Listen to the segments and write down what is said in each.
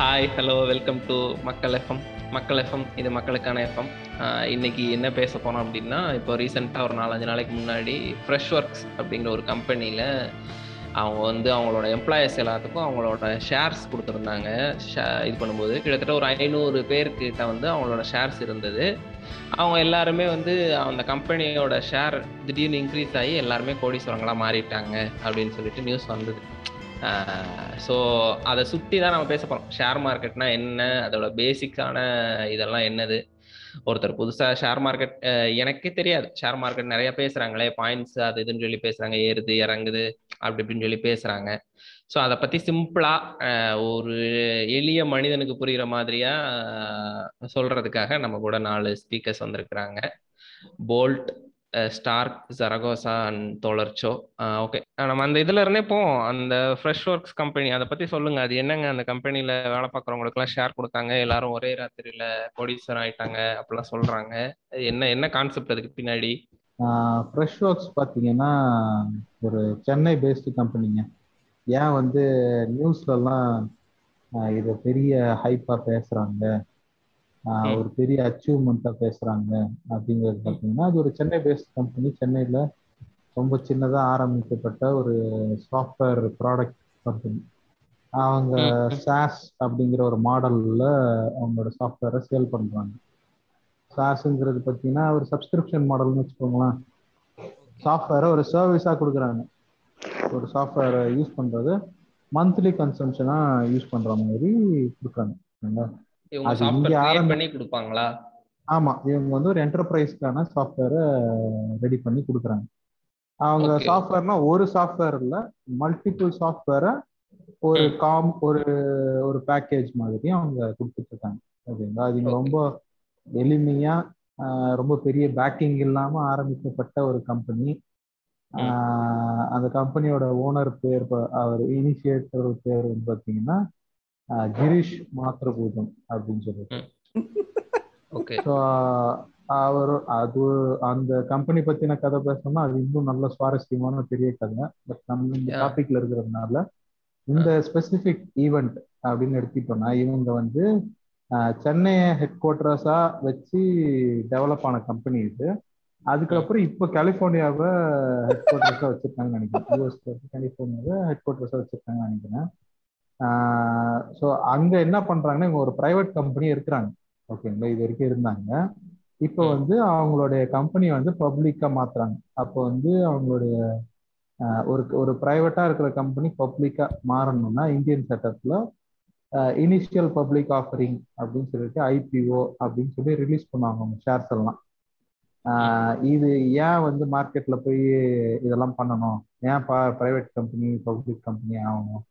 Hi hello welcome to Makkal FM Makkal FM இது மக்களுக்கான FM இன்னைக்கு என்ன பேச போனோம் அப்படின்னா இப்போ ரீசெண்டாக ஒரு நாலஞ்சு நாளைக்கு முன்னாடி ஃப்ரெஷ் ஒர்க்ஸ் அப்படிங்கிற ஒரு கம்பெனியில் அவங்க வந்து அவங்களோட எம்ப்ளாயர்ஸ் எல்லாத்துக்கும் அவங்களோட ஷேர்ஸ் கொடுத்துருந்தாங்க. இது பண்ணும்போது கிட்டத்தட்ட ஒரு ஐநூறு பேர்கிட்ட வந்து அவங்களோட ஷேர்ஸ் இருந்தது. அவங்க எல்லாருமே வந்து அந்த கம்பெனியோட ஷேர் திடீர்னு இன்க்ரீஸ் ஆகி எல்லாருமே கோடீஸ்வரங்களாக மாறிட்டாங்க அப்படின்னு சொல்லிட்டு நியூஸ் வந்தது. ஸோ அதை சுற்றி தான் நம்ம பேச போகிறோம் ஷேர் மார்க்கெட்னா என்ன? அதோட பேசிக்கான இதெல்லாம் என்னது? ஒருத்தர் புதுசாக ஷேர் மார்க்கெட் எனக்கே தெரியாது. ஷேர் மார்க்கெட் நிறைய பேசுகிறாங்களே பாயிண்ட்ஸ் அது இதுன்னு சொல்லி பேசுகிறாங்க ஏறுது இறங்குது அப்படி இப்படின்னு சொல்லி பேசுகிறாங்க ஸோ அதை பற்றி சிம்பிளாக ஒரு எளிய மனிதனுக்கு புரிகிற மாதிரியாக சொல்கிறதுக்காக நம்ம கூட நாலு ஸ்பீக்கர்ஸ் வந்திருக்கிறாங்க. போல்ட் ஸ்டார்க் ஜரகோசா அண்ட் தோழர்ச்சோ. ஓகே நம்ம அந்த இதுல இருந்தே போவோம். அந்த ஃப்ரெஷ் ஒர்க்ஸ் கம்பெனி அதை பத்தி சொல்லுங்க. அது என்னங்க அந்த கம்பெனில வேலை பார்க்குறவங்களுக்குலாம் ஷேர் கொடுத்தாங்க? எல்லாரும் ஒரே ராத்திரியில ப்ரொடியூசர் ஆயிட்டாங்க அப்படிலாம் சொல்றாங்க. என்ன என்ன கான்செப்ட் அதுக்கு பின்னாடி? ஃப்ரெஷ் ஒர்க்ஸ் பார்த்தீங்கன்னா ஒரு சென்னை பேஸ்டு கம்பெனிங்க ஏன் வந்து நியூஸ்லலாம் இதை பெரிய ஹைப்பாக பேசுகிறாங்க ஒரு பெரிய அச்சீவ்மெண்ட்டாக பேசுகிறாங்க அப்படிங்கிறது பார்த்தீங்கன்னா அது ஒரு சென்னை பேஸ்ட் கம்பெனி சென்னையில் ரொம்ப சின்னதாக ஆரம்பிக்கப்பட்ட ஒரு சாஃப்ட்வேர் ப்ராடக்ட் கம்பெனி அவங்க சாஸ் அப்படிங்கிற ஒரு மாடலில் அவங்களோட சாஃப்ட்வேரை சேல் பண்ணுறாங்க சாஸுங்கிறது பார்த்தீங்கன்னா ஒரு சப்ஸ்கிரிப்ஷன் மாடல்னு வச்சுக்கோங்களேன். சாஃப்ட்வேரை ஒரு சர்வீஸாக கொடுக்குறாங்க. ஒரு சாஃப்ட்வேரை யூஸ் பண்ணுறது மந்த்லி கன்சம்ஷனாக யூஸ் பண்ணுற மாதிரி கொடுக்குறாங்க. அது இங்க ஆரம்பி கொடுப்பாங்களா? ஆமா இவங்க வந்து ஒரு என்டர்பிரைஸ்க்கான சாஃப்ட்வேரை ரெடி பண்ணி கொடுக்குறாங்க. அவங்க சாஃப்ட்வேர்னா ஒரு சாஃப்ட்வேர் இல்ல மல்டிபிள் சாஃப்ட்வேரை ஒரு காம் ஒரு ஒரு பேக்கேஜ் மாதிரி அவங்க கொடுத்துட்டு இருக்காங்க ஓகேங்களா? அது ரொம்ப எளிமையா ரொம்ப பெரிய பேக்கிங் இல்லாம ஆரம்பிக்கப்பட்ட ஒரு கம்பெனி அந்த கம்பெனியோட ஓனர் பேர் அவர் இனிஷியேட்டர் பேர் வந்து பார்த்தீங்கன்னா கிரீஷ் மாத்திரபூதம் அப்படின்னு சொல்லிட்டு. அவர் அது அந்த கம்பெனி பத்தின கதை பேசணும்னா அது இன்னும் நல்ல சுவாரஸ்யமான பெரிய கதை. பட் நம்ம இந்த டாபிக்ல இருக்கிறதுனால இந்த ஸ்பெசிபிக் ஈவெண்ட் அப்படின்னு எடுத்துட்டோம்னா இவங்க வந்து சென்னையை ஹெட் குவார்டர்ஸா வச்சு டெவலப் ஆன கம்பெனி இது. அதுக்கப்புறம் இப்போ கலிஃபோர்னியாவை ஹெட் குவார்டர்ஸா வச்சிருக்காங்கன்னு நினைக்கிறேன். யூஎஸ் கலிஃபோர்னியாவை ஹெட் குவார்டர்ஸா வச்சிருக்காங்கன்னு நினைக்கிறேன். ஸோ அங்க என்ன பண்றாங்கன்னா இவங்க ஒரு பிரைவேட் கம்பெனி இருக்கிறாங்க. ஓகேங்களா இது வரைக்கும் இருந்தாங்க. இப்போ வந்து அவங்களுடைய கம்பெனி வந்து பப்ளிக்கா மாத்துறாங்க. அப்போ வந்து அவங்களுடைய ஒரு ஒரு பிரைவேட்டா இருக்கிற கம்பெனி பப்ளிக்கா மாறணும்னா இந்தியன் செட்டப்ல இனிஷியல் பப்ளிக் ஆஃபரிங் அப்படின்னு சொல்லிட்டு ஐபிஓ அப்படின்னு சொல்லி ரிலீஸ் பண்ணுவாங்க அவங்க ஷேர்ஸ் எல்லாம். இது ஏன் வந்து மார்க்கெட்ல போய் இதெல்லாம் பண்ணணும்? ஏன் பிரைவேட் கம்பெனி பப்ளிக் கம்பெனி ஆகணும்?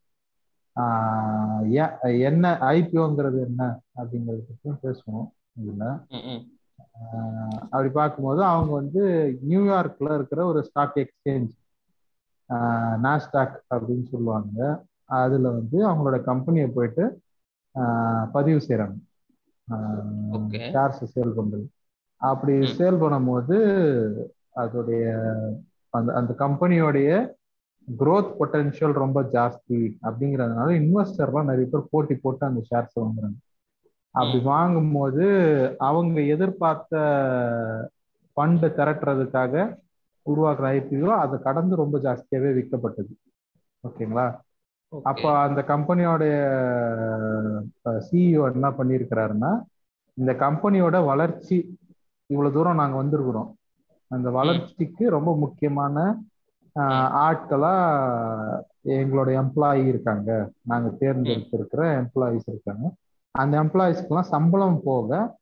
என்ன ஐபிஓங்கிறது என்ன அப்படிங்கிறத பற்றியும் பேசுவோம் இதுல. அப்படி பார்க்கும்போது அவங்க வந்து நியூயார்க்ல இருக்கிற ஒரு ஸ்டாக் எக்ஸ்சேஞ்ச் நாஸ்டாக் அப்படின்னு சொல்லுவாங்க. அதுல வந்து அவங்களோட கம்பெனியை போயிட்டு பதிவு செய்யறாங்க. ஷேர்ஸ் சேல் பண்றது. அப்படி சேல் பண்ணும்போது அதோடைய அந்த அந்த கம்பெனியோடைய க்ரோத் பொட்டன்ஷியல் ரொம்ப ஜாஸ்தி அப்படிங்கிறதுனால இன்வெஸ்டர்லாம் நிறைய பேர் போட்டி போட்டு அந்த ஷேர்ஸ் வாங்குறாங்க. அப்படி வாங்கும்போது அவங்க எதிர்பார்த்த ஃபண்டு திரட்டுறதுக்காக உருவாக்குற ஐபிஓ அதை கடந்து ரொம்ப ஜாஸ்தியாவே விற்கப்பட்டது. ஓகேங்களா? அப்போ அந்த கம்பெனியோடைய சிஇஓ என்ன பண்ணியிருக்கிறாருன்னா இந்த கம்பெனியோட வளர்ச்சி இவ்வளவு தூரம் நாங்க வந்திருக்கிறோம். அந்த வளர்ச்சிக்கு ரொம்ப முக்கியமான ஆட்களா எங்களோட எம்ப்ளாயி இருக்காங்க. நாங்க தேர்ந்தெடுத்திருக்கிற எம்ப்ளாயிஸ் இருக்காங்க. அந்த எம்ப்ளாயிஸ்க்கெல்லாம் சம்பளம் போக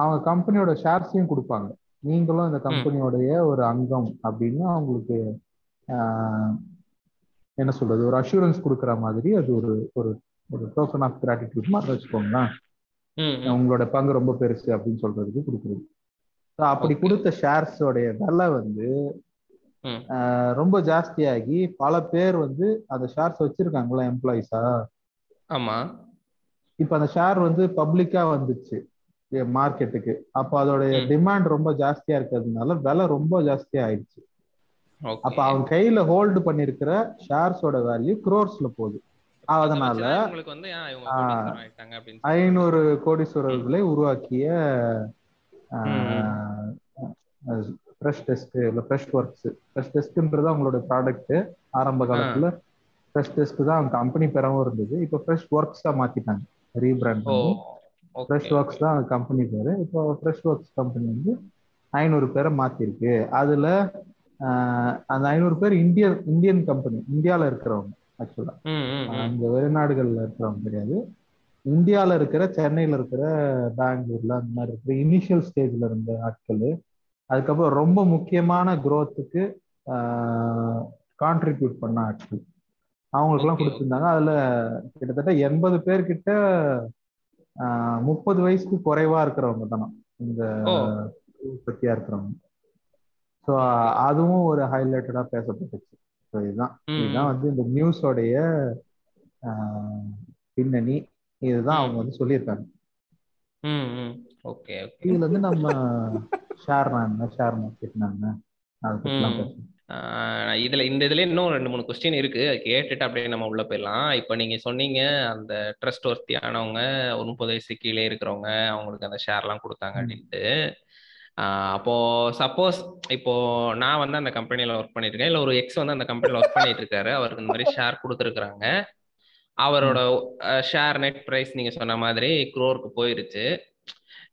அவங்க கம்பெனியோட ஷேர்ஸையும் கொடுப்பாங்க. நீங்களும் இந்த கம்பெனியோடைய ஒரு அங்கம் அப்படின்னு அவங்களுக்கு என்ன சொல்றது ஒரு அஷூரன்ஸ் கொடுக்குற மாதிரி அது ஒரு ஒரு ஒரு டோக்கன் ஆஃப் கிராட்டிடியூட் மாதிரி வச்சுக்கோங்களேன். உங்களோட பங்கு ரொம்ப பெருசு அப்படின்னு சொல்றதுக்கு கொடுக்குறது. அப்படி கொடுத்த ஷேர்ஸோடைய விலை வந்து ரொம்ப ஜாஸ்தியாகி பல பேர் வந்து அந்த ஷேர்ஸ் வச்சிருக்காங்களா எம்ப்ளாயிஸா ஆமா. இப்ப அந்த ஷேர் வந்து பப்ளிக்கா வந்துச்சு மார்க்கெட்டுக்கு அப்ப அதோடைய டிமாண்ட் ரொம்ப ஜாஸ்தியா இருக்கிறதுனால விலை ரொம்ப ஜாஸ்தியா ஆயிடுச்சு அப்ப அவன் கையில ஹோல்டு பண்ணிருக்கிற ஷேர்ஸோட வேல்யூ குரோர்ஸ்ல போகுது. அதை அதனால ஐநூறு கோடீஸ்வரர்களை உருவாக்கிய ஃப்ரெஷ் டெஸ்ட் இல்லை ஃப்ரெஷ் ஒர்க்ஸ் ஃப்ரெஷ் டெஸ்ட்ன்றது அவங்களோட ப்ராடக்ட் ஆரம்ப காலத்துல ஃப்ரெஷ் டெஸ்ட் தான் கம்பெனி பெறவும் இருந்தது. இப்போ ஃப்ரெஷ் ஒர்க்ஸா மாத்திட்டாங்க. ரீபிராண்ட் பண்ணி. ஃப்ரெஷ் ஒர்க்ஸ் தான் கம்பெனி பேரு. இப்போ ஃப்ரெஷ் ஒர்க்ஸ் கம்பெனி வந்து ஐநூறு பேரை மாத்திருக்கு. அதுல அந்த ஐநூறு பேர் இந்திய இந்தியன் கம்பெனி இந்தியால இருக்கிறவங்க ஆக்சுவலா அந்த வெளிநாடுகள்ல இருக்கிறவங்க கிடையாது. இந்தியால இருக்கிற சென்னையில இருக்கிற பெங்களூர்ல அந்த மாதிரி இருக்கிற இனிஷியல் ஸ்டேஜ்ல இருந்த ஆட்கள் அதுக்கப்புறம் ரொம்ப முக்கியமான growth-க்கு கான்ட்ரிபியூட் பண்ண ஆட்கள் அவங்களுக்குலாம். கொடுத்துருந்தாங்க. அதுல கிட்டத்தட்ட எண்பது பேர்கிட்ட முப்பது வயசுக்கு குறைவா இருக்கிறவங்க தானே இந்த உற்பத்தியா இருக்கிறவங்க. ஸோ அதுவும் ஒரு ஹைலைட்டடா பேசப்பட்டுச்சு. ஸோ இதுதான். இதுதான் வந்து இந்த நியூஸோடைய பின்னணி. இதுதான் அவங்க வந்து சொல்லியிருக்காங்க. இதுல இருந்து நம்ம ஷேர் ஷேர் மார்க்கெட் இதுல இந்த இதுல இன்னும் ரெண்டு மூணு கொஸ்டின் இருக்கு. கேட்டுட்டு அப்படியே நம்ம உள்ள போயிடலாம். இப்போ நீங்க சொன்னீங்க அந்த ட்ரஸ்ட் ஒர்த்தியானவங்க ஒரு முப்பது வயசு கீழே இருக்கிறவங்க அவங்களுக்கு அந்த ஷேர்லாம் கொடுத்தாங்க ம். அப்படின்ட்டு. அப்போ சப்போஸ் இப்போ நான் வந்து அந்த கம்பெனில ஒர்க் பண்ணிட்டு இருக்கேன். இல்ல ஒரு எக்ஸ் வந்து அந்த கம்பெனில ஒர்க் பண்ணிட்டு இருக்காரு. அவருக்கு இந்த மாதிரி ஷேர் கொடுத்துருக்காங்க அவரோட ஷேர் நெட் பிரைஸ் நீங்க சொன்ன மாதிரி குரோருக்கு போயிருச்சு.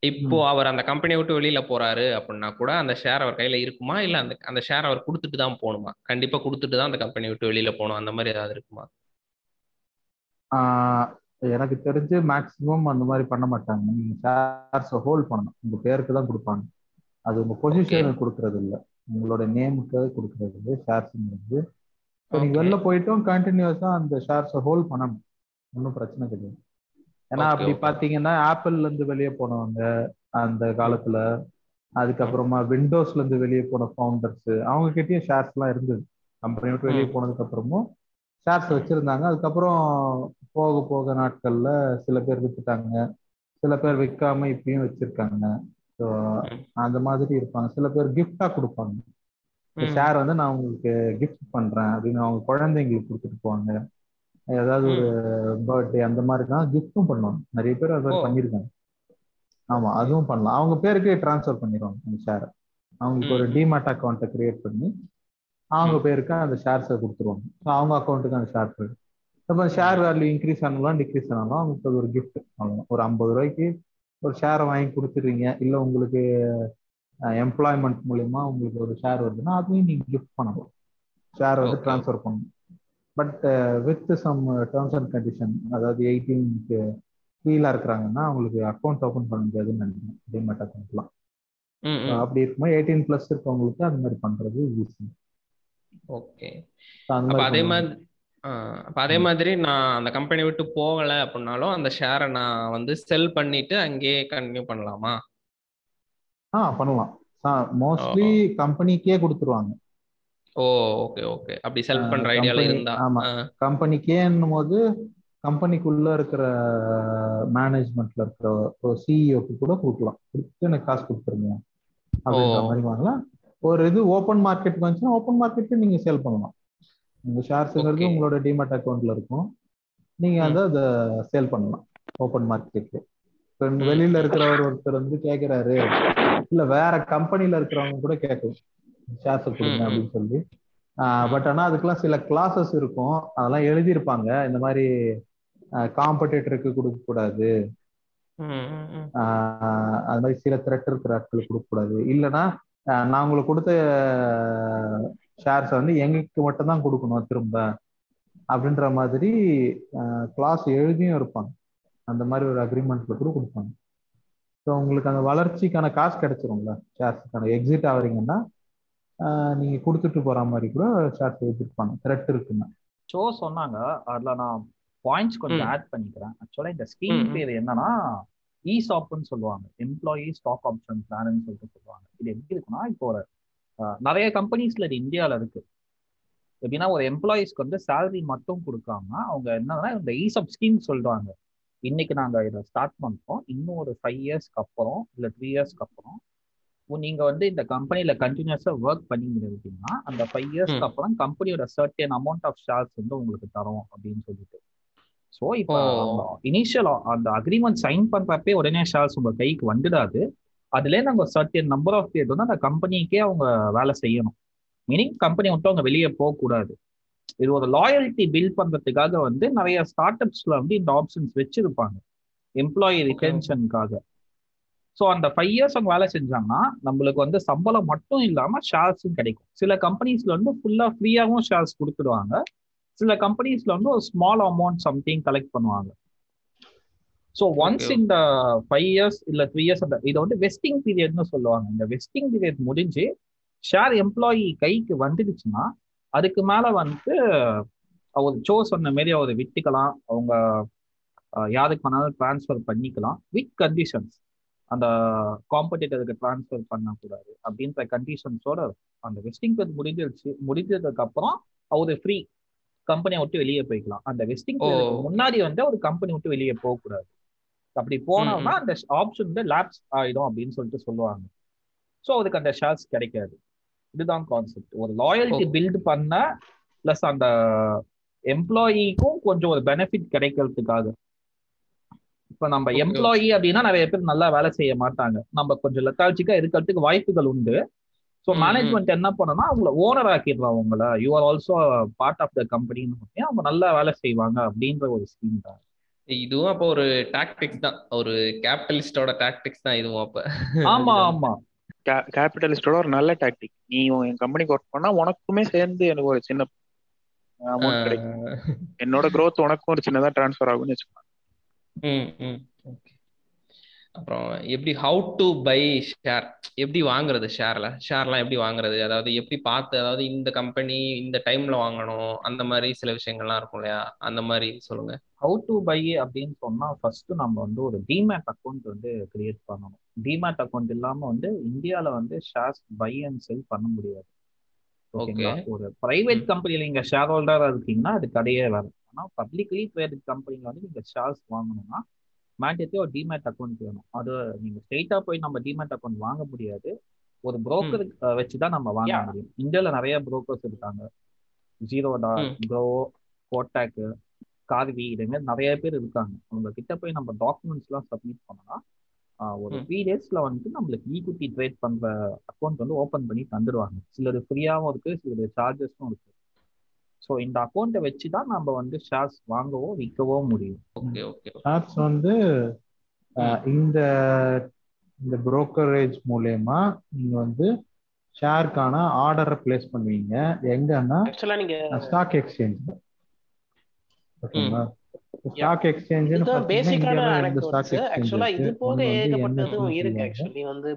இப்போ அவர் அந்த கம்பெனியை விட்டு வெளியில போறாரு அப்படின்னா கூட அந்த ஷேர் அவர் கையில இருக்குமா? இல்ல அந்த அந்த ஷேர் அவர் கொடுத்துட்டு தான் போகணுமா? கண்டிப்பா கொடுத்துட்டு தான் அந்த கம்பெனி விட்டு வெளியில போகணும். அந்த மாதிரி ஏதாவது இருக்குமா? எனக்கு தெரிஞ்சு மேக்சிமம் அந்த மாதிரி பண்ண மாட்டாங்க. நீங்க ஷேர்ஸை ஹோல்ட் பண்ணணும். உங்க பேருக்கு தான் கொடுப்பாங்க. அது உங்க பொசிஷனுக்கு கொடுக்கறது இல்ல. உங்களோட நேமுக்கு கொடுக்கறது இல்லை. ஷேர்ஸ்ங்கிறது இப்போ நீங்க. வெளில போயிட்டும் கண்டினியூஸா அந்த ஷேர்ஸை ஹோல்ட் பண்ணணும். ஒன்றும் பிரச்சனை கிடையாது. ஏன்னா அப்படி. பாத்தீங்கன்னா ஆப்பிள்ல இருந்து வெளியே போனவங்க அந்த காலத்துல அதுக்கப்புறமா விண்டோஸ்ல இருந்து வெளியே போன ஃபவுண்டர்ஸ் அவங்க கிட்டயும் ஷேர்ஸ் எல்லாம் இருந்தது கம்பெனி விட்டு வெளியே. போனதுக்கு அப்புறமும் ஷேர்ஸ் வச்சிருந்தாங்க அதுக்கப்புறம் போக போக நாட்கள்ல சில பேர் வித்துட்டாங்க சில பேர் விற்காம இப்பயும் வச்சிருக்காங்க ஸோ. அந்த மாதிரி இருப்பாங்க சில பேர் கிஃப்டா கொடுப்பாங்க. ஷேர் வந்து நான் உங்களுக்கு கிஃப்ட் பண்றேன் அப்படின்னு அவங்க குழந்தைங்களுக்கு கொடுத்துட்டு போவாங்க ஏதாவது ஒரு பர்த்டே அந்த மாதிரி தான் கிஃப்ட்டும் பண்ணுவாங்க. நிறைய பேர் அது மாதிரி. பண்ணியிருக்காங்க. ஆமா அதுவும் பண்ணலாம். அவங்க பேருக்கு டிரான்ஸ்ஃபர் பண்ணிடுவாங்க அந்த ஷேரை அவங்களுக்கு ஒரு. டிமேட் அக்கௌண்ட்டை கிரியேட் பண்ணி அவங்க பேருக்கு அந்த ஷேர்ஸை கொடுத்துருவாங்க. ஸோ அவங்க அக்கௌண்ட்டுக்கு அந்த ஷேர் போயிடும். இப்போ ஷேர் வேல்யூ இன்க்ரீஸ் ஆனாலும் டிக்ரீஸ் ஆனாலும் அவங்களுக்கு அது ஒரு கிஃப்ட் அவ்வளோதான் ஒரு ஐம்பது ரூபாய்க்கு ஒரு ஷேரை வாங்கி கொடுத்துறீங்க இல்லை உங்களுக்கு எம்ப்ளாய்மெண்ட் மூலியமா உங்களுக்கு ஒரு ஷேர் வருதுன்னா அதையும் நீங்க கிஃப்ட் பண்ணலாம். ஷேர் வந்து. ட்ரான்ஸ்ஃபர் பண்ணணும். But with some terms and condition அதாவது எயிட்டீனுக்கு கீழே இருக்கிறாங்கன்னா அவங்களுக்கு அக்கௌண்ட் ஓப்பன் பண்ண முடியாதுன்னு நினைக்கிறேன். டிமேட் அக்கௌண்ட்லாம். அப்படி இருக்கும்போது எயிட்டீன் பிளஸ் இருக்கவங்களுக்கு அந்த மாதிரி பண்றது ஈஸி ஓகே. அதே மாதிரி அப்ப அதே மாதிரி நான் அந்த கம்பெனி விட்டு போகல அப்படின்னாலும் அந்த ஷேரை நான் வந்து செல் பண்ணிட்டு அங்கேயே கண்டினியூ பண்ணலாமா? ஆ பண்ணலாம். மோஸ்ட்லி கம்பெனிக்கே கொடுத்துருவாங்க. ஓ ஓகே ஓகே அப்படி செல் ஆ, பண்ற ஐடியால company- இருந்தா ஆமா. கம்பெனிக்கேன்னும் போது கம்பெனிக்குள்ள இருக்கிற மேனேஜ்மெண்ட்ல இருக்கிற ஒரு சிஇஓக்கு கூட கொடுக்கலாம் கொடுத்து எனக்கு காசு கொடுத்துருங்க அப்படின்ற. மாதிரி வாங்கலாம் ஒரு இது ஓப்பன் மார்க்கெட் வந்துச்சுன்னா ஓப்பன் மார்க்கெட்டு நீங்க சேல் பண்ணலாம் உங்க ஷேர்ஸுங்கிறது. உங்களோட டிமேட் அக்கௌண்ட்ல இருக்கும் நீங்க. வந்து அதை சேல் பண்ணலாம் ஓப்பன் மார்க்கெட்ல இப்போ ம். வெளியில இருக்கிறவர் ஒருத்தர் வந்து கேக்குறாரு இல்ல வேற கம்பெனில இருக்கிறவங்க கூட கேட்கலாம் ஷேர்ஸ் கொடுங்க. அப்படின்னு சொல்லி. பட் ஆனா அதுக்கெல்லாம் சில கிளாஸஸ் இருக்கும். அதெல்லாம் எழுதியிருப்பாங்க. இந்த மாதிரி காம்படிட்டருக்கு கொடுக்க கூடாது. அது மாதிரி சில த்ரெட் இருக்கிற ஆட்களுக்கு கொடுக்க கூடாது. இல்லைன்னா நான் உங்களுக்கு கொடுத்த ஷேர்ஸ் வந்து எங்களுக்கு மட்டும் தான் கொடுக்கணும் திரும்ப அப்படின்ற மாதிரி கிளாஸ் எழுதியும் இருப்பாங்க. அந்த மாதிரி ஒரு அக்ரிமெண்ட்ல கூட கொடுப்பாங்க. ஸோ உங்களுக்கு அந்த வளர்ச்சிக்கான காசு கிடைச்சிரும்ல ஷேர்ஸுக்கான எக்ஸிட் ஆகுறீங்கன்னா ஆஹ் நீங்க கொடுத்துட்டு போற மாதிரி கூட ஷேர்ஸ் எழுதிருப்பாங்க த்ரெட் இருக்குன்னா. ஷோ சொன்னாங்க. அதுல நான் பாயிண்ட்ஸ் கொஞ்சம். ஆட் பண்ணிக்கிறேன். ஆக்சுவலா இந்த ஸ்கீம். பேர் என்னன்னா இசாப்னு சொல்லுவாங்க. எம்ப்ளாயி ஸ்டாக் ஆப்ஷன் பிளான் சொல்லிட்டு சொல்லுவாங்க. இது எப்படி இருக்குன்னா இப்போ ஒரு நிறைய கம்பெனிஸ்ல இது இந்தியால இருக்கு. எப்படின்னா ஒரு எம்ப்ளாயிஸ்க்கு வந்து salary மட்டும் கொடுக்காம அவங்க என்னன்னா இந்த இசாப் ஸ்கீம் சொல்றாங்க. இன்னைக்கு நாங்க இதை ஸ்டார்ட் பண்றோம். இன்னும் ஒரு ஃபைவ் இயர்ஸ்க்கு அப்புறம் இல்ல த்ரீ இயர்ஸ்க்கு அப்புறம் நீங்க வந்து இந்த கம்பெனில கண்டினியூஸா ஒர்க் பண்ணீங்க அப்படின்னா அந்த ஃபைவ் இயர்ஸ்க்கு. அப்புறம் கம்பெனியோட சர்டன் அமௌண்ட் ஆஃப் ஷேர்ஸ் வந்து உங்களுக்கு தரோம் அப்படின்னு சொல்லிட்டு. ஸோ இப்போ. இனிஷியல் அந்த அக்ரிமெண்ட் சைன் பண்றப்பே உடனே ஷேர்ஸ் உங்க கைக்கு வந்துடாது. அதுல நம்ம சர்டன் நம்பர் ஆஃப் பீரியட் வந்து அந்த கம்பெனிக்கே அவங்க வேலை செய்யணும். மீனிங் கம்பெனி விட்டு அவங்க வெளியே போகக்கூடாது இது ஒரு லாயல்ட்டி பில்ட் பண்றதுக்காக வந்து நிறைய ஸ்டார்ட் அப்ஸ்ல வந்து இந்த ஆப்ஷன்ஸ் வச்சிருப்பாங்க. எம்ப்ளாயி ரிட்டென்ஷனுக்காக ஸோ அந்த ஃபைவ் இயர்ஸ் அவங்க வேலை செஞ்சாங்கன்னா நம்மளுக்கு வந்து சம்பளம் மட்டும் இல்லாம ஷேர்ஸும் கிடைக்கும். சில கம்பெனிஸ்ல வந்து ஃபுல்லா ஃப்ரீயாகவும் ஷேர்ஸ் கொடுத்துடுவாங்க. சில கம்பெனிஸ்ல வந்து ஒரு ஸ்மால் அமௌண்ட் சம்திங் கலெக்ட் பண்ணுவாங்க. So once. இந்த ஃபைவ் இயர்ஸ் இல்ல த்ரீ இயர்ஸ் அந்த இதை வந்து வெஸ்டிங் பீரியட்னு சொல்லுவாங்க. இந்த வெஸ்டிங் பீரியட் முடிஞ்சு ஷேர் எம்ப்ளாயி கைக்கு வந்துடுச்சுன்னா அதுக்கு மேல வந்து அவர் சோ சொன்ன மாரி அவர் விட்டுக்கலாம். அவங்க யாருக்கு வேணாலும் ட்ரான்ஸ்ஃபர் பண்ணிக்கலாம். வித் கண்டிஷன்ஸ் அந்த காம்படிட்டருக்கு ட்ரான்ஸ்ஃபர் பண்ணக்கூடாது அப்படின்ற கண்டிஷன்ஸோட அந்த வெஸ்டிங் பீரியட் முடிஞ்சிருச்சு. முடிஞ்சதுக்கு அப்புறம் அவர் ஃப்ரீ கம்பெனியை விட்டு வெளியே போய்க்கலாம். அந்த வெஸ்டிங். முன்னாடி வந்து ஒரு கம்பெனி விட்டு வெளியே போகக்கூடாது அப்படி போனோம்னா அந்த ஆப்ஷன் வந்து லேப்ஸ் ஆயிடும் அப்படின்னு சொல்லிட்டு சொல்லுவாங்க. ஸோ அதுக்கு அந்த ஷேர்ஸ் கிடைக்காது. இதுதான் கான்செப்ட் ஒரு லாயல்ட்டி. பில்ட் பண்ண ப்ளஸ் அந்த எம்ப்ளாயிக்கும் கொஞ்சம் ஒரு பெனிஃபிட் கிடைக்கிறதுக்காக. இப்ப நம்ம. எம்ப்ளாயி அப்படின்னா நிறைய பேர் நல்லா வேலை செய்ய மாட்டாங்க. நம்ம கொஞ்சம் லெத்தாலஜிக்கா இருக்கிறதுக்கு வாய்ப்புகள் உண்டு. ஸோ. மேனேஜ்மெண்ட் என்ன பண்ணனா அவங்கள ஓனர் ஆக்கிடுறான் அவங்கள. You are also part of the கம்பெனின்னு அவங்க நல்லா வேலை செய்வாங்க அப்படின்ற ஒரு ஸ்கீம் தான். இதுவும் அப்போ ஒரு டாக்டிக்ஸ் தான். ஒரு கேபிட்டலிஸ்டோட டாக்டிக்ஸ் தான் இதுவும் அப்ப. ஆமா ஆமா. கேபிட்டலிஸ்டோட ஒரு நல்ல டாக்டிக் நீ என் கம்பெனிக்கு ஒர்க் பண்ணா உனக்குமே சேர்ந்து எனக்கு ஒரு சின்ன அமௌண்ட் கிடைக்கும். என்னோட growth உனக்கும் ஒரு சின்னதா ட்ரான்ஸ்ஃபர் ஆகும்னு வச்சுக்கோ. ம் ம் ஓகே அப்புறம் எப்படி ஹவு டு பை ஷேர் எப்படி வாங்குறது ஷேர்ல ஷேர்லாம் எப்படி வாங்குறது? அதாவது எப்படி பார்த்து அதாவது இந்த கம்பெனி இந்த டைம்ல வாங்கணும் அந்த மாதிரி சில விஷயங்கள்லாம் இருக்கும் இல்லையா? அந்த மாதிரி சொல்லுங்க. ஹவு டு பை அப்படின்னு சொன்னா ஃபர்ஸ்ட் நம்ம வந்து ஒரு டிமேட் அக்கௌண்ட் வந்து கிரியேட் பண்ணணும். டிமேட் அக்கௌண்ட் இல்லாம வந்து இந்தியால வந்து ஷேர்ஸ் பை அண்ட் செல் பண்ண முடியாது. ஓகேங்களா ஒரு பிரைவேட் கம்பெனில நீங்க ஷேர் ஹோல்டரா இருக்கீங்கன்னா அது கடையே வேற ஆனா பப்ளிக்லி ட்ரேடட் கம்பெனில வந்து நீங்க ஷேர்ஸ் வாங்கணும்னா மேண்டேட்டரி ஒரு டிமேட் அக்கௌண்ட் வேணும். அது நீங்க ஸ்ட்ரெயிட்டா போய் நம்ம டிமேட் அக்கௌண்ட் வாங்க முடியாது. ஒரு புரோக்கர் வச்சு தான் நம்ம வாங்க. முடியும். இந்தியால நிறைய புரோக்கர்ஸ் இருக்காங்க. ஜீரோடா ம். க்ரோ கோட்டாக் கார்வி இது மாதிரி நிறைய பேர் இருக்காங்க. அவங்க கிட்ட போய் நம்ம டாக்குமெண்ட்ஸ் எல்லாம் சப்மிட் பண்ணனா ஆஹ், ஒரு. த்ரீ டேஸ்ல வந்துட்டு நம்மளுக்கு ஈக்விட்டி ட்ரேட் பண்ற அக்கௌண்ட் வந்து ஓபன் பண்ணி தந்துடுவாங்க சிலது ஃப்ரீயாவும் இருக்கு சிலது சார்ஜஸும் இருக்கு. ஸோ இந்த அக்கௌண்ட்டை வச்சு தான் நம்ம வந்து ஷேர்ஸ் வாங்கவோ விற்கவோ முடியும். ஓகே ஓகே ஷேர்ஸ் வந்து இந்த இந்த brokerage மூலயமா நீங்க வந்து ஷேருக்கான ஆர்டரை பிளேஸ் பண்ணுவீங்க. எங்கன்னா ஸ்டாக் எக்ஸ்சேஞ்ச் ஓகேங்களா? ஸ்டாக் எக்ஸ்சேஞ்ச் ஆக்சுவலா இது போக ஏகப்பட்டதும் இருக்கு ஆக்சுவலி வந்து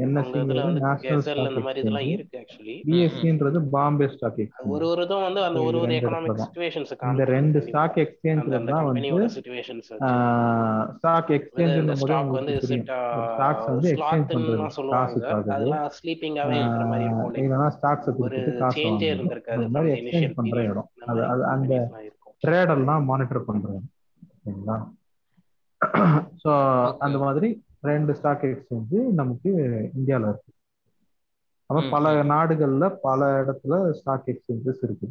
அந்த மாதிரி இதெல்லாம் இருக்கு ஆக்சுவலி பிஎஸ்சின்றது பாம்பே ஸ்டாக் எக்ஸ்சேஞ்ச் ஒரு ஒரு இதுவும் வந்து அந்த ஒரு ஒரு ரெண்டு எக்கனாமிக் இடத்துல தான். சுச்சுவேஷன்ஸ் இந்த ரெண்டு ஸ்டாக் எக்ஸ்சேஞ்ச்ல அந்த தான் வந்து சுச்சுவேஷன்ஸ் ஸ்டாக் எக்ஸ்சேஞ்ச் ஸ்டாக் வந்து ஸ்டாக்ஸ் வந்து எக்ஸ்சேஞ்ச் பண்றது சொல்லுவாங்க. அதெல்லாம் ஸ்லீப்பிங்காவே இருக்கிற மாதிரி இருக்கும். இல்லைன்னா ஸ்டாக்ஸை ஒரு சேஞ்சே இருந்திருக்காது. அந்த மாதிரி எக்ஸ்சேஞ்ச் பண்ற இடம். அது அது அந்த ட்ரேடர்லாம் மானிட்டர் பண்றாங்க சரிங்களா? ஸோ அந்த மாதிரி ரெண்டு ஸ்டாக் எக்ஸ்சேஞ்ச் நமக்கு இந்தியாவில் இருக்கு. அப்ப ம், பல. நாடுகள்ல பல இடத்துல ஸ்டாக் எக்ஸ்சேஞ்சஸ் இருக்கு.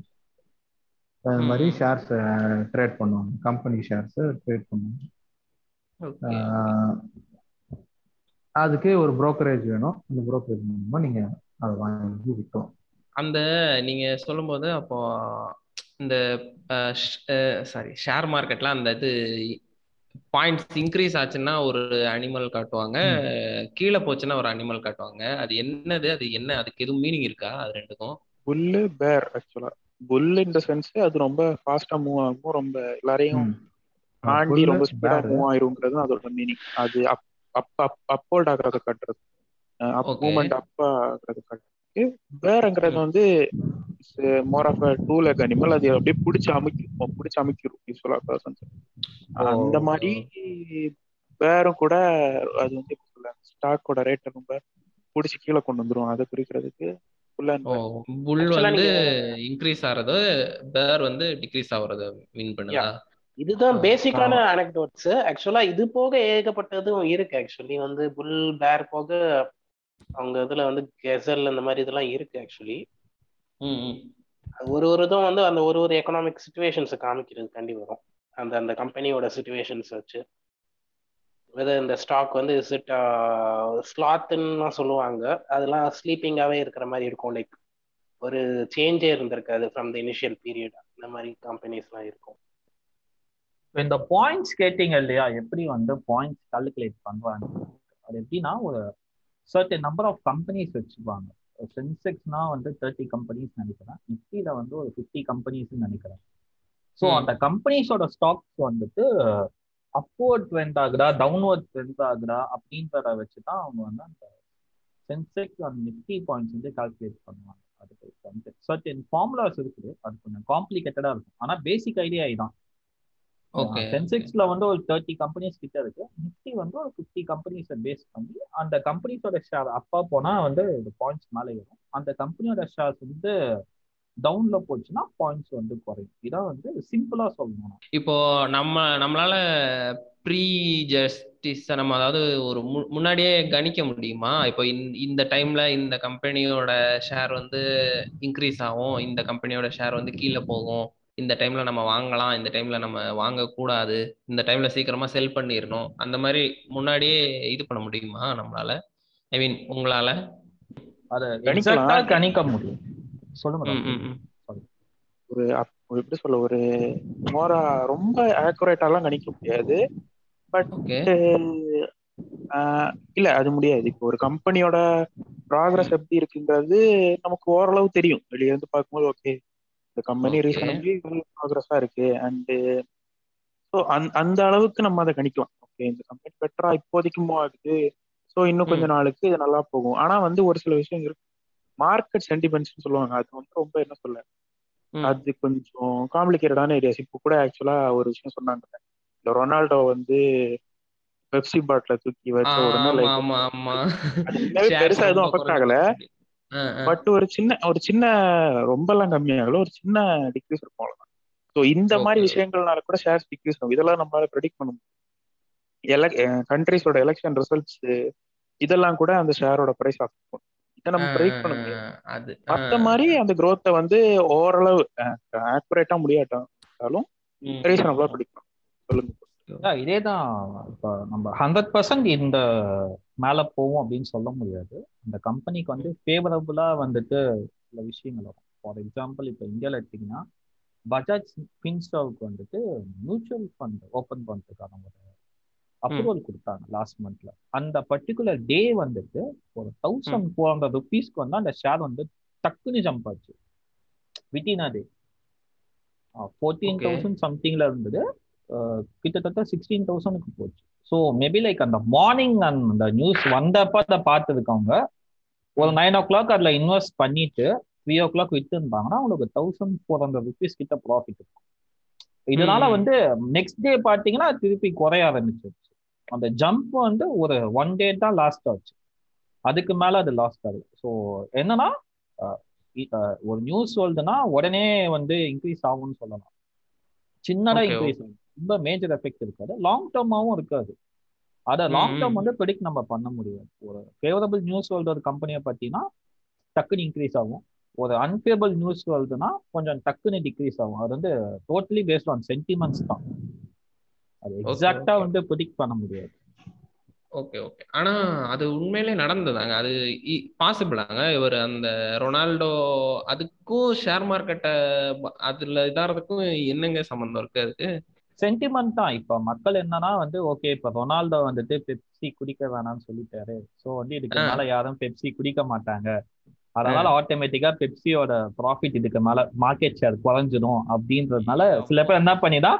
அது மாதிரி. ஷேர்ஸ் ட்ரேட் பண்ணுவாங்க. கம்பெனி ஷேர்ஸ் ட்ரேட் பண்ணுவாங்க. அதுக்கு ஒரு brokerage வேணும். அந்த brokerage மூலமா நீங்க அதை வாங்கி விற்கலாம். அந்த நீங்க சொல்லும்போது அப்போ இந்த சாரி ஷேர் மார்க்கெட்ல அந்த இது பாயிண்ட்ஸ் இன்க்ரீஸ் ஆச்சுன்னா ஒரு அனிமல் காட்டுவாங்க. கீழே போச்சுன்னா ஒரு அனிமல் காட்டுவாங்க. அது என்னது? அது என்ன? அதுக்கு எதுவும் மீனிங் இருக்கா? அது ரெண்டுக்கும்? புல்லு பேர் ஆக்சுவலா புல் இந்த சென்ஸ் அது ரொம்ப ஃபாஸ்டா மூவ் ஆகும் ரொம்ப எல்லாரையும். தாண்டி புல்லு, ரொம்ப ஸ்பீடா bear. மூவ் ஆயிருங்கிறது அதோட மீனிங் அது அப் அப் அப் அப்போல்ட் ஆகுறத காட்டுறது. அப். மூமெண்ட் அப்பா ஆகுறத காட்டுறது. பேருங்கிறது வந்து more of two leg animal அது அப்படியே பிடிச்சி அமைக்கும் பிடிச்சி அமைக்கிரும் யூஸ்வலா பர்சன்ஸ் அந்த மாதிரி பேரும் கூட அது வந்து எப்படி சொல்ல ஸ்டாக்கோட ரேட்டை ரொம்ப பிடிச்சி கீழே கொண்டு வந்துரும் அதை குறிக்கிறதுக்கு. புல் வந்து இன்க்ரீஸ் ஆகுறது பேர் வந்து டிக்ரீஸ் ஆகுறது பண்ணுதா? இதுதான் பேசிக்கான அனக்டோட்ஸ் ஆக்சுவலா இது போக ஏகப்பட்டதும் இருக்கு. ஆக்சுவலி வந்து புல் பேர் போக அவங்க இதுல வந்து கெசல் அந்த மாதிரி இதெல்லாம் இருக்கு ஆக்சுவலி ஒரு ஒரு இதுவும் வந்து அந்த ஒரு ஒரு எக்கனாமிக் சுச்சுவேஷன்ஸை காமிக்கிறது கண்டி வரும். அந்த அந்த கம்பெனியோட சுச்சுவேஷன்ஸ் வச்சு. வெதர் இந்த ஸ்டாக் வந்து இஸ் இட் ஸ்லாத்துன்னு சொல்லுவாங்க. அதெல்லாம் ஸ்லீப்பிங்காகவே இருக்கிற மாதிரி இருக்கும். லைக் ஒரு சேஞ்சே இருந்திருக்காது ஃப்ரம் த இனிஷியல் பீரியட் இந்த மாதிரி கம்பெனிஸ்லாம் இருக்கும். இந்த பாயிண்ட்ஸ் கேட்டீங்க இல்லையா? எப்படி வந்து பாயிண்ட்ஸ் கால்குலேட் பண்றாங்க அது எப்படின்னா ஒரு சர்டன் நம்பர் ஆஃப் கம்பெனிஸ் வச்சுப்பாங்க. சென்செக்ஸ்னா வந்து தேர்ட்டி கம்பெனிஸ் நினைக்கிறேன். நிஃப்டியில வந்து ஒரு ஃபிஃப்டி கம்பெனிஸ் நினைக்கிறேன். ஸோ. அந்த கம்பெனிஸோட ஸ்டாக்ஸ் வந்துட்டு அப்வர்ட் ட்ரெண்ட் ஆகுதா டவுன்வர்ட் ட்ரெண்ட் ஆகுதா அப்படின்றத வச்சு தான் அவங்க வந்து அந்த சென்செக்ஸ் அந்த நிஃப்டி பாயிண்ட்ஸ் வந்து கால்குலேட் பண்ணுவாங்க. அதுக்கு சர்டன் ஃபார்முலாஸ் இருக்குது. அது கொஞ்சம் காம்ப்ளிகேட்டடா இருக்கும். ஆனா பேசிக் ஐடியா இதுதான். ஓகே சென்செக்ஸ்ல வந்து ஒரு தேர்ட்டி கம்பெனிஸ் கிட்ட இருக்கு. நிஃப்டி வந்து ஒரு ஃபிஃப்டி கம்பெனிஸை பேஸ் பண்ணி அந்த கம்பெனிஸோட ஷேர் அப்பா போனா வந்து பாயிண்ட்ஸ் மேலே ஏறும். அந்த கம்பெனியோட ஷேர்ஸ் வந்து டவுன்ல போச்சுன்னா பாயிண்ட்ஸ் வந்து குறையும். இதான் வந்து சிம்பிளா சொல்லணும். இப்போ நம்ம நம்மளால ப்ரீ ஜஸ்டிஸ் நம்ம அதாவது ஒரு முன்னாடியே கணிக்க முடியுமா? இப்போ இந்த டைம்ல இந்த கம்பெனியோட ஷேர் வந்து இன்க்ரீஸ் ஆகும். இந்த கம்பெனியோட ஷேர் வந்து கீழே போகும். இந்த டைம்ல நம்ம வாங்கலாம் இந்த டைம்ல நம்ம வாங்கக்கூடாது இந்த டைம்ல சீக்கிரமா செல் பண்ணிடணும் அந்த மாதிரி முன்னாடியே இது பண்ண முடியுமா நம்மளால? ஐ மீன் உங்களால? அதை கணிக்க முடியும். சொல்லுங்க. ஒரு எப்படி சொல்ல ஒரு மோரா ரொம்ப ஆக்குரேட்டாலாம் கணிக்க முடியாது. பட் இல்ல அது முடியாது. இப்போ ஒரு கம்பெனியோட ப்ராக்ரஸ் எப்படி இருக்குங்கிறது நமக்கு ஓரளவு தெரியும். வெளிய இருந்து பார்க்கும்போது ஓகே இந்த கம்பெனி. ரீசனபிளி ப்ராக்ரஸா இருக்கு. அண்ட் ஸோ அந்த அளவுக்கு நம்ம அதை கணிக்கலாம் ஓகே இந்த கம்பெனி பெட்டரா இப்போதைக்கு மூவ் ஆகுது. ஸோ இன்னும் கொஞ்ச நாளுக்கு இது நல்லா போகும். ஆனா வந்து ஒரு சில விஷயம் இருக்கு. மார்க்கெட் சென்டிமெண்ட்ஸ் சொல்லுவாங்க. அது வந்து ரொம்ப என்ன சொல்ல. அது கொஞ்சம் காம்ப்ளிகேட்டடான ஏரியாஸ் இப்போ கூட ஆக்சுவலா ஒரு விஷயம் சொன்னாங்க இந்த ரொனால்டோ வந்து பெப்சி பாட்டில தூக்கி வச்ச உடனே பெருசா எதுவும் அஃபெக்ட் ஆகல. பட் ஒரு சின்ன ஒரு சின்ன ரொம்ப எல்லாம் கம்மியாகல ஒரு சின்ன டிக்ரீஸ் இருக்கும் அவ்வளவுதான். ஸோ இந்த மாதிரி. விஷயங்கள்னால கூட ஷேர்ஸ் டிக்ரீஸ் ஆகும். இதெல்லாம் நம்மளால ப்ரெடிக்ட் பண்ண முடியும். கண்ட்ரிஸோட எலெக்ஷன் ரிசல்ட்ஸ் இதெல்லாம் கூட அந்த ஷேரோட பிரைஸ் ஆகும் இதை நம்ம ப்ரெடிக்ட் பண்ண அது மத்த மாதிரி அந்த growth-அ வந்து ஓரளவு ஆக்குரேட்டா முடியாட்டாலும். ரீசனபிளா ப்ரெடிக்ட் பண்ணலாம் சொல்லுங்க. Yeah, இதேதான். இப்போ நம்ம ஹண்ட்ரட் பர்சன்ட் இந்த மேல போவோம் அப்படின்னு சொல்ல முடியாது. அந்த கம்பெனிக்கு வந்து ஃபேவரபுளா வந்துட்டு சில விஷயங்கள் வரும். ஃபார் எக்ஸாம்பிள் இப்போ இந்தியாவில் எடுத்தீங்கன்னா பஜாஜ் ஃபின்ஸ்டாவுக்கு வந்துட்டு மியூச்சுவல் ஃபண்ட் ஓப்பன் பண்றதுக்கான ஒரு அப்ரூவல் கொடுத்தாங்க லாஸ்ட் மந்த்ல அந்த பர்டிகுலர் டே வந்துட்டு ஒரு தௌசண்ட் ஃபோர் ஹண்ட்ரட் ருபீஸ்க்கு வந்து அந்த ஷேர் வந்து டக்குன்னு ஜம்ப் ஆச்சு. விட்டினா டே ஃபோர்டீன் தௌசண்ட் சம்திங்ல இருந்தது. கிட்டத்தட்ட சிக்ஸ்டீன் தௌசண்ட்க்கு போச்சு. ஸோ மேபி லைக் அந்த மார்னிங் அந்த நியூஸ் வந்தப்ப அதை பார்த்துருக்கவங்க ஒரு நைன் ஓ கிளாக் அதில் இன்வெஸ்ட் பண்ணிட்டு த்ரீ ஓ கிளாக் விட்டு இருந்தாங்கன்னா அவங்களுக்கு தௌசண்ட் ஃபோர் ஹண்ட்ரட் ருபீஸ் கிட்ட ப்ராஃபிட் இருக்கும். இதனால. வந்து நெக்ஸ்ட் டே பார்த்தீங்கன்னா திருப்பி குறைய ஆரம்பிச்சிருச்சு. அந்த ஜம்ப் வந்து ஒரு ஒன் டே தான் லாஸ்ட் ஆச்சு. அதுக்கு மேல அது லாஸ்ட் ஆகுது. ஸோ என்னன்னா ஒரு நியூஸ் வருதுன்னா உடனே வந்து இன்க்ரீஸ் ஆகும்னு சொல்லலாம். சின்னதா இன்க்ரீஸ் ஆகும் ரொம்ப மேஜர் எஃபெக்ட் இருக்காது. லாங் டேர்மாவும் இருக்காது. அதை லாங் டேர்ம். வந்து ப்ரெடிக்ட் நம்ம பண்ண முடியாது. ஒரு ஃபேவரபிள் நியூஸ் வருது ஒரு கம்பெனியை பார்த்தீங்கன்னா டக்குன்னு இன்க்ரீஸ் ஆகும். ஒரு அன்ஃபேவரபிள் நியூஸ் வருதுன்னா கொஞ்சம் டக்குன்னு டிக்ரீஸ் ஆகும். அது வந்து டோட்டலி பேஸ்ட் ஆன் சென்டிமெண்ட்ஸ் தான். அது எக்ஸாக்டா. வந்து ப்ரெடிக்ட் பண்ண முடியாது. Okay okay. ஆனா அது உண்மையிலே நடந்ததாங்க. அது பாசிபிளாங்க இவர் அந்த ரொனால்டோ அதுக்கும் ஷேர் மார்க்கெட்டை அதுல இதாகிறதுக்கும் என்னங்க சம்மந்தம் இருக்கு அதுக்கு? சென்டிமெண்ட் தான். இப்போ மக்கள் என்னன்னா வந்து ஓகே இப்போ ரொனால்டோ வந்துட்டு பெப்சி குடிக்க வேணாம்னு சொல்லிட்டாரு. ஸோ வந்து இதுக்கு. மேல யாரும் பெப்சி குடிக்க மாட்டாங்க. அதனால ஆட்டோமேட்டிக்கா பெப்சியோட ப்ராஃபிட் இதுக்கு மேல மார்க்கெட் ஷேர் குறைஞ்சிடும் அப்படின்றதுனால சில பேர் என்ன பண்ணிதான்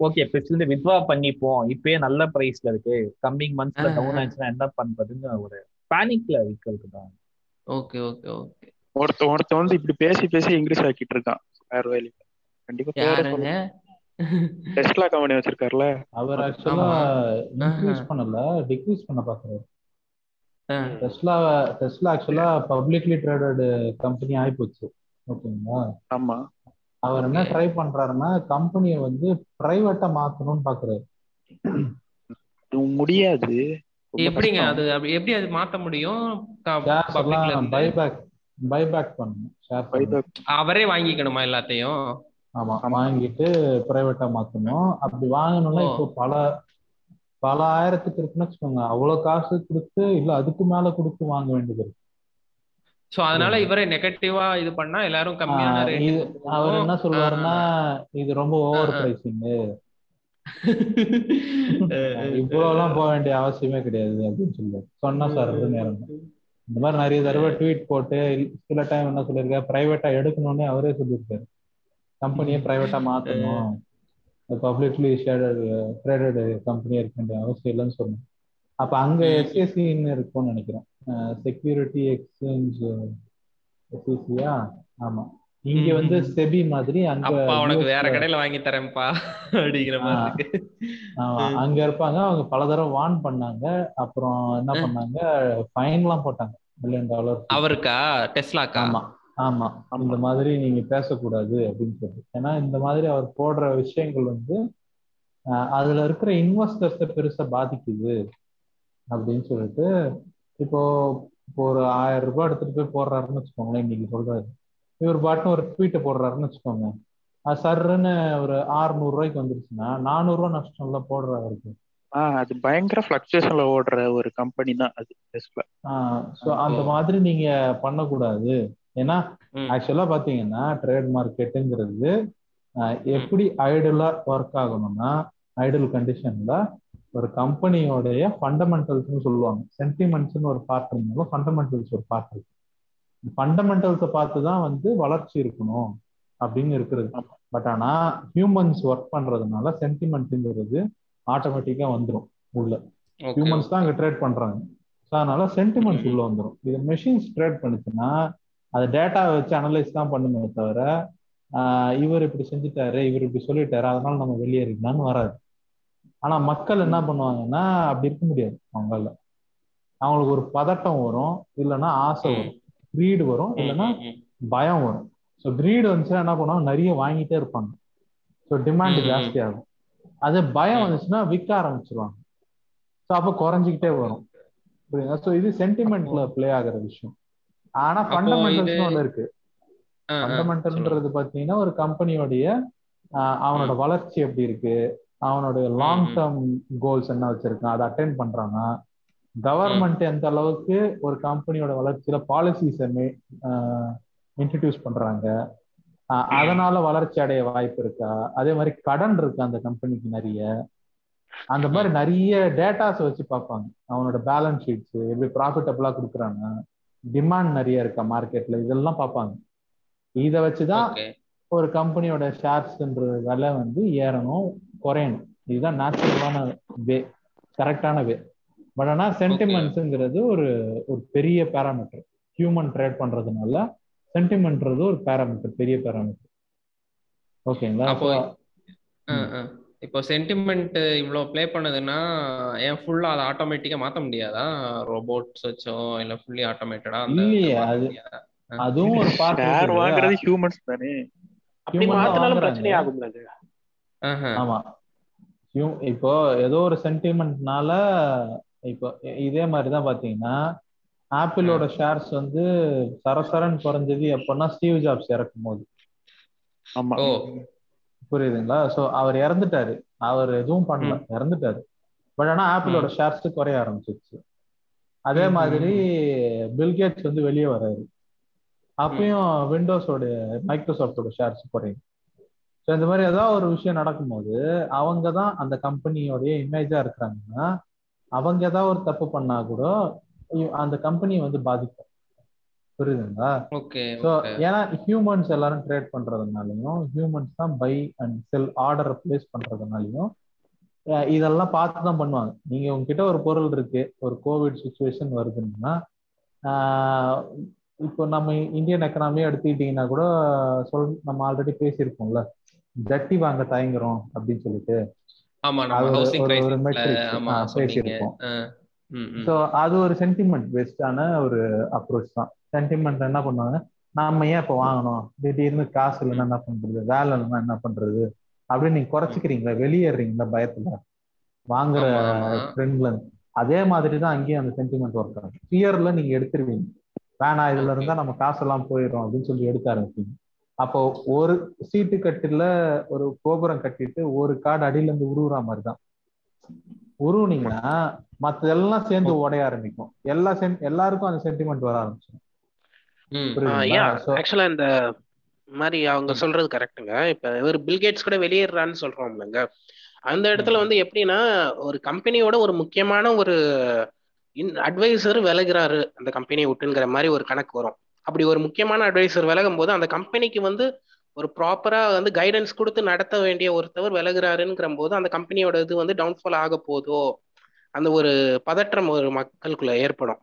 ஓகே பெப்சில வித்வா பண்ணிப்போம். இப்பயே நல்ல பிரைஸ்ல இருக்கு. கம்மிங் மந்த்ஸ்ல டவுன். ஆயிடுச்சுன்னா என்ன பண்றதுன்னு ஒரு பேனிக்ல விற்கிறது தான். ஓகே ஓகே ஓகே ஒருத்த ஒருத்த வந்து இப்படி பேசி பேசி இங்கிலீஷ் ஆக்கிட்டு இருக்கான். வேற வேலை கண்டிப்பா டெஸ்லா கம்பெனி வச்சிருக்காருல? அவர் ஆக்சுவலா. இன்க்ரீஸ். பண்ணல டிக்ரீஸ் பண்ண பாக்குறாரு. டெஸ்லா டெஸ்லா ஆக்சுவலா பப்ளிக்லி ட்ரேடட் கம்பெனி ஆயிப்போச்சு. ஓகேங்களா? ஆமா. அவர் என்ன. ட்ரை பண்றாருன்னா கம்பெனியை வந்து பிரைவேட்டா மாத்தணும்னு பாக்குறாரு. முடியாது. எப்படிங்க. அது எப்படி அது மாத்த முடியும்? பைபேக் பைபேக் பண்ணணும். அவரே வாங்கிக்கணுமா எல்லாத்தையும்? ஆமா வாங்கிட்டு பிரைவேட்டா மாத்தணும். அப்படி வாங்கணும்னா. இப்போ பல பல ஆயிரத்துக்கு இருக்குன்னு வச்சுக்கோங்க. அவ்வளவு காசு கொடுத்து இல்ல அதுக்கு மேல கொடுத்து வாங்க வேண்டியது இருக்கு. சோ அதனால இவரே நெகட்டிவா இது பண்ணா எல்லாரும் கம்மியான இது அவர் ரேட் என்ன சொல்லுவாருன்னா இது ரொம்ப ஓவர். பிரைசிங் இவ்வளவு எல்லாம் போக வேண்டிய அவசியமே கிடையாது அப்படின்னு சொல்லுவாரு சொன்னா சார் நேரம். இந்த மாதிரி நிறைய தடவை ட்வீட் போட்டு சில டைம் என்ன சொல்லியிருக்காரு? பிரைவேட்டா எடுக்கணும்னு அவரே சொல்லியிருக்காரு. கம்பெனியை பிரைவேட்டா மாத்தணும். பப்ளிக்லி ஷேடட் ட்ரேடட் கம்பெனி இருக்க வேண்டிய அவசியம் இல்லைன்னு சொன்னேன். அப்ப அங்க. எஸ்எஸ்சின்னு இருக்கும்னு நினைக்கிறேன். செக்யூரிட்டி எக்ஸ்சேஞ்ச் எஸ்எஸ்சியா ஆமா. இங்க வந்து. செபி மாதிரி அங்க உனக்கு வேற கடையில வாங்கி தரேன்ப்பா அப்படிங்கிற மாதிரி. அங்க இருப்பாங்க. அவங்க பல தடவை வார்ன் பண்ணாங்க. அப்புறம் என்ன. பண்ணாங்க? ஃபைன் எல்லாம் போட்டாங்க. மில்லியன் டாலர் அவருக்கா? டெஸ்லாக்கா ஆமா. ஆமா. இந்த மாதிரி நீங்க பேசக்கூடாது அப்படின்னு சொல்லி ஏன்னா இந்த மாதிரி அவர் போடுற விஷயங்கள் வந்து அதுல இருக்கிற இன்வெஸ்டர்ஸை பெருசா பாதிக்குது அப்படின்னு சொல்லிட்டு இப்போ இப்போ ஒரு ஆயிரம் ரூபாய் எடுத்துட்டு போய் போடுறாருன்னு வச்சுக்கோங்களேன் இன்னைக்கு சொல்றாரு. இவர் பாட்டு ஒரு ட்வீட்டை போடுறாருன்னு வச்சுக்கோங்க. அது சர்ன்னு ஒரு 600 ரூபாய்க்கு வந்துருச்சுன்னா நானூறு ரூபாய் நஷ்டம்ல போடுறாரு அவருக்கு. ஆஹ் அது பயங்கர ஃபிளக்சுவேஷன்ல ஓடுற ஒரு கம்பெனி தான் அது ஸோ அந்த. மாதிரி நீங்க பண்ணக்கூடாது. ஏன்னா. ஆக்சுவலா பாத்தீங்கன்னா ட்ரேட் மார்க்கெட்டுங்கிறது எப்படி ஐடலா ஒர்க் ஆகணும்னா ஐடல் கண்டிஷன்ல ஒரு கம்பெனியோடைய ஃபண்டமெண்டல்ஸ்னு சொல்லுவாங்க. சென்டிமெண்ட்ஸ்னு ஒரு பார்ட் இருந்தாலும் ஃபண்டமெண்டல்ஸ் ஒரு பார்ட் இருக்கு. ஃபண்டமெண்டல்ஸை பார்த்து தான் வந்து வளர்ச்சி இருக்கணும் அப்படின்னு இருக்கிறது. பட் ஆனா ஹியூமன்ஸ் ஒர்க் பண்றதுனால சென்டிமெண்ட்ங்கிறது ஆட்டோமேட்டிக்கா வந்துடும் உள்ள. ஹியூமன்ஸ் தான் அங்க ட்ரேட் பண்றாங்க. ஸோ அதனால சென்டிமெண்ட்ஸ். உள்ள வந்துடும் இது மெஷின்ஸ் ட்ரேட் பண்ணுச்சுன்னா அது டேட்டா வச்சு அனலைஸ் தான் பண்ணுமே தவிர ஆஹ் இவர் இப்படி செஞ்சுட்டாரு இவர் இப்படி சொல்லிட்டாரு அதனால நம்ம வெளியேறிக்கலாம்னு வராது. ஆனா மக்கள் என்ன பண்ணுவாங்கன்னா அப்படி இருக்க முடியாது அவங்களால. அவங்களுக்கு ஒரு பதட்டம் வரும் இல்லைன்னா ஆசை. வரும் க்ரீடு வரும் இல்லைன்னா. பயம் வரும். ஸோ க்ரீடு வந்துச்சுன்னா என்ன பண்ணுவாங்க? நிறைய வாங்கிட்டே இருப்பாங்க. ஸோ டிமாண்ட் ம், ம். ஜாஸ்தி ஆகும் அது பயம். வந்துச்சுன்னா விற்க ஆரம்பிச்சிருவாங்க. ஸோ அப்போ குறைஞ்சிக்கிட்டே வரும். புரியுதா? ஸோ இது சென்டிமெண்ட்ல ப்ளே ஆகுற விஷயம். ஆனா இது- ஒன்று இருக்கு. ஃபண்டமெண்டல்ன்றது பார்த்தீங்கன்னா ஒரு கம்பெனியோடைய அவனோட வளர்ச்சி எப்படி இருக்கு? அவனுடைய லாங். டேர்ம் கோல்ஸ் என்ன வச்சிருக்கான்? அதை அட்டைன் பண்றானா? கவர்மெண்ட் எந்த அளவுக்கு ஒரு கம்பெனியோட வளர்ச்சியில பாலிசிஸை இன்ட்ரடியூஸ் பண்றாங்க? அதனால வளர்ச்சி அடைய வாய்ப்பு இருக்கா? அதே மாதிரி கடன் இருக்கு அந்த கம்பெனிக்கு நிறைய? அந்த மாதிரி நிறைய டேட்டாஸ் வச்சு பார்ப்பாங்க. அவனோட பேலன்ஸ் ஷீட்ஸ் எப்படி ப்ராஃபிட்டபிளா கொடுக்குறாங்க டிமாண்ட் நிறைய இருக்கா மார்க்கெட்ல இதெல்லாம் பார்ப்பாங்க. இதை வச்சுதான். ஒரு கம்பெனியோட ஷேர்ஸ்ன்ற விலை வந்து ஏறணும் குறையணும். இதுதான் நேச்சுரலான வே கரெக்டான வே பட் ஆனா சென்டிமெண்ட்ஸுங்கிறது ஒரு ஒரு பெரிய பேராமீட்டர் ஹியூமன் ட்ரேட் பண்றதுனால சென்டிமெண்ட்றது ஒரு பேராமீட்டர் பெரிய பேராமீட்டர் ஓகேங்களா. இப்போ சென்டிமெண்ட் இவ்வளோ ப்ளே பண்ணுதுன்னா ஏன் ஃபுல்லா அதை ஆட்டோமேட்டிக்கா மாத்த முடியாதா? ரோபோட்ஸ் வச்சோ இல்ல ஃபுல்லி ஆட்டோமேட்டடா இல்லையே, அது-? அதுவும் ஒரு பார்ட் ஷேர் வாங்குறது ஹியூமன்ஸ் தானே. அப்படி மாத்தினாலும். பிரச்சனை ஆகும்ல அது. ஆமா. இப்போ ஏதோ ஒரு சென்டிமெண்ட்னால இப்போ இதே மாதிரி தான் பாத்தீங்கன்னா ஆப்பிளோட ஷேர்ஸ் வந்து சரசரன் குறைஞ்சது எப்பன்னா ஸ்டீவ் ஜாப்ஸ் இறக்கும் போது ஆமா. ஓ. புரியுதுங்களா? சோ அவர் இறந்துட்டாரு. அவர் எதுவும் பண்ணல. இறந்துட்டாரு. பட் ஆனா ஆப்பிளோட ஷேர்ஸ் குறைய ஆரம்பிச்சிருச்சு. அதே மாதிரி பில்கேட்ஸ் வந்து வெளியே வராரு. அப்பயும் விண்டோஸோட மைக்ரோசாஃப்டோட ஷேர்ஸ் குறையும். ஸோ இந்த மாதிரி ஏதாவது ஒரு விஷயம் நடக்கும்போது அவங்க தான் அந்த கம்பெனியோடைய இமேஜா இருக்கிறாங்கன்னா அவங்க ஏதாவது ஒரு தப்பு பண்ணா கூட அந்த கம்பெனி வந்து பாதிக்கும். புரியுதுங்களா? ஓகே ஏன்னா ஹியூமன்ஸ் எல்லாரும் ட்ரேட் பண்றதுனாலையும் ஹியூமன்ஸ் தான் buy and sell order place பண்றதுனாலையும் இதெல்லாம் பார்த்து தான் பண்ணுவாங்க. நீங்க உங்ககிட்ட ஒரு பொருள் இருக்கு ஒரு கோவிட் சுச்சுவேஷன் வருதுன்னா இப்போ நம்ம இந்தியன் எக்கனாமியை எடுத்துக்கிட்டீங்கன்னா கூட சொல் நம்ம ஆல்ரெடி பேசியிருக்கோம்ல ஜட்டி வாங்க தயங்குறோம் அப்படின்னு சொல்லிட்டு. பேசியிருக்கோம். ஸோ அது ஒரு சென்டிமெண்ட் பேஸ்டான ஒரு அப்ரோச் தான். சென்டிமெண்ட் என்ன பண்ணுவாங்க? நாம ஏன் இப்போ வாங்கணும்? திடீர்னு காசு இல்லைன்னா என்ன பண்றது? வேலை இல்லைன்னா என்ன பண்றது? அப்படின்னு நீங்க குறைச்சிக்கிறீங்களா? வெளியேறீங்களா? பயத்துல? வாங்குற. ட்ரெண்ட்ல அதே மாதிரி தான் அங்கேயும் அந்த சென்டிமெண்ட் ஒர்க் ஆகும். ஃபியர்ல நீங்க எடுத்துருவீங்க. வேணாம் இதுல. இருந்தா நம்ம காசெல்லாம் போயிடும் அப்படின்னு சொல்லி எடுக்க ஆரம்பிச்சீங்க அப்போ ஒரு சீட்டு கட்டுல ஒரு கோபுரம் கட்டிட்டு ஒரு கார்டு அடியில இருந்து உருவுற மாதிரி தான். உருவுனீங்கன்னா மத்ததெல்லாம் சேர்ந்து உடைய ஆரம்பிக்கும். எல்லா சென் எல்லாருக்கும் அந்த சென்டிமெண்ட் வர ஆரம்பிச்சிடும் ம் புரியுதுங்களா யா So, ஆக்சுவலா இந்த மாதிரி அவங்க. சொல்றது கரெக்ட்டுங்க இப்ப இவர் பில்கேட்ஸ் கூட வெளியேறான்னு சொல்றோம்லங்க. அந்த இடத்துல. வந்து எப்படின்னா ஒரு கம்பெனியோட ஒரு முக்கியமான ஒரு அட்வைசர் விலகுறாரு அந்த கம்பெனியை விட்டுங்கிற மாதிரி ஒரு கணக்கு வரும். அப்படி ஒரு முக்கியமான அட்வைசர் விலகும் போது அந்த கம்பெனிக்கு வந்து ஒரு ப்ராப்பரா வந்து கைடன்ஸ் கொடுத்து நடத்த வேண்டிய ஒருத்தவர் விலகுறாருங்கிற போது அந்த கம்பெனியோட இது வந்து டவுன்ஃபால் ஆக போதோ அந்த ஒரு பதற்றம் ஒரு மக்களுக்குள்ள ஏற்படும்.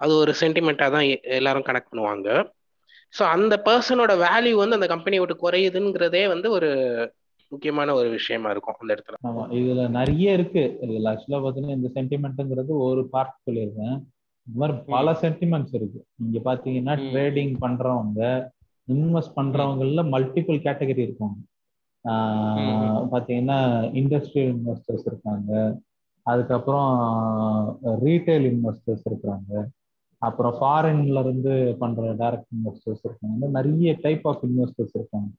அது ஒரு சென்டிமெண்ட்டாக தான் எல்லாரும் கனெக்ட் பண்ணுவாங்க. ஸோ அந்த பர்சனோட வேல்யூ வந்து அந்த கம்பெனியை விட்டு குறையுதுங்கிறதே வந்து ஒரு முக்கியமான ஒரு விஷயமா இருக்கும் அந்த இடத்துல. ஆமா இதுல நிறைய இருக்கு. இதுல ஆக்சுவலா பாத்தீங்கன்னா இந்த சென்டிமெண்ட்ங்கிறது ஒரு பார்ட் சொல்லியிருக்கேன். இந்த மாதிரி பல சென்டிமெண்ட்ஸ் இருக்கு. நீங்க பாத்தீங்கன்னா. ட்ரேடிங் பண்றவங்க இன்வெஸ்ட் பண்றவங்கல மல்டிபிள் கேட்டகரி இருக்காங்க. பாத்தீங்கன்னா இண்டஸ்ட்ரியல் இன்வெஸ்டர்ஸ் இருக்காங்க. அதுக்கப்புறம் ரீட்டைல் இன்வெஸ்டர்ஸ் இருக்காங்க. அப்புறம் ஃபாரின்ல இருந்து பண்ற டைரக்ட் இன்வெஸ்டர்ஸ் இருக்காங்க. இந்த நிறைய டைப் ஆஃப் இன்வெஸ்டர்ஸ் இருக்காங்க.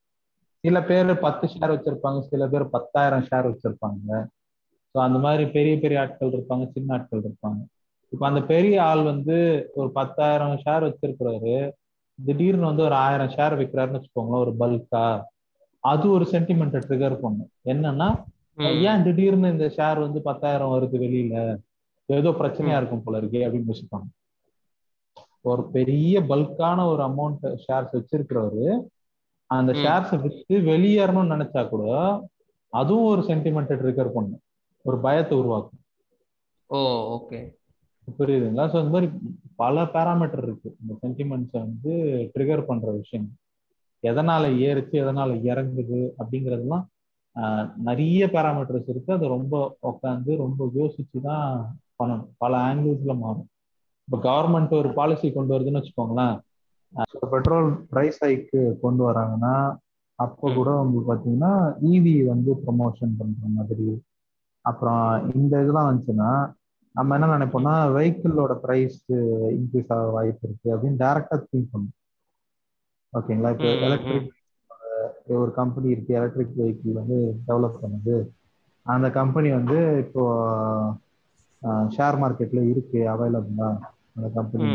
சில பேர் பத்து ஷேர் வச்சிருப்பாங்க சில பேர் பத்தாயிரம் ஷேர் வச்சிருப்பாங்க. ஸோ அந்த மாதிரி பெரிய பெரிய ஆட்கள் இருப்பாங்க சின்ன ஆட்கள் இருப்பாங்க. இப்போ அந்த பெரிய ஆள் வந்து ஒரு பத்தாயிரம் ஷேர் வச்சிருக்கிறாரு. திடீர்னு வந்து ஒரு ஆயிரம் ஷேர் விற்கிறாருன்னு வச்சுக்கோங்களேன் ஒரு பல்கா அது ஒரு சென்டிமெண்ட்டை ட்ரிகர் பண்ணும் என்னன்னா. ஏன் திடீர்னு இந்த ஷேர் வந்து பத்தாயிரம் வருது வெளியில? ஏதோ பிரச்சனையா இருக்கும் போல இருக்கே அப்படின்னு யோசிப்பாங்க. ஒரு பெரிய பல்கான ஒரு அமௌண்ட் ஷேர்ஸ் வச்சிருக்கிறவரு அந்த. ஷேர்ஸை வித்து வெளியேறணும்னு நினைச்சா கூட அதுவும் ஒரு சென்டிமெண்ட்டை ட்ரிகர் பண்ணும் ஒரு பயத்தை உருவாக்கும். ஓ ஓகே புரியுதுங்களா? ஸோ இந்த மாதிரி பல பேராமீட்டர் இருக்கு. இந்த சென்டிமெண்ட்ஸை வந்து ட்ரிகர் பண்ற விஷயம். எதனால ஏறுச்சு எதனால இறங்குது அப்படிங்கிறதுலாம் நிறைய பேராமீட்டர்ஸ் இருக்கு. அது ரொம்ப உட்காந்து ரொம்ப யோசிச்சு தான் பண்ணணும். பல ஆங்கிள்ஸ்ல மாறும். இப்போ கவர்மெண்ட் ஒரு பாலிசி கொண்டு வருதுன்னு வச்சுக்கோங்களேன். பெட்ரோல் ப்ரைஸ் ஹைக்கு கொண்டு வராங்கன்னா அப்போ கூட உங்களுக்கு பார்த்தீங்கன்னா இவி வந்து ப்ரொமோஷன் பண்ற மாதிரி. அப்புறம் இந்த இதெல்லாம் வந்துச்சுன்னா நம்ம என்ன நினைப்போம்னா வெஹிக்கிளோட ப்ரைஸ் இன்க்ரீஸ் ஆக வாய்ப்பு இருக்கு அப்படின்னு டைரக்டா திங்க் பண்ணும் ஓகேங்களா இப்போ எலக்ட்ரிக் ஒரு கம்பெனி இருக்கு எலக்ட்ரிக் வெஹிக்கிள் வந்து டெவலப் பண்ணுது. அந்த கம்பெனி வந்து இப்போ ஷேர் மார்க்கெட்ல இருக்கு அவைலபிளா அந்த கம்பெனி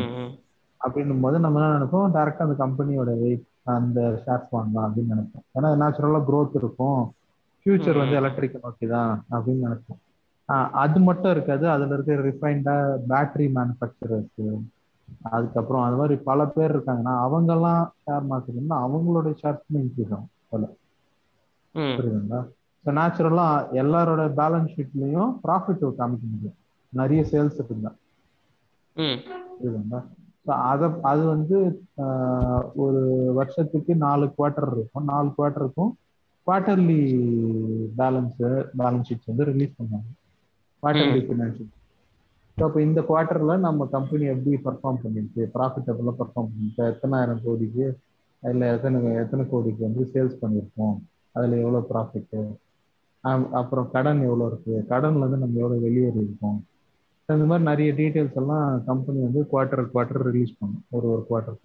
அப்படின்னும் போது நம்ம என்ன நினைப்போம்? டேரக்டா அந்த கம்பெனியோட வெயிட் அந்த ஷேர்ஸ் வாங்கலாம் அப்படின்னு நினைப்போம். ஏன்னா நேச்சுரலா growth இருக்கும். ஃபியூச்சர் வந்து. எலக்ட்ரிக் நோக்கி தான் அப்படின்னு நினைப்போம். அது மட்டும் இருக்காது. அதுல இருக்க ரிஃபைண்டா பேட்டரி மேனுஃபேக்சரர்ஸ் அதுக்கப்புறம் அது மாதிரி பல பேர் இருக்காங்கன்னா அவங்கெல்லாம் ஷேர் மார்க்கெட்னா அவங்களோட ஷேர்ஸ்மே இன்க்ரீஸ் ஆகும். போல புரியுதுங்களா? ஸோ நேச்சுரலா எல்லாரோட பேலன்ஸ் ஷீட்லயும் ப்ராஃபிட் காமிக்க முடியும். நிறைய சேல்ஸ் இருந்தா புரியுதுங்களா? ஸோ அதை அது வந்து ஒரு வருஷத்துக்கு நாலு குவார்ட்டர் இருக்கும். நாலு குவார்ட்டருக்கும் குவார்ட்டர்லி பேலன்ஸ் பேலன்ஸ் ஷீட்ஸ் வந்து ரிலீஸ் பண்ணுவாங்க. குவார்ட்டர்லி ஃபினான்ஷியல் ஸோ அப்போ இந்த குவார்ட்டர்ல நம்ம கம்பெனி எப்படி பர்ஃபார்ம் பண்ணிருக்கு? ப்ராஃபிட்டபுளாக பர்ஃபார்ம் பண்ணிருக்கு? எத்தனாயிரம் கோடிக்கு இல்லை எத்தனை எத்தனை கோடிக்கு வந்து சேல்ஸ் பண்ணியிருக்கோம் அதில் எவ்வளோ ப்ராஃபிட்டு அப்புறம் கடன் எவ்வளோ இருக்கு? கடன்ல இருந்து நம்ம எவ்வளோ வெளியேறி இருக்கோம் இந்த மாதிரி நிறைய டீட்டெயில்ஸ் எல்லாம் கம்பெனி வந்து குவார்ட்டர் குவார்ட்டர் ரிலீஸ் பண்ணும். ஒரு ஒரு குவார்ட்டர்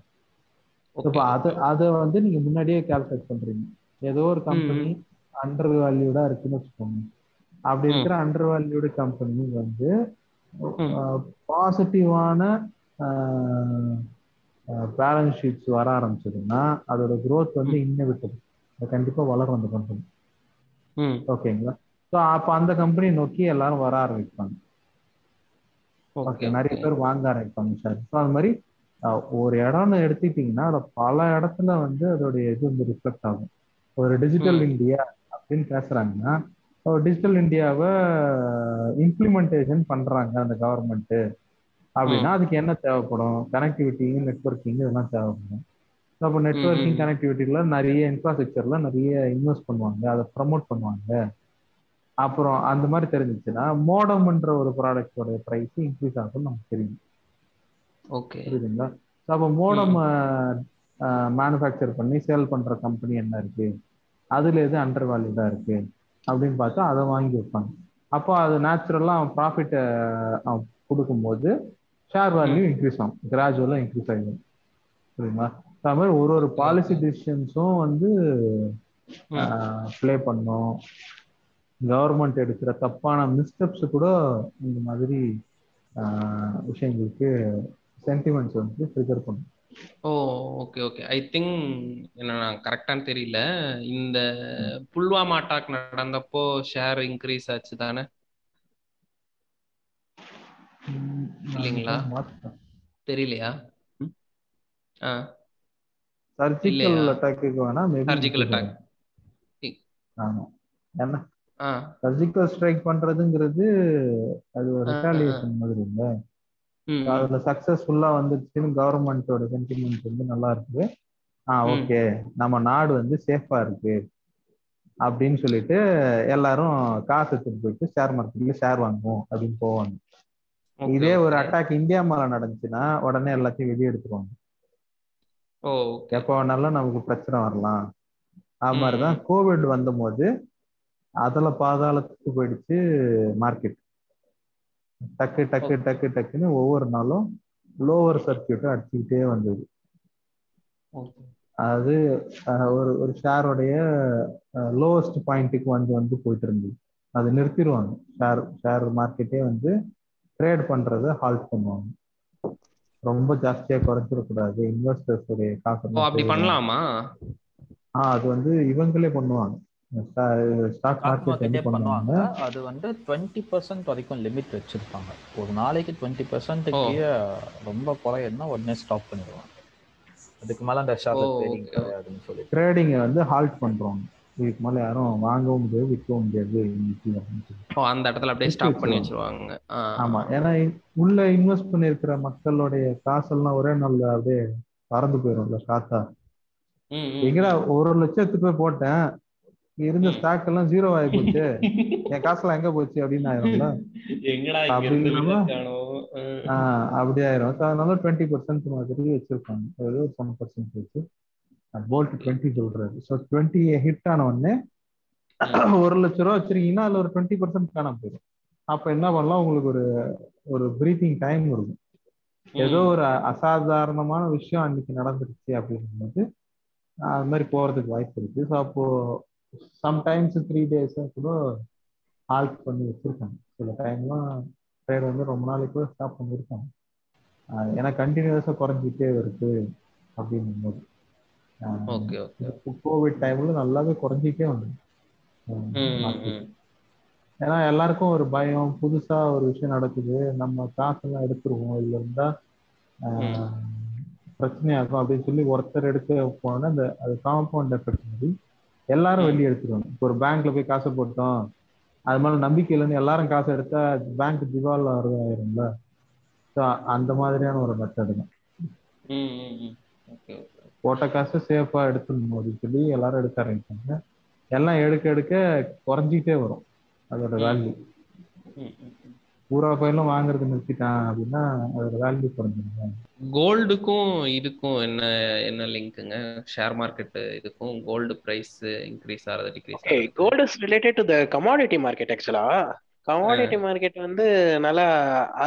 இப்போ அதை அதை வந்து நீங்க முன்னாடியே கால்குலேட் பண்றீங்க. ஏதோ ஒரு கம்பெனி அண்டர் வேல்யூடா இருக்குன்னு வச்சுக்கோங்க. அப்படி. இருக்கிற அண்டர் வேல்யூடு கம்பெனி வந்து. பாசிட்டிவான பேலன்ஸ் ஷீட்ஸ் வர ஆரம்பிச்சதுன்னா அதோட growth வந்து இன்னவிட்டது அது கண்டிப்பா வளரும் அந்த கம்பெனி ஓகேங்களா ஸோ அப்போ அந்த கம்பெனி நோக்கி எல்லாரும் வர ஆரம்பிப்பாங்க. ஓகே நிறைய பேர் வாங்க ஆரம்பிப்பாங்க சார் ஸோ அது மாதிரி ஒரு இடம்னு எடுத்துக்கிட்டிங்கன்னா அதில் பல இடத்துல வந்து அதோடைய இது வந்து ரிஃப்ளெக்ட் ஆகும். ஒரு டிஜிட்டல். இந்தியா அப்படின்னு பேசுறாங்கன்னா டிஜிட்டல் இந்தியாவை இம்ப்ளிமெண்டேஷன் பண்றாங்க அந்த கவர்மெண்ட் அப்படின்னா அதுக்கு என்ன தேவைப்படும்? கனெக்டிவிட்டி நெட்ஒர்க்கிங் இதெல்லாம் தேவைப்படும். அப்போ நெட்ஒர்க்கிங் ம். கனெக்டிவிட்டில நிறைய இன்ஃப்ராஸ்ட்ரக்சர்ல நிறைய இன்வெஸ்ட் பண்ணுவாங்க. அதை ப்ரமோட் பண்ணுவாங்க. அப்புறம் அந்த மாதிரி தெரிஞ்சிச்சுன்னா மோடம்ன்ற ஒரு ப்ராடக்டோட ப்ரைஸ் இன்க்ரீஸ் ஆகும்னு நமக்கு தெரியும். ஓகே புரியுதுங்களா? ஸோ அப்போ மோடம் மேனுஃபேக்சர் பண்ணி சேல் பண்ற கம்பெனி என்ன இருக்கு? அதுல எது அண்டர் வேல்யூடா இருக்கு? அப்படின்னு பார்த்தா அதை வாங்கி வைப்பாங்க. அப்போ அது நேச்சுரலா அவன் ப்ராஃபிட்டை அவன் கொடுக்கும்போது ஷேர் வேல்யூ இன்க்ரீஸ் ஆகும். கிராஜுவலாக இன்க்ரீஸ் ஆகிடும். புரியுங்களா அது மாதிரி ஒரு ஒரு பாலிசி டிசிஷன்ஸும் வந்து ப்ளே பண்ணும். கவர்மெண்ட் எடுக்கிற தப்பான மிஸ்டெப்ஸ் கூட இந்த மாதிரி விஷயங்களுக்கு சென்டிமெண்ட்ஸ் வந்து ட்ரிகர் பண்ணும். Oh okay okay I think என்ன நான் கரெக்டான்னு தெரியல. இந்த புல்வாமா அட்டாக் நடந்தப்போ ஷேர் இன்க்ரீஸ் ஆச்சு தானே? இல்லைங்களா? தெரியலையா? ஆ. சர்ஜிக்கல்? அட்டாக்கு வேணா சர்ஜிக்கல் அட்டாக் ஆமா. ஏன்னா ஆ சர்ஜிக்கல் ஸ்ட்ரைக் பண்றதுங்கிறது அது ஒரு. ரிட்டாலியேஷன் மாதிரி இல்ல. அதுல சக்சஸ்ஃபுல்லா வந்துருச்சுன்னு கவர்மெண்டோட சென்டிமெண்ட் வந்து நல்லா இருக்கு ஆ ம். ஓகே. நம்ம நாடு வந்து சேஃபா இருக்கு. அப்படின்னு சொல்லிட்டு எல்லாரும் காசு எடுத்துட்டு போயிட்டு ஷேர் மார்க்கெட்ல ஷேர் வாங்குவோம் அப்படின்னு போவாங்க. இதே ஒரு. அட்டாக் இந்தியா மேல நடந்துச்சுன்னா உடனே எல்லாத்தையும் வெளியே எடுத்துருவாங்க. எப்போ வேணாலும் நமக்கு பிரச்சனை வரலாம். அது மாதிரிதான் கோவிட் வந்தபோது அதுல பாதாளத்துக்கு போயிடுச்சு மார்க்கெட் டக்கு டக்கு டக்கு டக்குன்னு ஒவ்வொரு நாளும் லோவர் சர்க்கியூட்டை அடிச்சுக்கிட்டே வந்தது. அது ஒரு ஒரு ஷேரோடைய லோவஸ்ட் பாயிண்ட்டுக்கு வந்து வந்து போயிட்டு இருந்தது. அது நிறுத்திடுவாங்க. ஷேர் ஷேர் மார்க்கெட்டே வந்து ட்ரேட் பண்றதை ஹால்ட் பண்ணுவாங்க. ரொம்ப ஜாஸ்தியா குறைச்சிடக்கூடாது இன்வெஸ்டர்ஸ் உடைய காசு அப்படி பண்ணலாமா? ஆ அது வந்து இவங்களே பண்ணுவாங்க. ஸ்டாக் ஸ்டாக் மார்க்கெட் பண்ணுவாங்க? அது வந்து டுவெண்ட்டி பர்சன்ட் வரைக்கும் லிமிட் வச்சிருப்பாங்க. ஒரு நாளைக்கு டுவெண்ட்டி பர்சன்ட். கீழே ரொம்ப குறையன்னா உடனே ஸ்டாப் பண்ணிடுவாங்க. அதுக்கு மேல அந்த ஷேர் ஓ, ட்ரேடிங் வந்து ஹால்ட் பண்றோம். இதுக்கு மேல யாரும் வாங்கவும் முடியாது விற்கவும் முடியாது. அந்த இடத்துல அப்படியே ஸ்டாப் பண்ணி வச்சிருவாங்க. ஆமா ஏன்னா உள்ள இன்வெஸ்ட் பண்ணிருக்கிற மக்களுடைய காசெல்லாம் ஒரே நாள்ல அப்படியே பறந்து போயிரும்ல காத்தா எங்கடா. ஒரு லட்சத்துக்கு போய் போட்டேன் இருந்த. ஸ்டாக் எல்லாம் ஜீரோ ஆகி போச்சு. என் காசுலாம் எங்க போச்சு அப்படின்னு ஆயிரும்ல? அப்படி ஆயிரும். அதனால டுவெண்ட்டி பர்சன்ட் மாதிரி வச்சிருப்பாங்க ஒரு செவன் பர்சன்ட் வச்சு. போல்ட் டுவெண்ட்டி சொல்றாரு ஸோ டுவெண்ட்டி ஹிட் ஆன உடனே ஒரு லட்ச ரூபா வச்சிருக்கீங்கன்னா அதுல ஒரு டுவெண்ட்டி பர்சன்ட் காணாம போயிடும். அப்ப என்ன பண்ணலாம்? உங்களுக்கு ஒரு ஒரு பிரீத்திங் டைம் இருக்கும். ஏதோ ஒரு அசாதாரணமான விஷயம் அன்னைக்கு நடந்துருச்சு அப்படிங்கும்போது ஆஹ் அது மாதிரி போறதுக்கு வாய்ப்பு இருக்கு. ஸோ அப்போ சம்டைம்ஸ் த்ரீ டேஸ் கூட ஹால்ட் பண்ணி வச்சிருக்காங்க. சில டைம்லாம் ட்ரேட் வந்து ரொம்ப நாளைக்கு கூட ஸ்டாப் பண்ணியிருக்காங்க. ஏன்னா கண்டினியூஸா குறைஞ்சிட்டே இருக்கு அப்படின்னும் போது ஓகே ஓகே. கோவிட் டைம்ல நல்லாவே குறைஞ்சிட்டே வந்து ம், ம், ம். ஏன்னா எல்லாருக்கும் ஒரு பயம் புதுசா ஒரு விஷயம் நடக்குது. நம்ம காசெல்லாம் எடுத்துருவோம். இதுல இருந்தா பிரச்சனையாகும் அப்படின்னு சொல்லி ஒருத்தர் எடுக்க போனோம்னா அந்த அது காம்பவுண்ட் எஃபெக்ட் மாதிரி எல்லாரும் வெளியே எடுத்துருவாங்க இப்போ ஒரு பேங்க்ல போய் காசை போட்டோம். அது மேல நம்பிக்கை இல்லைன்னு எல்லாரும் காசை எடுத்தா பேங்க் திவால் ஆயிரும்ல? ஸோ அந்த மாதிரியான ஒரு மெத்தடு தான். போட்ட காசை சேஃபா எடுத்துடணும் அப்படின்னு சொல்லி எல்லாரும் எடுக்க ஆரம்பிச்சாங்க. எல்லாம் எடுக்க எடுக்க குறைஞ்சிட்டே வரும். அதோட வேல்யூ. பூரா பயிலும் வாங்குறது நிறுத்திட்டான் அப்படின்னா அதோட வேல்யூ குறைஞ்சிருங்க கோல்டுக்கும் இதுக்கும் என்ன என்ன லிங்க்குங்க? ஷேர் மார்க்கெட் இதுக்கும் கோல்டு பிரைஸ் இன்க்ரீஸ் ஆகிறது decrease okay gold is related to the commodity market ஆக்சுவலா கமாடிட்டி மார்க்கெட் வந்து நல்லா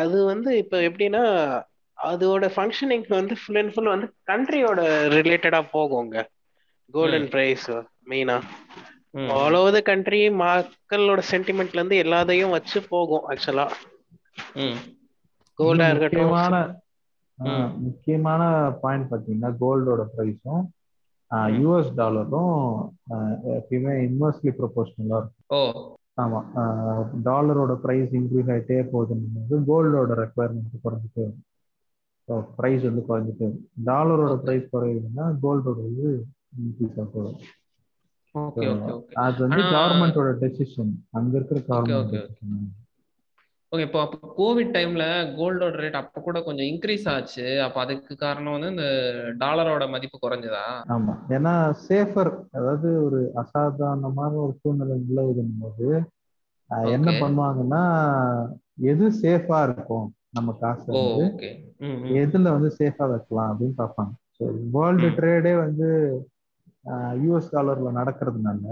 அது வந்து இப்போ எப்படின்னா அதோட ஃபங்க்ஷனிங் வந்து ஃபுல் அண்ட் ஃபுல் வந்து கண்ட்ரியோட ரிலேட்டடா போகுங்க. கோல்டன் பிரைஸ் மெயினா ஆல் ஓவர் த கண்ட்ரி மக்களோட சென்டிமெண்ட்ல இருந்து எல்லாத்தையும் வச்சு போகும் ஆக்சுவலா கோல்டா இருக்கட்டும். முக்கியமான பாயிண்ட் பாத்தீங்கன்னா கோல்டோட ப்ரைஸும் யூஎஸ் டாலரும் எப்பயுமே இன்வெர்ஸ்லி ப்ரொபோஷனலா இருக்கும். ஓ. ஆமா டாலரோட ப்ரைஸ் இன்க்ரீஸ் ஆகிட்டே போகுதுன்னு கோல்டோட ரெக்குவயர்மெண்ட் குறைஞ்சிட்டே வரும். ஸோ ப்ரைஸ் வந்து குறைஞ்சிட்டே வரும். டாலரோட. ப்ரைஸ் குறையுதுன்னா கோல்டோட இது இன்க்ரீஸ் ஓகே ஓகே அது வந்து கவர்மெண்டோட டெசிஷன் அங்க இருக்கிற கவர்மெண்ட் ஓகே இப்போ அப்போ கோவிட் டைம்ல கோல்டோட ரேட் அப்போ கூட கொஞ்சம் இன்க்ரீஸ் ஆச்சு அப்போ அதுக்கு காரணம் வந்து இந்த டாலரோட மதிப்பு குறைஞ்சதா ஆமா ஏன்னா சேஃபர் அதாவது ஒரு அசாதாரணமான ஒரு சூழ்நிலை நிலவுதும் போது என்ன. பண்ணுவாங்கன்னா எது சேஃபா இருக்கும் நம்ம காசு வந்து. எதுல வந்து சேஃபா வைக்கலாம் அப்படின்னு பார்ப்பாங்க ஸோ வேர்ல்டு. ட்ரேடே வந்து யூஎஸ் டாலர்ல நடக்கிறதுனால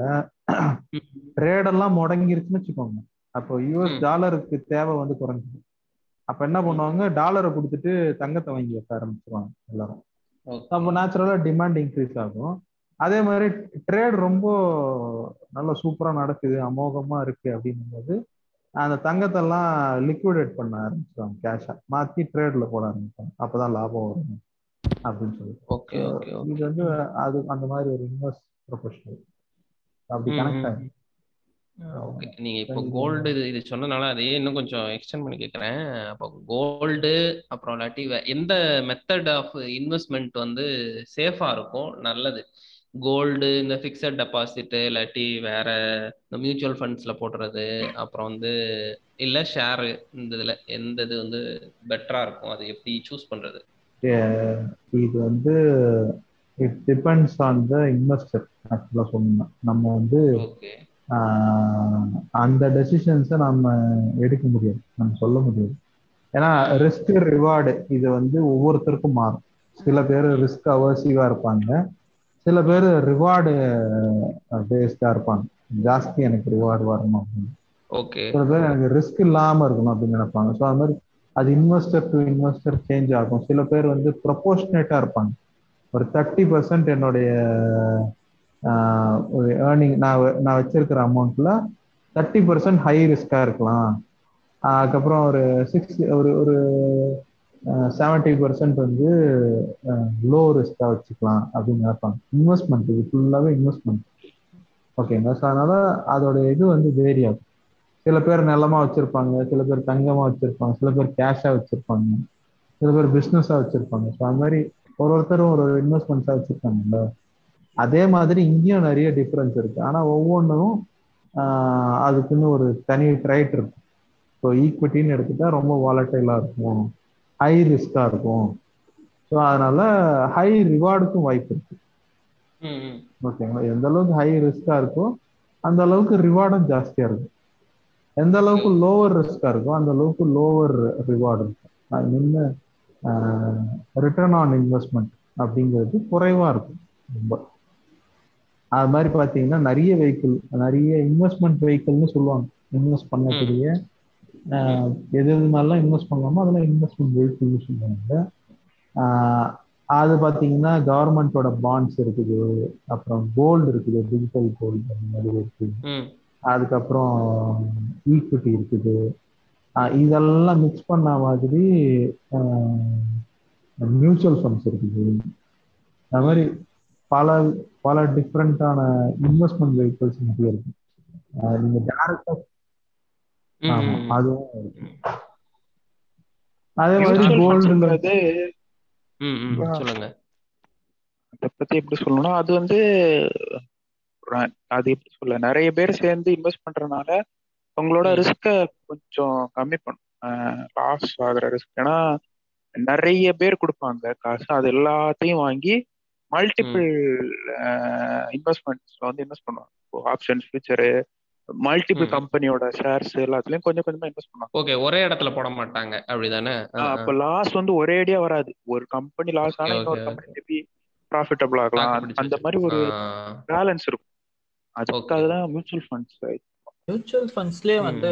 ம். ட்ரேட் எல்லாம் முடங்கிருச்சுன்னு வச்சுக்கோங்க அப்போ யூஎஸ். டாலருக்கு தேவை வந்து குறைஞ்சிடும். அப்ப என்ன பண்ணுவாங்க? டாலரை கொடுத்துட்டு தங்கத்தை வாங்கி வைக்க ஆரம்பிச்சிருவாங்க எல்லாரும். அப்போ நேச்சுரலா டிமாண்ட் இன்க்ரீஸ் ஆகும். அதே மாதிரி ட்ரேட் ரொம்ப நல்ல சூப்பரா நடக்குது அமோகமா இருக்கு அப்படிங்கும்போது அந்த தங்கத்தெல்லாம் லிக்விடேட் பண்ண ஆரம்பிச்சிருவாங்க கேஷா மாத்தி ட்ரேட்ல போட ஆரம்பிப்பாங்க. அப்பதான் லாபம் வரும் அப்படின்னு சொல்லி இது வந்து அது அந்த மாதிரி ஒரு இன்வெஸ்ட் ப்ரொஃபஷனல் அப்படி கனெக்ட் ஆகும் ஓகே. நீங்க இப்போ கோல்டு இது இது சொன்னனால அதையே இன்னும் கொஞ்சம் எக்ஸ்டெண்ட் பண்ணி கேட்குறேன். அப்போ கோல்டு அப்புறம் இல்லாட்டி எந்த மெத்தட் ஆஃப் இன்வெஸ்ட்மெண்ட் வந்து சேஃபா இருக்கும் நல்லது. கோல்டு இந்த ஃபிக்ஸட் டெபாசிட் இல்லாட்டி வேற இந்த மியூச்சுவல் ஃபண்ட்ஸ்ல போடுறது அப்புறம் வந்து இல்ல ஷேர் இந்த இதுல எந்த இது வந்து பெட்டரா இருக்கும் அது எப்படி சூஸ் பண்றது? இது வந்து it depends on the investor ஆக்சுவலா சொல்லணும் நம்ம வந்து அந்த டெசிஷன்ஸை நம்ம எடுக்க முடியாது. நம்ம சொல்ல முடியாது. ஏன்னா ரிஸ்க் ரிவார்டு இது வந்து ஒவ்வொருத்தருக்கும் மாறும். சில பேர் ரிஸ்க் அவர்சிவா இருப்பாங்க. சில பேர் ரிவார்டு பேஸ்டா இருப்பாங்க. ஜாஸ்தி எனக்கு ரிவார்டு வரணும் அப்படின்னு. ஓகே சில பேர் எனக்கு ரிஸ்க் இல்லாம இருக்கணும் அப்படின்னு நினைப்பாங்க. ஸோ அது மாதிரி அது இன்வெஸ்டர் டு இன்வெஸ்டர் சேஞ்ச் ஆகும். சில பேர் வந்து ப்ரொபோர்ஷனேட்டா இருப்பாங்க. ஒரு தேர்ட்டி பர்சன்ட் என்னுடைய ஒரு ஏர்னிங் நான் நான் வச்சிருக்கிற அமௌண்ட்ல தேர்ட்டி பர்சன்ட் ஹை ரிஸ்கா இருக்கலாம். அதுக்கப்புறம் ஒரு சிக்ஸ் ஒரு ஒரு செவன்டி பர்சன்ட் வந்து லோ ரிஸ்க்காக வச்சுக்கலாம் அப்படின்னு நினைப்பாங்க இன்வெஸ்ட்மெண்ட் இது ஃபுல்லாகவே இன்வெஸ்ட்மெண்ட் ஓகேங்களா ஸோ அதனால அதோட இது வந்து வேரி ஆகும். சில பேர் நிலமா வச்சிருப்பாங்க சில பேர் தங்கமா வச்சிருப்பாங்க சில பேர் கேஷா வச்சிருப்பாங்க சில பேர் பிஸ்னஸா வச்சிருப்பாங்க. ஸோ அது மாதிரி ஒரு ஒருத்தரும் ஒரு இன்வெஸ்ட்மெண்ட்ஸா வச்சிருக்காங்கல்ல? அதே மாதிரி இங்கேயும் நிறைய டிஃப்ரென்ஸ் இருக்கு. ஆனா ஒவ்வொன்றும் அதுக்குன்னு ஒரு தனி ட்ரைட் இருக்கும் ஸோ ஈக்விட்டின்னு எடுத்துட்டா ரொம்ப வாலட்டைலா இருக்கும். ஹை ரிஸ்கா இருக்கும். ஸோ அதனால ஹை ரிவார்டுக்கும் வாய்ப்பு இருக்கு. ஓகேங்களா எந்த அளவுக்கு ஹை ரிஸ்கா இருக்கோ அந்த அளவுக்கு ரிவார்டும் ஜாஸ்தியா இருக்கும். எந்த அளவுக்கு லோவர் ரிஸ்கா இருக்கோ அந்த அளவுக்கு லோவர் ரிவார்டு இருக்கும் I mean return on investment அப்படிங்கிறது குறைவா இருக்கும். ரொம்ப. அது மாதிரி பார்த்தீங்கன்னா நிறைய வெஹிக்கிள் நிறைய இன்வெஸ்ட்மெண்ட் வெஹிக்கிள்னு சொல்லுவாங்க. இன்வெஸ்ட் பண்ணக்கூடிய எது எது மாதிரிலாம் இன்வெஸ்ட் பண்ணலாமோ அதெல்லாம் இன்வெஸ்ட்மெண்ட் வெஹிக்கிள்னு சொல்லுவாங்க. அது பார்த்தீங்கன்னா கவர்மெண்டோட பாண்ட்ஸ் இருக்குது. அப்புறம் கோல்டு இருக்குது டிஜிட்டல் கோல்டு அந்த மாதிரி இருக்குது. அதுக்கப்புறம் ஈக்விட்டி இருக்குது. இதெல்லாம் மிக்ஸ் பண்ண மாதிரி மியூச்சுவல் ஃபண்ட்ஸ் இருக்குது. அது மாதிரி பல பல டிஃப்ரெண்டான இன்வெஸ்ட்மெண்ட் வெஹிக்கிள்ஸ் நிறைய இருக்கு. நீங்க டேரக்டா ஆமா அதுவும் அதே மாதிரி சொல்லுங்க. அதை பத்தி எப்படி சொல்லணும்னா அது வந்து அது எப்படி சொல்ல நிறைய பேர் சேர்ந்து இன்வெஸ்ட் பண்றதுனால உங்களோட ரிஸ்க கொஞ்சம் கம்மி பண்ணும். லாஸ் ஆகுற ரிஸ்க் ஏன்னா நிறைய பேர் கொடுப்பாங்க காசு. அது எல்லாத்தையும் வாங்கி மல்டிபிள் இன்வெஸ்ட்மெண்ட்ஸ்ல வந்து இன்வெஸ்ட் பண்ணுவாங்க. ஆப்ஷன்ஸ் ஃபியூச்சரு மல்டிபிள் கம்பெனியோட ஷேர்ஸ் எல்லாத்துலயும் கொஞ்சம் கொஞ்சமா இன்வெஸ்ட் பண்ணுவாங்க. ஓகே ஒரே இடத்துல போட மாட்டாங்க. அப்படிதானே? அப்ப லாஸ் வந்து ஒரே அடியா வராது. ஒரு கம்பெனி லாஸ் ஆனா இன்னொரு கம்பெனி மேபி ப்ராஃபிட்டபிள் ஆகலாம்? அந்த மாதிரி ஒரு பேலன்ஸ் இருக்கும். அதுக்காக தான் மியூச்சுவல் ஃபண்ட்ஸ் மியூச்சுவல் ஃபண்ட்ஸ்லயே வந்து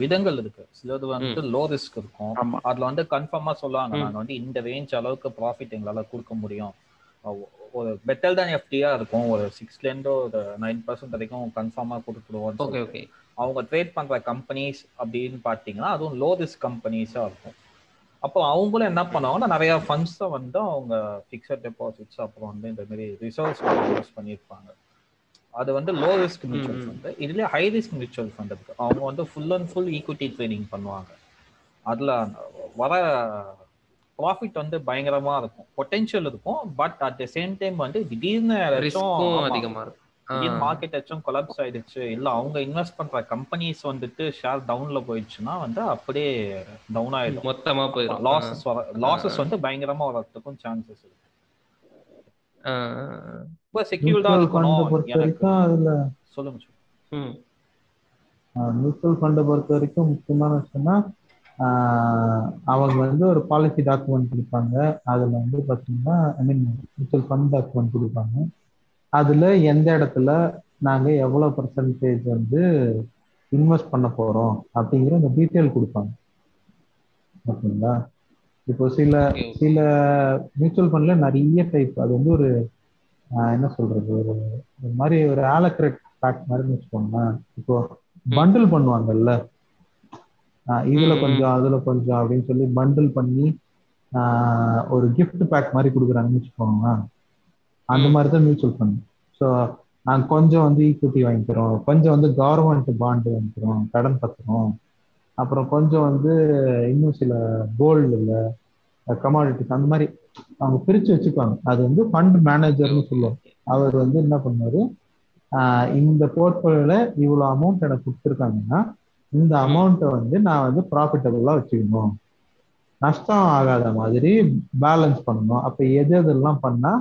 விதங்கள் இருக்கு. சிலது வந்து லோ ரிஸ்க் இருக்கும். அதுல வந்து கன்ஃபார்மா சொல்லுவாங்க. நாங்க வந்து இந்த ரேஞ்ச் அளவுக்கு ப்ராஃபிட் எங்களால கொடுக்க முடியும். ஒரு பெட்டர் தான் எஃப்டியா இருக்கும். ஒரு சிக்ஸ்ல இருந்து ஒரு நைன் பர்சன்ட் வரைக்கும் கன்ஃபார்மா கொடுத்துருவோம் ஓகே ஓகே அவங்க ட்ரேட் பண்ற கம்பெனிஸ் அப்படின்னு பாத்தீங்கன்னா அதுவும் லோ ரிஸ்க் கம்பெனிஸா இருக்கும். அப்போ அவங்களும் என்ன பண்ணுவாங்கன்னா நிறைய ஃபண்ட்ஸை வந்து அவங்க ஃபிக்ஸட் டெபாசிட்ஸ் அப்புறம் வந்து இந்த மாதிரி ரிசர்வ்ஸ் யூஸ் பண்ணியிருப்பாங்க. அது வந்து லோ ரிஸ்க் மியூச்சுவல் ஃபண்ட் இதுலயே ஹை ரிஸ்க் மியூச்சுவல் ஃபண்ட் இருக்கு. அவங்க வந்து full and full equity trading பண்ணுவாங்க. அதுல வர ப்ராஃபிட் வந்து பயங்கரமா இருக்கும். பொட்டென்ஷியல் இருக்கும் but at the same time வந்து திடீர்னு அதிகமா இருக்கும். திடீர்னு மார்க்கெட் ஏதாச்சும் கொலாப்ஸ் ஆயிடுச்சு இல்ல அவங்க இன்வெஸ்ட் பண்ற கம்பெனிஸ் வந்துட்டு ஷேர் டவுன்ல போயிடுச்சுன்னா வந்து அப்படியே டவுன் ஆயிடும். மொத்தமா போயிடும் லாசஸ் வர லாசஸ் வந்து பயங்கரமா வரதுக்கும் சான்சஸ் இருக்கு. ரொம்ப செக்யூர்டா இருக்கணும் அதுல சொல்லுங்க மியூச்சுவல் ஃபண்டை பொறுத்த வரைக்கும் முக்கியமான விஷயம்னா அவங்க வந்து ஒரு பாலிசி டாக்குமெண்ட் கொடுப்பாங்க. அதில் வந்து பார்த்தீங்கன்னா I mean mutual fund document கொடுப்பாங்க. அதில் எந்த இடத்துல நாங்கள் எவ்வளோ பர்சன்டேஜ் வந்து இன்வெஸ்ட் பண்ண போகிறோம் அப்படிங்கிற அந்த டீட்டெயில் கொடுப்பாங்க. ஓகேங்களா? இப்போ சில. சில மியூச்சுவல் ஃபண்ட்ல நிறைய டைப் அது வந்து ஒரு என்ன சொல்றது? ஒரு மாதிரி ஒரு ஆலக்ரெட் பேக் மாதிரி வச்சுக்கோங்களேன். இப்போ பண்டில் பண்ணுவாங்கல்ல? இதுல. கொஞ்சம் அதுல கொஞ்சம் அப்படின்னு சொல்லி பண்டில் பண்ணி ஒரு gift பேக் மாதிரி கொடுக்குறாங்கன்னு வச்சுக்கோங்களேன். அந்த. மாதிரி தான் மியூச்சுவல் ஃபண்ட் ஸோ நாங்க கொஞ்சம் வந்து ஈக்விட்டி வாங்கிக்கிறோம். கொஞ்சம் வந்து கவர்மெண்ட் பாண்டு வாங்கிக்கிறோம். கடன் பத்திரம். அப்புறம் கொஞ்சம் வந்து இன்னும் சில கோல்டு இல்லை கமாடிட்டிஸ் அந்த மாதிரி அவங்க பிரிச்சு வச்சுக்குவாங்க. அது வந்து ஃபண்ட் மேனேஜர்னு சொல்லுவோம் அவர் வந்து என்ன பண்ணுவாரு? இந்த போர்ட்ஃபோலியோல இவ்வளோ அமௌண்ட் எனக்கு கொடுத்துருக்காங்கன்னா இந்த அமௌண்ட்டை வந்து நான் வந்து ப்ராஃபிட்டபுளாக வச்சுக்கணும். நஷ்டம் ஆகாத மாதிரி பேலன்ஸ் பண்ணணும். அப்போ எது எதெல்லாம் பண்ணா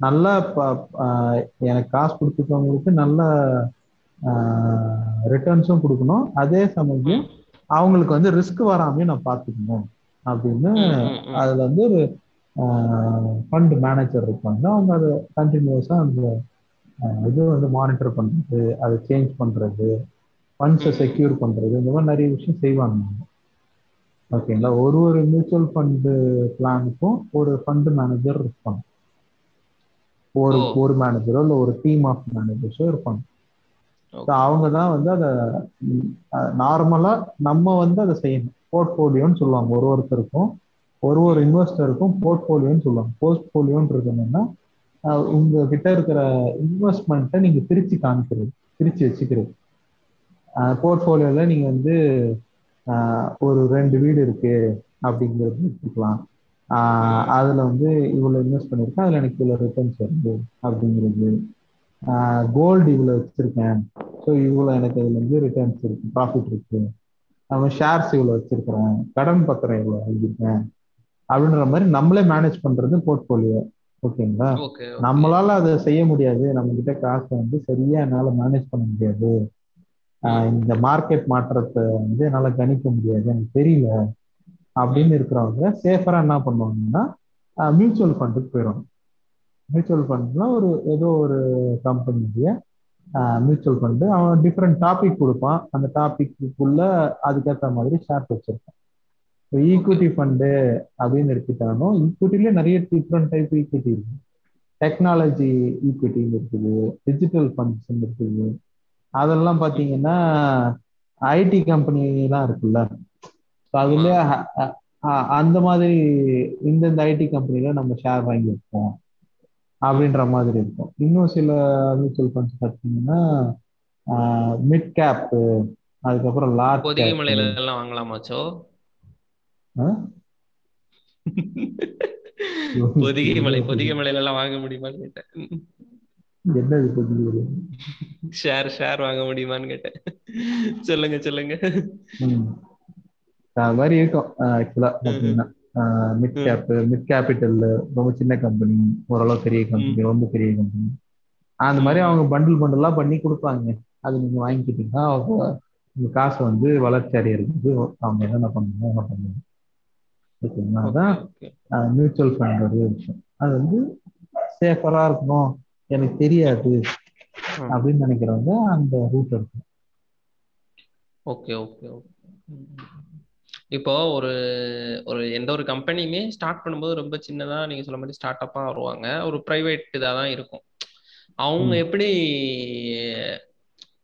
நல்ல எனக்கு காசு கொடுத்துருக்கவங்களுக்கு நல்ல ரிட்டர்ன்ஸும் கொடுக்கணும். அதே சமயம் அவங்களுக்கு வந்து ரிஸ்க் வராமையும் நான் பார்த்துக்கணும் அப்படின்னு. அதுல வந்து ஒரு ஃபண்ட் மேனேஜர் இருப்பாங்க. அவங்க அதை கண்டினியூஸா அந்த இது வந்து மானிட்டர் பண்றது அதை சேஞ்ச் பண்றது ஃபண்ட்ஸை. செக்யூர் பண்றது. இந்த மாதிரி நிறைய விஷயம் செய்வாங்க. ஓகேங்களா ஒரு ஒரு மியூச்சுவல் ஃபண்டு பிளானுக்கும் ஒரு ஃபண்ட் மேனேஜர் இருப்பாங்க ஒரு. ஒரு மேனேஜரோ இல்லை ஒரு டீம் ஆஃப் மேனேஜர்ஸோ இருப்பாங்க. அவங்க தான் வந்து அதை நார்மலா நம்ம வந்து அதை செய்யணும். போர்ட்ஃபோலியோன்னு சொல்லுவாங்க. ஒரு ஒருத்தருக்கும் ஒரு ஒரு இன்வெஸ்டருக்கும் போர்ட்ஃபோலியோன்னு சொல்லுவாங்க. போர்ட்ஃபோலியோன்றது என்னன்னா ஆஹ் உங்ககிட்ட இருக்கிற இன்வெஸ்ட்மெண்ட்டை நீங்க பிரிச்சு காமிக்கிறது. பிரிச்சு வச்சுக்கிறது. போர்ட்ஃபோலியோல நீங்க வந்து ஒரு ரெண்டு வீடு இருக்கு அப்படிங்கிறது ஆஹ் அதுல வந்து இவ்வளவு இன்வெஸ்ட் பண்ணிருக்கேன் அதுல எனக்கு இவ்வளவு ரிட்டர்ன்ஸ் வருது அப்படிங்கிறது. கோல்டு இவ்வளவு வச்சிருக்கேன். ஸோ இவ்வளவு எனக்கு அதுல இருந்து ரிட்டர்ன்ஸ் இருக்கு ப்ராஃபிட் இருக்கு. நம்ம ஷேர்ஸ் இவ்வளவு வச்சிருக்கிறேன் கடன் பத்திரம் இவ்வளவு எழுதிருக்கேன் அப்படின்ற மாதிரி நம்மளே மேனேஜ் பண்றது போர்ட்ஃபோலியோ ஓகேங்களா ஓகே நம்மளால அதை செய்ய முடியாது. நம்ம கிட்ட காசை வந்து சரியா என்னால மேனேஜ் பண்ண முடியாது. இந்த மார்க்கெட் மாற்றத்தை வந்து என்னால் கணிக்க முடியாது எனக்கு தெரியல அப்படின்னு இருக்கிறவங்க சேஃபராக என்ன பண்ணுவாங்கன்னா மியூச்சுவல் ஃபண்டுக்கு போயிடுவாங்க மியூச்சுவல் ஃபண்ட்னா ஒரு ஏதோ ஒரு கம்பெனியுடைய மியூச்சுவல் ஃபண்டு அவன் டிஃப்ரெண்ட் டாபிக் கொடுப்பான். அந்த டாபிக்குள்ள அதுக்கேற்ற மாதிரி ஷேர்ஸ் வச்சிருப்பான். இப்போ ஈக்விட்டி ஃபண்டு அப்படின்னு எடுத்துட்டாலும் ஈக்விட்டிலே நிறைய டிஃப்ரெண்ட் டைப் ஈக்விட்டி இருக்கு. டெக்னாலஜி ஈக்விட்டின்னு இருக்குது டிஜிட்டல் ஃபண்ட்ஸ் இருக்குது. அதெல்லாம் பார்த்தீங்கன்னா ஐடி கம்பெனிலாம் இருக்குல்ல. ஸோ அதுல அந்த மாதிரி இந்தந்த ஐடி கம்பெனில நம்ம ஷேர் வாங்கி வைப்போம் அப்படின்ற மாதிரி இருக்கும். இன்னும் சில மியூச்சுவல் ஃபண்ட்ஸ் பார்த்தீங்கன்னா மிட் கேப் அதுக்கப்புறம் லார்ஜ் பொதிகை மலையில எல்லாம் வாங்கலாமாச்சோ பொதிகை மலை பொதிகை மலையில எல்லாம் வாங்க முடியுமான்னு கேட்டேன். என்னது பொதிகை ஷேர் ஷேர் வாங்க முடியுமான்னு கேட்டேன். சொல்லுங்க சொல்லுங்க. அது மாதிரி இருக்கும். ஆக்சுவலா பார்த்தீங்கன்னா. மிட் கேப் மிட் கேபிட்டல் ரொம்ப சின்ன கம்பெனி ஓரளவு பெரிய கம்பெனி ரொம்ப பெரிய கம்பெனி அந்த மாதிரி அவங்க பண்டில் பண்டிலா பண்ணி கொடுப்பாங்க. அது நீங்க வாங்கிக்கிட்டீங்கன்னா அவங்க உங்க காசு வந்து வளர்ச்சி அடையிறது அவங்க என்னென்ன பண்ணணும் என்ன பண்ணணும் ஓகேங்களா? அதான் மியூச்சுவல் ஃபண்ட் ஒரு விஷயம். அது வந்து சேஃபரா இருக்கணும். எனக்கு தெரியாது அப்படின்னு நினைக்கிறவங்க அந்த ரூட் இருக்கும் ஓகே ஓகே ஓகே. இப்போ ஒரு ஒரு எந்த ஒரு கம்பெனியுமே ஸ்டார்ட் பண்ணும்போது ரொம்ப சின்னதா நீங்க சொல்ல மாதிரி ஸ்டார்ட் அப்பா வருவாங்க. ஒரு பிரைவேட் இதாக தான் இருக்கும். அவங்க எப்படி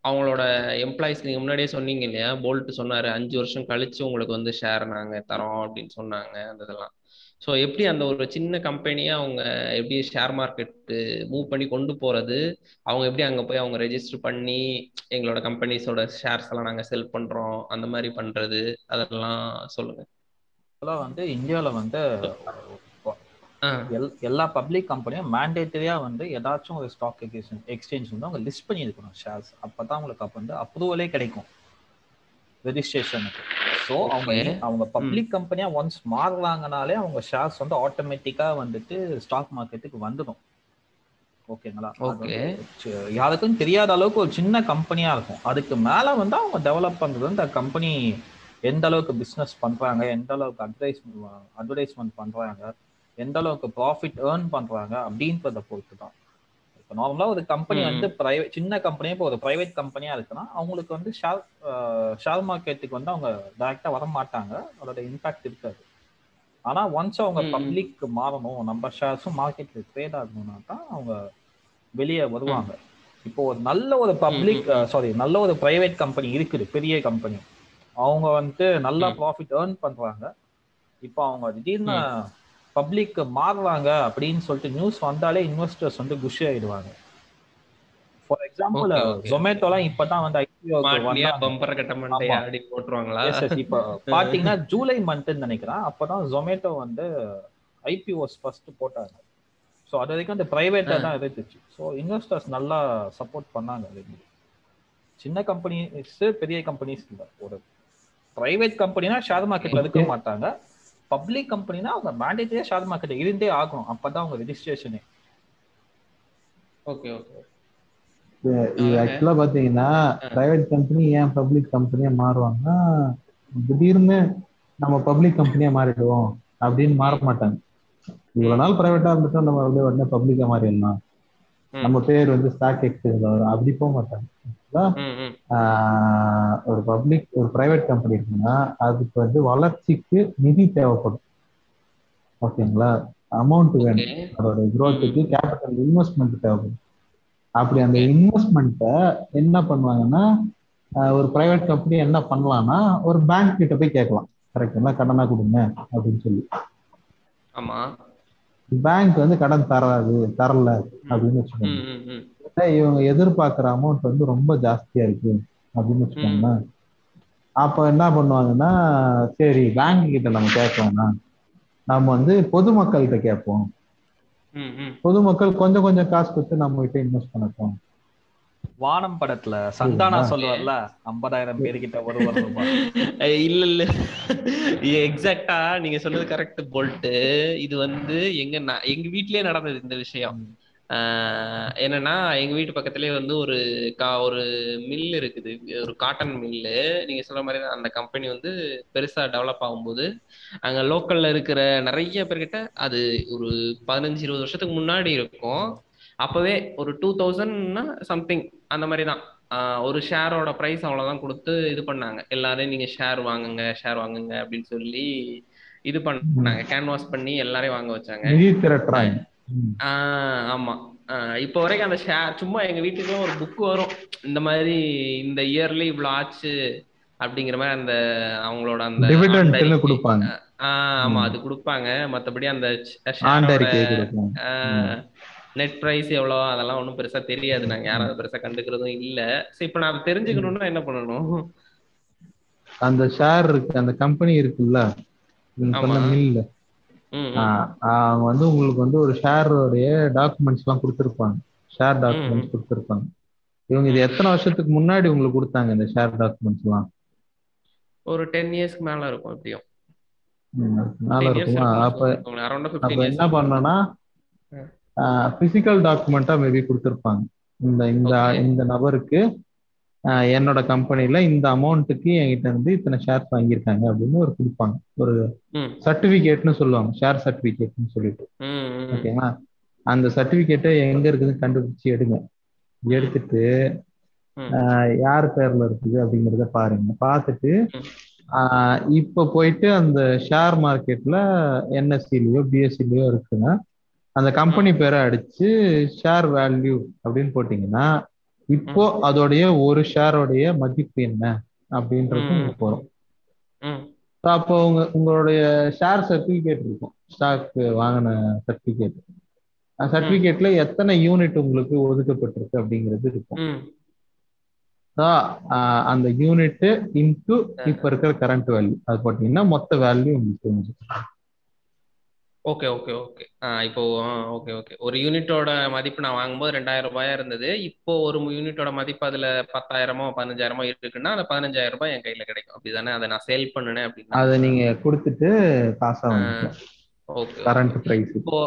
அவங்களோட எம்ப்ளாயிஸ் நீங்க முன்னாடியே சொன்னீங்க இல்லையா? போல்ட் சொன்னாரு அஞ்சு வருஷம் கழிச்சு உங்களுக்கு வந்து ஷேர் நாங்க தரோம் அப்படின்னு சொன்னாங்க அந்த இதெல்லாம். ஸோ எப்படி அந்த ஒரு சின்ன கம்பெனியை அவங்க எப்படி ஷேர் மார்க்கெட் மூவ் பண்ணி கொண்டு போறது? அவங்க எப்படி அங்க போய் அவங்க ரெஜிஸ்டர் பண்ணி எங்களோட கம்பெனிஸோட ஷேர்ஸ் எல்லாம் நாங்க செல் பண்றோம்? அந்த மாதிரி பண்றது? அதெல்லாம் சொல்லுங்க. இதெல்லாம் வந்து இந்தியாவில் வந்து எல் எல்லா பப்ளிக் கம்பெனியும் மேண்டேட்டரியா வந்து ஏதாச்சும் ஒரு ஸ்டாக் எக்ஸ்சேஞ்ச் எக்ஸ்சேஞ்ச் வந்து அவங்க லிஸ்ட் பண்ணி இருக்கணும் ஷேர்ஸ் அப்பதான் உங்களுக்கு அப்போ வந்து அப்ரூவலே கிடைக்கும். ரெஜிஸ்ட்ரேஷனுக்கு ஸோ அவங்க. அவங்க பப்ளிக் கம்பெனியா ஒன்ஸ் மாறுறாங்கனாலே அவங்க ஷேர்ஸ் வந்து ஆட்டோமேட்டிக்கா வந்துட்டு ஸ்டாக் மார்க்கெட்டுக்கு வந்துடும். ஓகேங்களா? சி- யாருக்கும் தெரியாத அளவுக்கு ஒரு சின்ன கம்பெனியா இருக்கும். அதுக்கு மேல வந்து அவங்க டெவலப் பண்றது வந்து கம்பெனி எந்த அளவுக்கு பிசினஸ் பண்றாங்க எந்த அளவுக்கு அட்வைஸ் அட்வர்டைஸ்மெண்ட் பண்றாங்க எந்த அளவுக்கு ப்ராஃபிட் ஏர்ன் பண்றாங்க அப்படின்றத பொறுத்து தான் இப்போ நார்மலாக ஒரு கம்பெனி வந்து பிரைவேட் சின்ன கம்பெனியே இப்போ ஒரு பிரைவேட் கம்பெனியா இருக்குன்னா அவங்களுக்கு வந்து ஷேர் ஷேர் மார்க்கெட்டுக்கு வந்து அவங்க டைரக்டா வர மாட்டாங்க அதோட இம்பாக்ட் இருக்காது. ஆனா ஒன்ஸ் அவங்க பப்ளிக் மாறணும் நம்ம ஷேர்ஸும் மார்க்கெட்ல ட்ரேட் ஆகணும்னா தான் அவங்க வெளியே வருவாங்க. இப்போ ஒரு நல்ல ஒரு பப்ளிக் சாரி நல்ல ஒரு பிரைவேட் கம்பெனி இருக்குது பெரிய கம்பெனி அவங்க வந்து நல்லா ப்ராஃபிட் ஏர்ன் பண்றாங்க. இப்போ அவங்க திடீர்னு பப்ளிக் மாறுவாங்க அப்படின்னு சொல்லிட்டு நியூஸ் வந்தாலே இன்வெஸ்டர்ஸ் வந்து குஷி ஆயிடுவாங்க. ஃபார் எக்ஸாம்பிள் ஜொமேட்டோலாம் இப்பதான் வந்து ஐபிஓ போட்டுருவாங்களா? இப்போ பாத்தீங்கன்னா ஜூலை மந்த்னு நினைக்கிறேன். அப்பதான் ஜொமேட்டோ வந்து ஐபிஓஸ் ஃபர்ஸ்ட் போட்டாங்க. ஸோ அது வரைக்கும் அந்த ப்ரைவேட்டா தான் இருந்துச்சு. ஸோ இன்வெஸ்டர்ஸ் நல்லா சப்போர்ட் பண்ணாங்க அதுக்கு சின்ன கம்பெனிஸ் பெரிய கம்பெனிஸ் இல்லை. ஒரு பிரைவேட் கம்பெனினா ஷேர் மார்க்கெட்ல இருக்க மாட்டாங்க. பப்ளிக் கம்பெனினா அவங்க மேண்டேட்டரியா ஷேர் மார்க்கெட் இருந்தே ஆகும் அப்பதான் அவங்க ரெஜிஸ்ட்ரேஷனே ஓகே ஓகே. இது ஆக்சுவலா பாத்தீங்கன்னா பிரைவேட் கம்பெனி ஏன் பப்ளிக் கம்பெனியா மாறுவாங்கன்னா திடீர்னு நம்ம பப்ளிக் கம்பெனியா மாறிடுவோம் அப்படின்னு மாற மாட்டாங்க. இவ்வளவு நாள் பிரைவேட்டா இருந்துட்டோம் நம்ம அப்படியே உடனே பப்ளிக்கா மாறிடலாம். நம்ம பேர் வந்து ஸ்டாக் எக்ஸ்சேஞ்ச் வரும். அப்படி போக மாட்டாங்க. ஒரு பப்ளிக் ஒரு பிரைவேட் கம்பெனி இருக்குன்னா அதுக்கு வந்து வளர்ச்சிக்கு நிதி தேவைப்படும். ஓகேங்களா? அமௌண்ட் வேணும். அதோட குரோத்துக்கு கேபிட்டல் இன்வெஸ்ட்மெண்ட் தேவைப்படும். அப்படி அந்த இன்வெஸ்ட்மெண்ட்டை என்ன பண்ணுவாங்கன்னா ஒரு பிரைவேட் கம்பெனி என்ன பண்ணலாம்னா ஒரு பேங்க் கிட்ட போய் கேட்கலாம். கரெக்டுங்களா? கடனா கொடுங்க அப்படின்னு சொல்லி. ஆமா. பேங்க் வந்து கடன் தராது தரல அப்படின்னு வச்சுக்கோங்க. இவங்க எதிர்பார்க்கிற அமௌண்ட் வந்து ரொம்ப ஜாஸ்தியா இருக்கு அப்படின்னு வச்சுக்கோங்களேன். அப்ப என்ன பண்ணுவாங்கன்னா சரி பேங்க் கிட்ட நம்ம கேட்கலாம்னா நம்ம வந்து பொதுமக்கள்கிட்ட கேட்போம். பொதுமக்கள் கொஞ்சம் கொஞ்சம் காசு கொடுத்து நம்ம கிட்ட இன்வெஸ்ட் பண்ணட்டும். வானம் படத்துல சந்தானா சொல்லுவார்ல ஐம்பதாயிரம் பேர்கிட்ட ஒரு இல்ல இல்ல. எக்ஸாக்டா நீங்க சொன்னது கரெக்ட் போல்ட்டு இது வந்து எங்க எங்க வீட்லயே நடந்தது இந்த விஷயம். என்னன்னா எங்க வீட்டு பக்கத்துலயே வந்து ஒரு கா ஒரு மில் இருக்குது. ஒரு காட்டன் மில்லு நீங்க சொல்ற மாதிரி அந்த கம்பெனி வந்து பெருசா டெவலப் ஆகும்போது அங்க லோக்கல்ல இருக்கிற நிறைய பேர்கிட்ட அது ஒரு பதினஞ்சு இருபது வருஷத்துக்கு முன்னாடி இருக்கும். அப்பவே ஒரு டூ தௌசண்ட்னா சம்திங் அந்த மாதிரி தான். ஒரு ஷேரோட ப்ரைஸ் அவ்வளோதான் கொடுத்து இது பண்ணாங்க. எல்லாரையும் நீங்க ஷேர் வாங்குங்க ஷேர் வாங்குங்க அப்படின்னு சொல்லி இது பண்ணாங்க. கேன்வாஸ் பண்ணி எல்லாரையும் வாங்க வச்சாங்க. ஆமா. இப்போ வரைக்கும் அந்த ஷேர் சும்மா எங்க வீட்டுக்குலாம் ஒரு புக் வரும். இந்த மாதிரி இந்த இயர்லி இவ்வளவு ஆச்சு அப்படிங்கிற மாதிரி அந்த அவங்களோட அந்த கொடுப்பாங்க. ஆமா அது கொடுப்பாங்க. மத்தபடி அந்த நெட் பிரைஸ் எவ்வளோ அதெல்லாம் ஒன்றும் பெருசா தெரியாது. நாங்க யாரும் அதை பெருசா கண்டுக்கிறதும் இல்ல. சரி இப்போ நான் தெரிஞ்சுக்கணும்னா என்ன பண்ணணும்? அந்த ஷேர் இருக்கு அந்த கம்பெனி இருக்குல்ல? அவங்க வந்து உங்களுக்கு வந்து ஒரு ஷேரோடைய டாக்குமெண்ட்ஸ் எல்லாம் கொடுத்துருப்பாங்க. ஷேர் டாக்குமெண்ட்ஸ் கொடுத்துருப்பாங்க. இவங்க இது எத்தனை வருஷத்துக்கு முன்னாடி உங்களுக்கு கொடுத்தாங்க இந்த ஷேர் டாக்குமெண்ட்ஸ் எல்லாம் ஒரு டென் இயர்ஸ்க்கு மேல இருக்கும் எப்படியும். மேல இருக்குமா? அப்ப அப்ப என்ன பண்ணனா பிசிக்கல் டாக்குமெண்டா மேபி கொடுத்துருப்பாங்க. இந்த இந்த இந்த நபருக்கு என்னோட கம்பெனில இந்த அமௌண்ட்டுக்கு என்கிட்ட இருந்து இத்தனை ஷேர்ஸ் வாங்கியிருக்காங்க அப்படின்னு ஒரு கொடுப்பாங்க. ஒரு சர்டிபிகேட்னு சொல்லுவாங்க ஷேர் சர்டிபிகேட்னு சொல்லிட்டு. ஓகேங்களா அந்த சர்டிபிகேட்டை எங்க இருக்குதுன்னு கண்டுபிடிச்சு எடுங்க. எடுத்துட்டு யார் பேர்ல இருக்குது அப்படிங்கிறத பாருங்க. பார்த்துட்டு இப்போ போயிட்டு அந்த ஷேர் மார்க்கெட்ல என்எஸ்சிலயோ பிஎஸ்சிலயோ இருக்குன்னா அந்த கம்பெனி பேரை அடிச்சு ஷேர் வேல்யூ அப்படின்னு போட்டீங்கன்னா இப்போ அதோடைய ஒரு ஷேரோடைய மதிப்பு என்ன அப்படின்றது உங்களுக்கு வரும் அப்போ உங்க உங்களுடைய ஷேர் சர்டிபிகேட் இருக்கும் ஸ்டாக் வாங்கின சர்டிபிகேட் சர்டிபிகேட்ல எத்தனை யூனிட் உங்களுக்கு ஒதுக்கப்பட்டிருக்கு அப்படிங்கிறது இருக்கும். அந்த யூனிட் இன்டு இப்ப இருக்கிற கரண்ட் வேல்யூ அது போட்டீங்கன்னா மொத்த வேல்யூ உங்களுக்கு தெரிஞ்சுக்கும் ஓகே ஓகே ஓகே. இப்போ ஓகே ஓகே. ஒரு யூனிட்டோட மதிப்பு நான் வாங்கும்போது ரெண்டாயிரம் ரூபாயா இருந்தது. இப்போ ஒரு யூனிட்டோட மதிப்பு அதுல பத்தாயிரமோ பதினஞ்சாயிரமோ இருக்குன்னா அந்த பதினஞ்சாயிரம் ரூபாய் என் கையில கிடைக்கும். அப்படிதானே? அதை நான் சேல் பண்ணுனேன் அப்படின்னா. அதை நீங்க கொடுத்துட்டு காசா ஓகே கரண்ட் பிரைஸ் இப்போ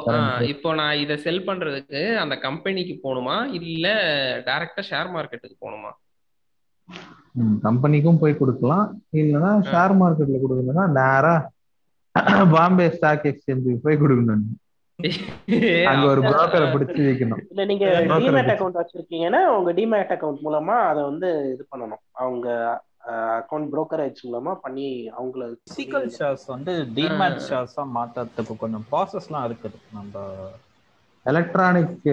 இப்போ நான் இதை செல் பண்றதுக்கு அந்த கம்பெனிக்கு போகணுமா? இல்ல டைரக்டா ஷேர் மார்க்கெட்டுக்கு போகணுமா? கம்பெனிக்கும் போய் கொடுக்கலாம். இல்லைன்னா ஷேர் மார்க்கெட்ல கொடுக்கணும்னா நேரா பாம்பே ஸ்டாக் எக்ஸ்சேஞ்சுக்கு போய் கொடுக்கணும் அங்க ஒரு புரோக்கரை பிடிச்சு வைக்கணும். இல்ல நீங்க broker டிமேட். அக்கவுண்ட் வச்சிருக்கீங்கன்னா உங்க டிமேட் அக்கவுண்ட் மூலமா அதை வந்து இது பண்ணணும். அவங்க அக்கவுண்ட் brokerage மூலமா பண்ணி அவங்கள பிசிக்கல் ஷேர்ஸ் வந்து டிமேட் ஷேர்ஸா மாத்துறதுக்கு கொஞ்சம் ப்ராசஸ்லாம் இருக்குது. நம்ம எலக்ட்ரானிக்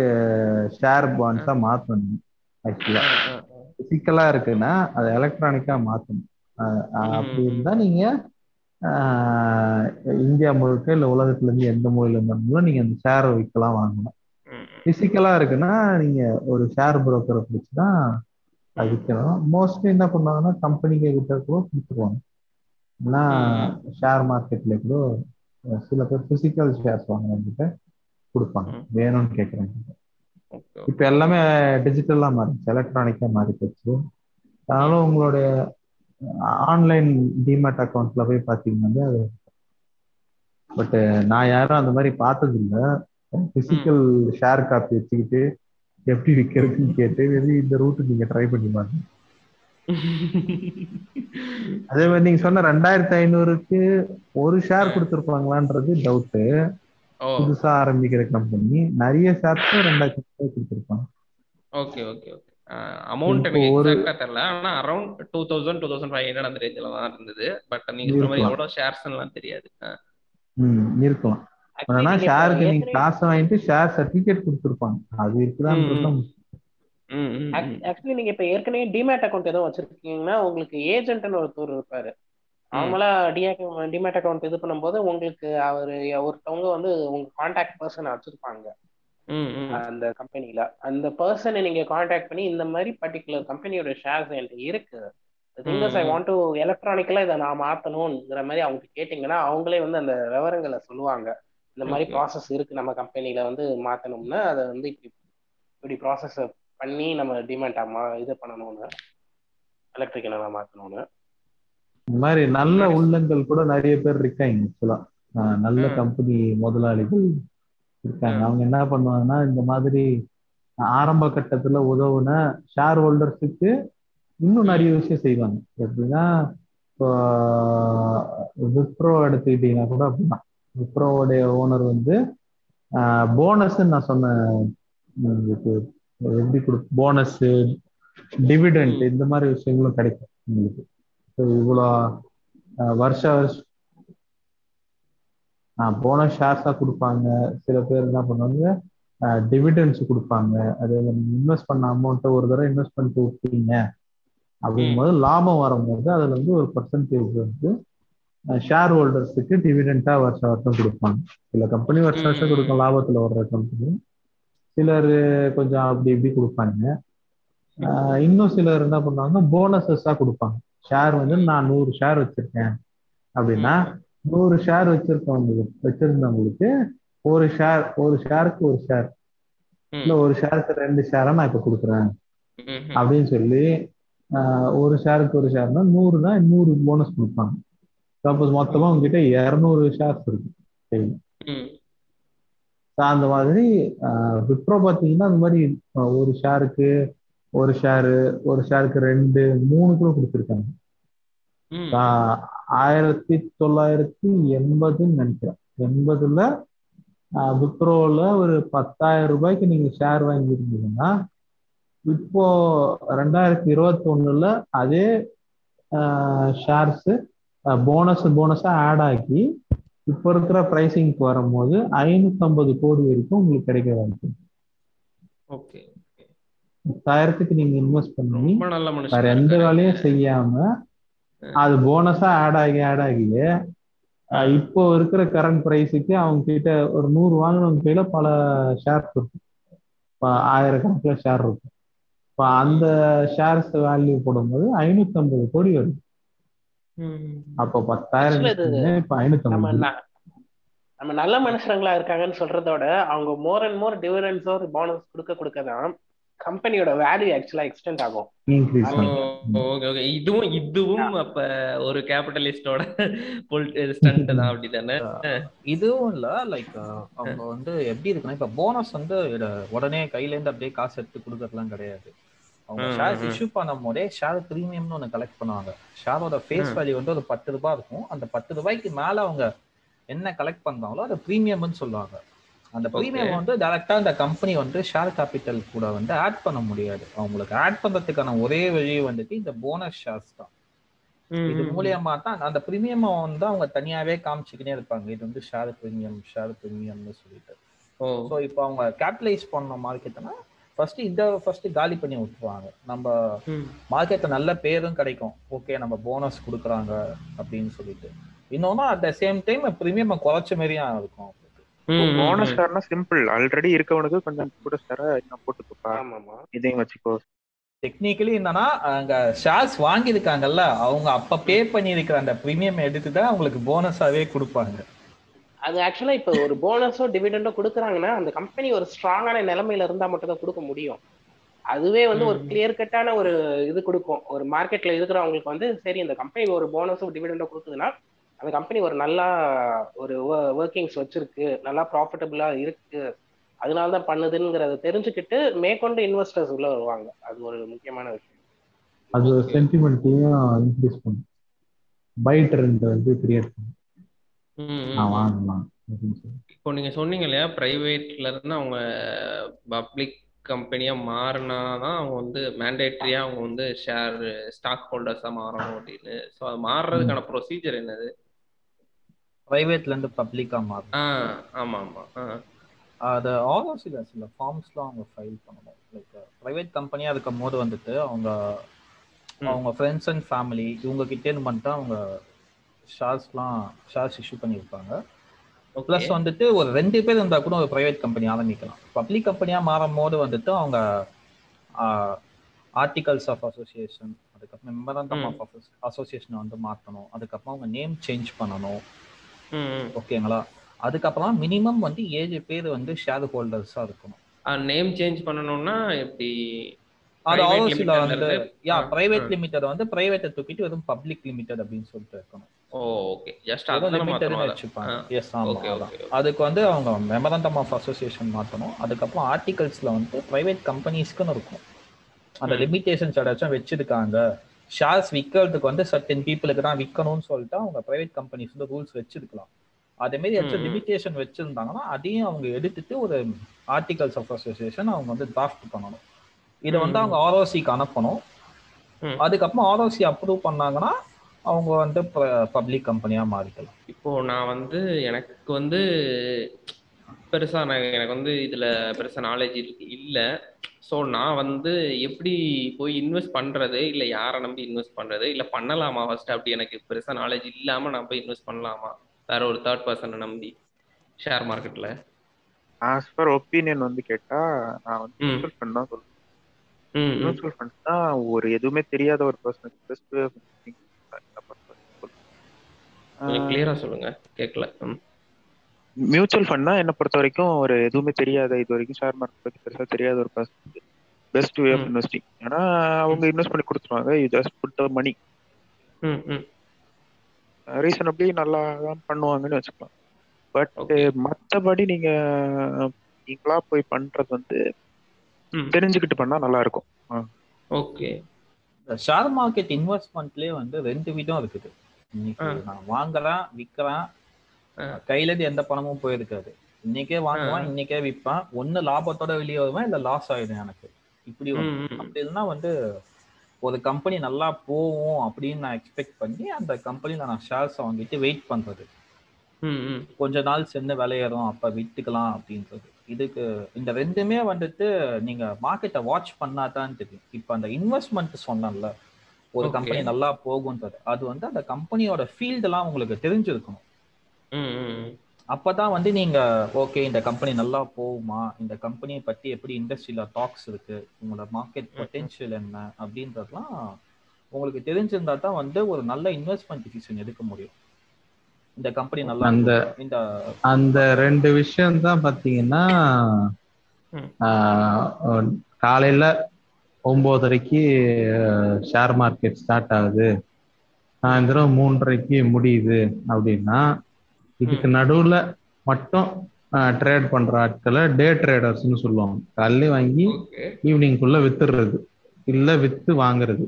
ஷேர் பாண்ட்ஸா மாத்தணும் ஆக்சுவலா பிசிக்கலா இருக்குன்னா அதை எலக்ட்ரானிக்கா மாத்தணும். அப்படி. இருந்தா நீங்க இந்தியா முழுக்க இல்ல உலகத்துல இருந்து எந்த மூலையில இருந்தாலும் நீங்க அந்த ஷேரை விற்கலாம் வாங்கலாம். பிசிக்கலா இருக்குன்னா நீங்க ஒரு ஷேர் புரோக்கரை பிடிச்சி தான் அது விற்கணும் மோஸ்ட்லி என்ன பண்ணுவாங்கன்னா கம்பெனிக்கு கிட்ட கூட கொடுத்துருவாங்க. ஏன்னா ஷேர் மார்க்கெட்ல கூட சில பேர் பிசிக்கல் ஷேர்ஸ் வாங்குறவங்க கொடுப்பாங்க. வேணும்னு கேட்குறாங்க இப்போ எல்லாமே டிஜிட்டலா மாறிடுச்சு. எலக்ட்ரானிக்கா மாறி போச்சு அதனால உங்களுடைய ஆன்லைன் டிமேட் அக்கௌண்ட்ல போய் பார்த்தீங்கன்னா அது பட் நான் யாரும் அந்த மாதிரி பார்த்தது இல்ல பிசிக்கல் ஷேர் காப்பி வச்சுக்கிட்டு எப்படி விற்கிறதுன்னு கேட்டு வெளியே இந்த ரூட்டு நீங்க ட்ரை பண்ணி பாருங்க. அதே மாதிரி நீங்க சொன்ன ரெண்டாயிரத்தி ஐநூறுக்கு ஒரு ஷேர் கொடுத்துருப்பாங்களான்றது டவுட்டு புதுசா ஆரம்பிக்கிற கம்பெனி நிறைய ஷேர்ஸ் ரெண்டாயிரத்தி கொடுத்துருப்பாங்க. ஓகே ஓகே ஓகே அமௌண்ட் எனக்கு எக்ஸாக்டா தெரியல. ஆனா around two thousand two thousand five hundred அந்த ரேஞ்சில தான் இருந்தது. பட் நீங்க சொன்ன மாதிரி. எவ்வளவு ஷேர்ஸ் எல்லாம் தெரியாது. இருக்கலாம். ஆனா ஷேருக்கு நீங்க காசு வாங்கிட்டு ஷேர் சர்டிபிகேட் கொடுத்துருப்பாங்க. அது. ஆக்சுவலி நீங்க இப்ப ஏற்கனவே டிமேட் அக்கௌண்ட் எதுவும் வச்சிருக்கீங்கன்னா உங்களுக்கு ஏஜென்ட்னு ஒருத்தர் இருப்பாரு. நார்மலா டிமேட் அக்கௌண்ட் இது பண்ணும்போது உங்களுக்கு அவர் ஒருத்தவங்க வந்து உங்க கான்டாக்ட் பர்சனை வச்சிருப்பாங்க. அந்த கம்பெனில. அந்த பர்சனை நீங்க காண்டாக்ட் பண்ணி இந்த மாதிரி பர்டிகுலர் கம்பெனியோட ஷேர்ஸ் என்கிட்ட இருக்கு. Things I. வாண்ட் டு எலக்ட்ரானிக்கலா இதை நான் மாத்தணும்ங்கிற மாதிரி அவங்க கேட்டீங்கன்னா அவங்களே வந்து அந்த விவரங்களை சொல்லுவாங்க. இந்த மாதிரி. ப்ராசஸ் இருக்கு நம்ம கம்பெனில வந்து மாத்தணும்னா அதை வந்து இப்படி இப்படி ப்ராசஸ் பண்ணி நம்ம டிமாண்ட் ஆமா இது பண்ணணும்னு எலக்ட்ரிக் என்ன மாத்தணும்னு. இந்த மாதிரி நல்ல உள்ளங்கள் கூட நிறைய பேர் இருக்காங்க ஆக்சுவலா. நல்ல. கம்பெனி முதலாளிகள். இருக்காங்க. அவங்க என்ன பண்ணுவாங்கன்னா இந்த மாதிரி ஆரம்ப கட்டத்துல உதவுன ஷேர் ஹோல்டர்ஸுக்கு இன்னும் நிறைய விஷயம் செய்வாங்க. எப்படின்னா இப்போ விப்ரோ எடுத்துக்கிட்டீங்கன்னா கூட அப்படிதான். விப்ரோவுடைய ஓனர் வந்து போனஸ் நான் சொன்னேன் உங்களுக்கு எப்படி கொடு போனஸ் டிவிடெண்ட் இந்த மாதிரி விஷயங்களும் கிடைக்கும். உங்களுக்கு. இவ்வளோ வருஷ வருஷம் போனஸ் ஷேர்ஸா கொடுப்பாங்க. சில பேர் என்ன பண்ணுவாங்க? டிவிடெண்ட்ஸ் கொடுப்பாங்க. அதே இன்வெஸ்ட் பண்ண அமௌண்ட்டை ஒரு தடவை இன்வெஸ்ட் பண்ணிட்டு விட்டீங்க. அப்படிங்கும்போது லாபம் வரும்போது அதுல இருந்து ஒரு பர்சன்டேஜ் வந்து ஷேர் ஹோல்டர்ஸுக்கு டிவிடெண்டா வருஷம் வருஷம் கொடுப்பாங்க. சில கம்பெனி வருஷம் வருஷம் கொடுக்கும் லாபத்துல வர்ற கம்பெனி சிலர் கொஞ்சம் அப்படி இப்படி கொடுப்பாங்க. இன்னும் சிலர் என்ன பண்ணுவாங்க? போனஸஸா கொடுப்பாங்க. ஷேர் வந்து நான் நூறு ஷேர் வச்சிருக்கேன். அப்படின்னா நூறு ஷேர் வச்சிருக்கவங்களுக்கு வச்சிருந்தவங்களுக்கு. ஒரு ஷேர் ஒரு ஷேருக்கு ஒரு ஷேர். இல்ல ஒரு ஷேருக்கு ரெண்டு ஷேரா நான் இப்ப கொடுக்குறேன். அப்படின்னு சொல்லி ஒரு ஷேருக்கு ஒரு ஷேர்னா நூறுனா நூறு போனஸ் கொடுப்பாங்க. சப்போஸ் மொத்தமா உங்ககிட்ட இருநூறு ஷேர்ஸ் இருக்கு அந்த மாதிரி விப்ரோ பார்த்தீங்கன்னா அந்த மாதிரி ஒரு ஷேருக்கு ஒரு ஷேரு ஒரு ஷேருக்கு ரெண்டு மூணு கூட கொடுத்துருக்காங்க. ஆயிரத்தி தொள்ளாயிரத்தி எண்பதுன்னு நினைக்கிறேன். எண்பதுல விப்ரோவில் ஒரு பத்தாயிரம் ரூபாய்க்கு நீங்க ஷேர் வாங்கியிருந்தீங்கன்னா இப்போ ரெண்டாயிரத்தி இருபத்தி ஒண்ணுல அதே ஷேர்ஸ் போனஸ் போனஸா ஆட் ஆக்கி இப்போ இருக்கிற ப்ரைசிங்க்கு வரும்போது ஐநூத்தி கோடி வரைக்கும் உங்களுக்கு கிடைக்க வாய்ப்பு ஓகே பத்தாயிரத்துக்கு நீங்க இன்வெஸ்ட் பண்ணி வேற எந்த வேலையும் செய்யாம அது போனஸா ஆட் ஆகி ஆட் ஆகி இப்போ இருக்கிற கரண்ட் பிரைஸுக்கு அவங்க கிட்ட ஒரு நூறு வாங்கினவங்க கையில பல ஷேர்ஸ் இருக்கும். ஆயிரக்கணக்கில் ஷேர் இருக்கும். இப்போ அந்த ஷேர்ஸ் வேல்யூ போடும்போது ஐநூத்தி ஐம்பது கோடி வருது அப்போ பத்தாயிரம் இப்போ ஐநூத்தி நம்ம ஐம்பது நம்ம நல்ல மனுஷங்களா இருக்காங்கன்னு சொல்றதோட அவங்க மோர் அண்ட் மோர் டிவிடன்ஸோ போனஸ் கொடுக்க கொடுக்க தான் கம்பெனியோட வேல்யூ ஆக்சுவலா எக்ஸ்டெண்ட் ஆகும். இன்க்ரீஸ் ஓ, ஓகே ஓகே இதுவும் இதுவும் அப்ப ஒரு கேபிட்டலிஸ்டோட ஸ்டண்ட் தான் அப்படிதானே இதுவும் இல்ல லைக் அவங்க வந்து எப்படி இருக்குன்னா இப்ப போனஸ் வந்து உடனே கையில இருந்து அப்படியே காசு எடுத்து கொடுக்கறதுலாம் கிடையாது. அவங்க ம். இஷ்யூ பண்ணும் போதே ஷேர் ப்ரீமியம்னு ஒன்று கலெக்ட் பண்ணுவாங்க. ஷேரோட ஃபேஸ். வேல்யூ வந்து ஒரு பத்து ரூபாய் இருக்கும். அந்த பத்து ரூபாய்க்கு மேல அவங்க என்ன கலெக்ட் பண்றாங்களோ அதை ப்ரீமியம்னு சொல்லுவாங்க. அந்த ப்ரீமியம் வந்து டைரக்டா அந்த கம்பெனி வந்து ஷேர் கேபிட்டல் கூட வந்து ஆட் பண்ண முடியாது. அவங்களுக்கு ஆட் பண்றதுக்கான ஒரே வழி வந்துட்டு இந்த போனஸ் ஷேர்ஸ் தான். இது மூலியமா தான் அந்த ப்ரீமியம் வந்து அவங்க தனியாவே காமிச்சுக்கிட்டே இருப்பாங்க. இது வந்து ஷேர் ப்ரீமியம் ஷேர் ப்ரீமியம்னு சொல்லிட்டு. ஸோ இப்போ அவங்க கேபிட்டலைஸ் பண்ண மார்க்கெட்னா ஃபர்ஸ்ட் இதை ஃபர்ஸ்ட் காலி பண்ணி விட்டுருவாங்க. நம்ம மார்க்கெட்ல நல்ல பேரும் கிடைக்கும். ஓகே நம்ம போனஸ் கொடுக்குறாங்க அப்படின்னு சொல்லிட்டு. இன்னொன்னு at the same time premium குறைச்ச மாதிரியும் இருக்கும். போனஸ் ஷேர்னா சிம்பிள் ஆல்ரெடி இருக்கவனுக்கு கொஞ்சம் கூட ஷேர இன்னும் போட்டுக்கோப்பா இதையும் வச்சுக்கோ. டெக்னிக்கலி என்னன்னா அங்க ஷேர்ஸ் வாங்கியிருக்காங்கல்ல அவங்க அப்ப பே பண்ணியிருக்கிற அந்த ப்ரீமியம் எடுத்து தான் அவங்களுக்கு போனஸாவே கொடுப்பாங்க. அது ஆக்சுவலா இப்ப ஒரு போனஸோ டிவிடெண்டோ கொடுக்குறாங்கன்னா அந்த கம்பெனி ஒரு ஸ்ட்ராங்கான நிலைமையில இருந்தா மட்டும் தான் கொடுக்க முடியும். அதுவே வந்து ஒரு கிளியர் கட்டான ஒரு இது கொடுக்கும். ஒரு மார்க்கெட்ல இருக்கிறவங்களுக்கு வந்து சரி இந்த கம்பெனி ஒரு போனஸோ டிவிடெண்டோ கொடுக்குதுன்னா அந்த கம்பெனி ஒரு நல்லா ஒரு ஒர்க்கிங்ஸ் வச்சிருக்கு நல்லா ப்ராஃபிட்டபிளா இருக்கு. அதனால தான் பண்ணுதுங்கிறத தெரிஞ்சுக்கிட்டு மேற்கொண்டு இன்வெஸ்டர்ஸ் உள்ள வருவாங்க. அது ஒரு முக்கியமான விஷயம். அது சென்டிமெண்ட்டையும் இன்க்ரீஸ் பண்ணும். பை ட்ரெண்ட் வந்து கிரியேட் பண்ணும். வாங்கலாம் இப்போ நீங்க சொன்னீங்க இல்லையா பிரைவேட்ல இருந்து அவங்க பப்ளிக் கம்பெனியா மாறினா தான் அவங்க வந்து மேண்டேட்ரியா அவங்க வந்து ஷேர் ஸ்டாக் ஹோல்டர்ஸா மாறணும் அப்படின்னு. ஸோ அது மாறுறதுக்கான ப்ரொசீஜர் என்னது? பிரைவேட்ல இருந்து பப்ளிக்கா மாறும். ஆமா ஆமா அது ஆர்ஓசில சில ஃபார்ம்ஸ்லாம் அவங்க ஃபைல் பண்ணணும். லைக் ப்ரைவேட் கம்பெனியா இருக்கும் போது வந்துட்டு அவங்க அவங்க ஃப்ரெண்ட்ஸ் அண்ட் ஃபேமிலி இவங்க கிட்டே இருந்து மட்டும் அவங்க ஷேர்ஸ்லாம் ஷேர்ஸ் இஷ்யூ பண்ணியிருப்பாங்க. ப்ளஸ் வந்துட்டு ஒரு ரெண்டு பேர் இருந்தால் கூட ஒரு ப்ரைவேட் கம்பெனி ஆரம்பிக்கலாம். பப்ளிக் கம்பெனியாக மாறும் போது வந்துட்டு அவங்க ஆர்டிகல்ஸ் ஆஃப் அசோசியேஷன் அதுக்கப்புறம் மெமரண்டம் ஆஃப் அசோசியேஷனை வந்து மாற்றணும் அதுக்கப்புறம் அவங்க நேம் சேஞ்ச் பண்ணணும். ஓகேங்களா? அதுக்கப்புறம் மினிமம் வந்து ஏழு பேர் வந்து ஷேர் ஹோல்டர்ஸா இருக்கணும். நேம் சேஞ்ச் பண்ணணும்னா எப்படி? அது ஆல்சோல வந்து யா பிரைவேட் லிமிடெட் வந்து பிரைவேட்டை தூக்கிட்டு வெறும் பப்ளிக் லிமிடெட் அப்படின்னு சொல்லிட்டு இருக்கணும். ஓகே ஜஸ்ட் அத லிமிடெட்னு வச்சுப்பாங்க. எஸ் ஆமா அதுக்கு வந்து அவங்க மெமரண்டம் ஆஃப் அசோசியேஷன் மாத்தணும். அதுக்கப்புறம் ஆர்டிகல்ஸ்ல வந்து பிரைவேட் கம்பெனிஸ்க்குன்னு இருக்கும். அந்த லிமிடேஷன்ஸ் ஏதாச்சும் வச்சிருக்காங்க. ஷேர்ஸ் விற்கிறதுக்கு வந்து சர்டன் பீப்புளுக்கு தான் விற்கணும்னு சொல்லிட்டு அவங்க பிரைவேட் கம்பெனிஸ் வந்து ரூல்ஸ் வச்சிருக்கலாம். அதே மாதிரி ஏதாச்சும் லிமிடேஷன் வச்சிருந்தாங்கன்னா அதையும் அவங்க எடுத்துட்டு ஒரு ஆர்டிகல்ஸ் ஆஃப் அசோசியேஷன் அவங்க வந்து டிராஃப்ட் பண்ணணும். இதை வந்து அவங்க ஆர்ஓசிக்கு அனுப்பணும். அதுக்கப்புறம் ஆர்ஓசி அப்ரூவ் பண்ணாங்கன்னா அவங்க வந்து பப்ளிக் கம்பெனியா மாறிக்கலாம். இப்போ நான் வந்து எனக்கு வந்து பெருசா நான் எனக்கு வந்து இதுல பெருசா நாலேஜ் இல்லை. ஸோ நான் வந்து எப்படி போய் இன்வெஸ்ட் பண்றது இல்லை யாரை நம்பி இன்வெஸ்ட் பண்றது இல்லை பண்ணலாமா ஃபர்ஸ்ட் அப்படி எனக்கு பெருசா நாலேஜ் இல்லாம நான் போய் இன்வெஸ்ட் பண்ணலாமா வேற ஒரு தேர்ட் பர்சனை நம்பி ஷேர் மார்க்கெட்ல ஆஸ் பர் ஒப்பீனியன் வந்து கேட்டா நான் வந்து மியூச்சுவல் ஃபண்ட் தான் சொல்லுவேன் மியூச்சுவல் ஃபண்ட் தான் ஒரு எதுவுமே தெரியாத ஒரு பர்சனுக்கு பெஸ்ட் கிளியரா சொல்லுங்க கேட்கல மியூச்சுவல் ஃபண்ட் தான் என்ன பொறுத்த வரைக்கும் ஒரு எதுவுமே தெரியாத இது வரைக்கும் ஷேர் மார்க்கெட் பத்தி பெருசா தெரியாத ஒரு பெஸ்ட் வே ஆஃப் இன்வெஸ்டிங் ஏன்னா அவங்க இன்வெஸ்ட் பண்ணி கொடுத்துருவாங்க. You just put money reasonably நல்லா தான் பண்ணுவாங்கன்னு வச்சுக்கலாம். பட் மற்றபடி நீங்க நீங்களா போய் பண்றது வந்து தெரிஞ்சுக்கிட்டு பண்ணா நல்லா இருக்கும் ஓகே ஷேர் மார்க்கெட் இன்வெஸ்ட்மெண்ட்லயே வந்து ரெண்டு விதம் இருக்குது. நான் வாங்குறேன் விற்கிறேன் கையில இருந்து எந்த பணமும் போயிருக்காது இன்னைக்கே வாங்குவேன் இன்னைக்கே விற்பேன் ஒன்னு லாபத்தோட வெளியே வருவேன் இல்ல லாஸ் ஆயிடும் எனக்கு? இப்படி அப்படி இல்லைன்னா வந்து ஒரு கம்பெனி நல்லா போகும் அப்படின்னு நான் எக்ஸ்பெக்ட் பண்ணி அந்த கம்பெனில நான் ஷேர்ஸ் வாங்கிட்டு வெயிட் பண்றது. கொஞ்ச நாள் சென்று விளையாடும் அப்ப வித்துக்கலாம் அப்படின்றது. இதுக்கு இந்த ரெண்டுமே வந்துட்டு நீங்க மார்க்கெட்டை வாட்ச் பண்ணாதான் தெரியும். இப்ப அந்த இன்வெஸ்ட்மெண்ட் சொன்னேன்ல ஒரு கம்பெனி நல்லா போகும்ன்றது. அது வந்து அந்த கம்பெனியோட ஃபீல்டெல்லாம் உங்களுக்கு தெரிஞ்சிருக்கணும். அப்பதான் வந்து நீங்க ஓகே இந்த கம்பெனி நல்லா போகுமா? இந்த கம்பெனியை பத்தி எப்படி இண்டஸ்ட்ரியில டாக்ஸ் இருக்கு? உங்களோட மார்க்கெட் பொட்டென்ஷியல் என்ன? அப்படின்றதுலாம் உங்களுக்கு தெரிஞ்சிருந்தா தான் வந்து ஒரு நல்ல இன்வெஸ்ட்மெண்ட் டிசிஷன் எடுக்க முடியும். இந்த கம்பெனி நல்லா அந்த இந்த அந்த ரெண்டு விஷயம் தான் பாத்தீங்கன்னா காலையில ஒன்பதரைக்கு ஷேர் மார்க்கெட் ஸ்டார்ட் ஆகுது. சாயந்தரம் மூன்றரைக்கு முடியுது அப்படின்னா இதுக்கு நடுவுல மட்டும் ட்ரேட் பண்ற ஆட்களை டே ட்ரேடர்ஸ்னு சொல்லுவாங்க. காலையில வாங்கி ஈவினிங்குள்ள வித்துடுறது இல்ல வித்து வாங்குறது.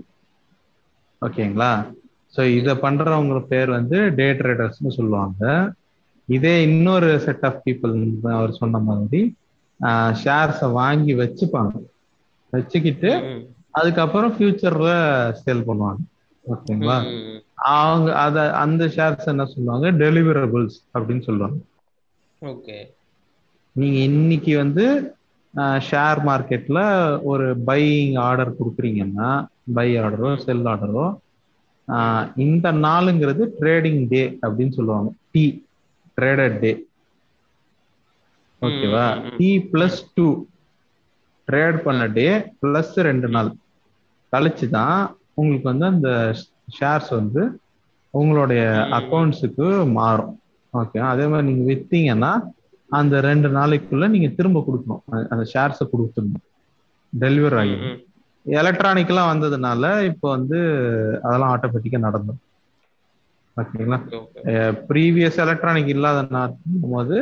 ஓகேங்களா ஸோ இதை பண்றவங்க பேர் வந்து டே ட்ரேடர்ஸ்னு சொல்லுவாங்க. இதே இன்னொரு செட் ஆஃப் பீப்புள் அவர் சொன்ன மாதிரி ஷேர்ஸை வாங்கி வச்சுப்பாங்க. வச்சுக்கிட்டு அதுக்கப்புறம் ஃபியூச்சர்ல சேல் பண்ணுவாங்க. ஓகேங்களா. அவங்க அத அந்த ஷேர்ஸ் என்ன சொல்லுவாங்க? டெலிவரபிள்ஸ் அப்படின்னு சொல்லுவாங்க. ஓகே. நீங்க இன்னைக்கு வந்து ஷேர் மார்க்கெட்ல ஒரு பையிங் ஆர்டர் கொடுக்குறீங்கன்னா பை ஆர்டரோ செல் ஆர்டரோ இந்த நாளுங்கிறது ட்ரேடிங் டே அப்படின்னு சொல்லுவாங்க. டி ட்ரேடட் டே ஓகேவா. டி பிளஸ் டூ ட்ரேட் பண்ண டே பிளஸ் ரெண்டு நாள். கழிச்சு தான் உங்களுக்கு வந்து அந்த ஷேர்ஸ் வந்து உங்களுடைய. அக்கௌண்ட்ஸுக்கு மாறும். ஓகே அதே மாதிரி நீங்க வித்தீங்கன்னா அந்த ரெண்டு நாளைக்குள்ள நீங்க திரும்ப கொடுக்கணும். அந்த ஷேர்ஸை கொடுத்துடணும். டெலிவரி ம், ஆகிடும் ம். எலக்ட்ரானிக்கெல்லாம் வந்ததுனால இப்போ வந்து அதெல்லாம் ஆட்டோமேட்டிக்காக நடந்துடும் ஓகேங்களா? Okay, okay. ப்ரீவியஸ் எலக்ட்ரானிக் இல்லாத போது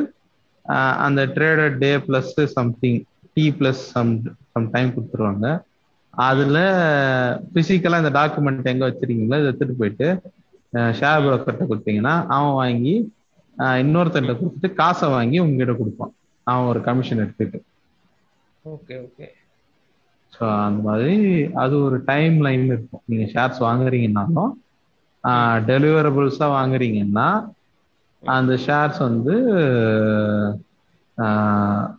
அந்த traded day plus something T plus some some time கொடுத்துருவாங்க. அதுல பிசிக்கலா இந்த டாக்குமெண்ட் எங்க வச்சிருக்கீங்களோ இதை எடுத்துட்டு போயிட்டு ஷேர் புரோக்கர்கிட்ட கொடுத்தீங்கன்னா அவன் வாங்கி அஹ், இன்னொருத்தன்ட்ட கொடுத்துட்டு காசை வாங்கி உங்ககிட்ட கொடுப்பான். அவன் ஒரு கமிஷன் எடுத்துட்டு. Okay okay. ஸோ அந்த மாதிரி அது ஒரு டைம் லைன் இருக்கும். நீங்க ஷேர்ஸ் வாங்குறீங்கன்னாலும் டெலிவரபிள்ஸா வாங்குறீங்கன்னா அந்த ஷேர்ஸ் வந்து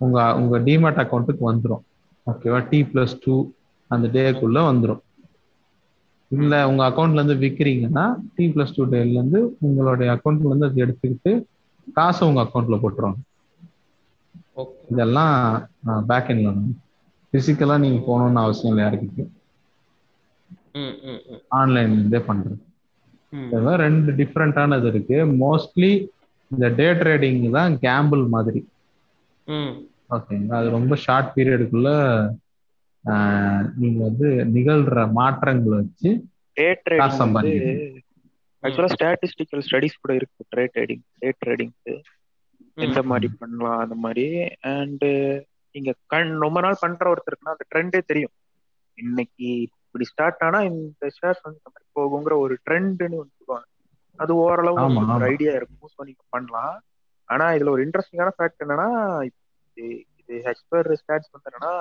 உங்க உங்க டிமேட் அக்கௌண்ட்டுக்கு வந்துடும் ஓகேவா டி பிளஸ் டூ அந்த டேக்குள்ள வந்துடும் இல்ல உங்க அக்கௌண்ட்ல இருந்து விற்கிறீங்கன்னா டி பிளஸ் டூ டேல இருந்து உங்களுடைய அக்கௌண்ட்ல இருந்து அதை எடுத்துக்கிட்டு காசை உங்க அக்கௌண்ட்ல போட்டுருவாங்க. இதெல்லாம் பேக் எண்ட்ல பிசிக்கலா நீங்க போகணும்னு அவசியம் இல்லை ம் ஆன்லைன்லேருந்தே பண்றது. ம். இதெல்லாம் ரெண்டு டிஃப்ரெண்டானது இருக்கு. மோஸ்ட்லி இந்த டே ட்ரேடிங் தான் கேம்பிள் மாதிரி. ஓகேங்களா அது ரொம்ப ஷார்ட் பீரியடுக்குள்ள நீங்க வந்து நிகழ்ற மாற்றங்களை வச்சு ட்ரேடிங் ஆக்சுவலா ஸ்டாட்டிஸ்டிக்கல் ஸ்டடிஸ் கூட இருக்கு. ட்ரே ட்ரேடிங் டே ட்ரேடிங்க்கு எந்த மாதிரி பண்ணலாம் அந்த மாதிரி. அண்ட் நீங்க கண் ரொம்ப நாள் பண்ற ஒருத்தருக்குன்னா அந்த ட்ரெண்டே தெரியும். இன்னைக்கு இப்படி ஸ்டார்ட் ஆனா இந்த ஷேர்ஸ் வந்து இந்த மாதிரி போகுங்கிற ஒரு ட்ரெண்ட்னு ஒன்று சொல்லுவாங்க. அது ஓரளவு ஒரு. ஐடியா இருக்கும். ஸோ நீங்க பண்ணலாம். ஆனா இதுல ஒரு இன்ட்ரெஸ்டிங்கான ஃபேக்ட் என்னன்னா இது இது ஹெச்பர் ஸ்டாட்ஸ் வந்து என்னன்னா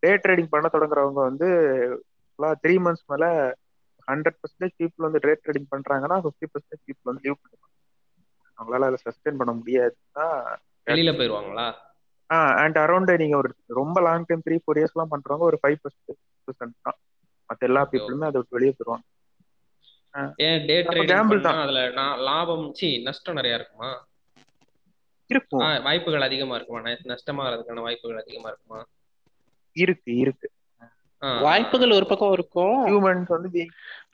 டே ட்ரேடிங் பண்ண தொடங்குறவங்க வந்து த்ரீ மந்த்ஸ் மேல ஹண்ட்ரட் பர்சன்டேஜ் பீப்புள் வந்து டே ட்ரேடிங் பண்றாங்கன்னா ஃபிஃப்டி பர்சன்டேஜ் பீப்புள் வந்து லீவ் பண்ணுவாங்க. அவங்களால அதை சஸ்டெயின் பண்ண முடியாதுன்னா வெளியில போயிருவாங்களா? அண்ட் அரௌண்ட் நீங்க ஒரு ரொம்ப long time three four years எல்லாம் பண்றவங்க ஒரு ஃபைவ் பர்சன்ட் தான். மத்த எல்லா பீப்புளுமே அதை விட்டு வெளியே ஏன் டே ட்ரேடிங் தான். அதுல நான் லாபம் சி நஷ்டம் நிறைய இருக்குமா? இருக்கும். ஆ, வாய்ப்புகள் அதிகமா இருக்குமா? நஷ்டமாகறதுக்கான வாய்ப்புகள் அதிகமா இருக்குமா? இருக்கு இருக்கு. வாய்ப்புகள் ஒரு பக்கம் இருக்கும். ஹியூமன்ஸ் வந்து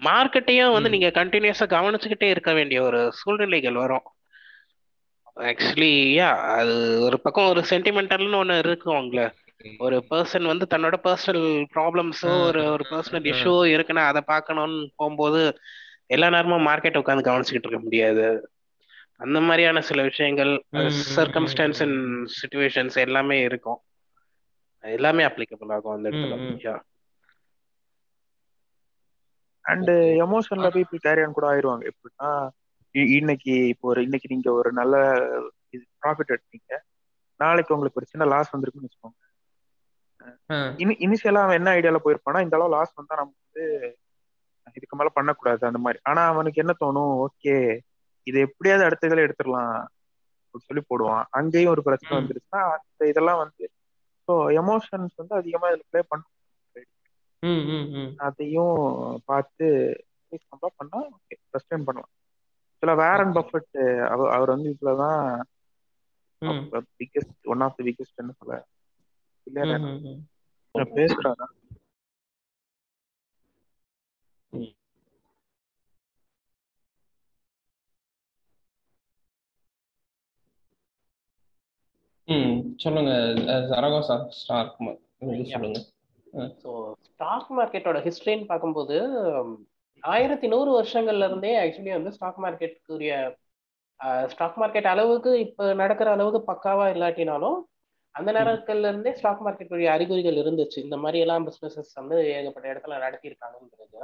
மார்க்கெட்டையும் வந்து. நீங்க கண்டினியூஸா கவனிச்சுக்கிட்டே இருக்க வேண்டிய ஒரு சூழ்நிலைகள் வரும். ஆக்சுவலி யா அது ஒரு பக்கம் ஒரு சென்டிமெண்டல்னு ஒண்ணு இருக்கும் அவங்கள ஒரு பர்சன் வந்து தன்னோட பர்சனல் ப்ராப்ளம்ஸோ ஒரு ஒரு பர்சனல் இஷ்யூ இருக்குன்னா அதை பார்க்கணும்னு போகும்போது எல்லா நேரமும் மார்க்கெட் உட்காந்து கவனிச்சுக்கிட்டு இருக்க முடியாது. அந்த மாதிரியான சில விஷயங்கள் சர்க்கம்ஸ்டான்ஸ் அண்ட் சுச்சுவேஷன்ஸ் எல்லாமே இருக்கும். எல்லாமே அப்ளிகபிள் ஆகும் அந்த இடத்துல. அண்ட் எமோஷனலா பீப்புள் கேரியான் கூட ஆயிருவாங்க. எப்படின்னா இன்னைக்கு இப்போ ஒரு இன்னைக்கு நீங்க ஒரு நல்ல ப்ராஃபிட் எடுத்தீங்க. நாளைக்கு உங்களுக்கு ஒரு சின்ன லாஸ் வந்திருக்குன்னு வச்சுக்கோங்க. இனிஷியலா அவன் என்ன ஐடியால போயிருப்பானா இந்த அளவு லாஸ் வந்தா நம்ம வந்து இதுக்கு மேல பண்ணக்கூடாது அந்த மாதிரி. ஆனா அவனுக்கு என்ன தோணும்? ஓகே இது எப்படியாவது அடுத்த இதுல எடுத்துடலாம் அப்படின்னு சொல்லி போடுவான். அங்கேயும் ஒரு பிரச்சனை. வந்துருச்சுன்னா அந்த இதெல்லாம் வந்து ஸோ எமோஷன்ஸ் வந்து அதிகமா இதுல ப்ளே பண்ண ம், ம், ம். அதையும் பார்த்து கம்பேர் பண்ணா ஓகே சஸ்டைன் பண்ணலாம் சில வேரன் Okay. பஃபட் அவர் அவர் வந்து இதுலதான் ம், பிக்கெஸ்ட் ஒன் ஆஃப் தி பிக்கெஸ்ட்னு சொல்ல. பேசுறாரா ம், சொல்லுங்க. சரகோசா Yeah. சொல்லுங்க. ஸோ ஸ்டாக் மார்க்கெட்டோட ஹிஸ்டரின்னு பார்க்கும்போது ஆயிரத்தி நூறு வருஷங்கள்ல இருந்தே ஆக்சுவலி வந்து ஸ்டாக் மார்க்கெட்டுக்குரிய ஸ்டாக் மார்க்கெட் அளவுக்கு இப்போ நடக்கிற அளவுக்கு பக்காவா இல்லாட்டினாலும் அந்த நேரத்துல இருந்தே ஸ்டாக் மார்க்கெட்டுடைய அறிகுறிகள் இருந்துச்சு. இந்த மாதிரி எல்லாம் பிசினஸஸ் வந்து ஏகப்பட்ட இடத்துல நடத்தியிருக்காங்கன்றது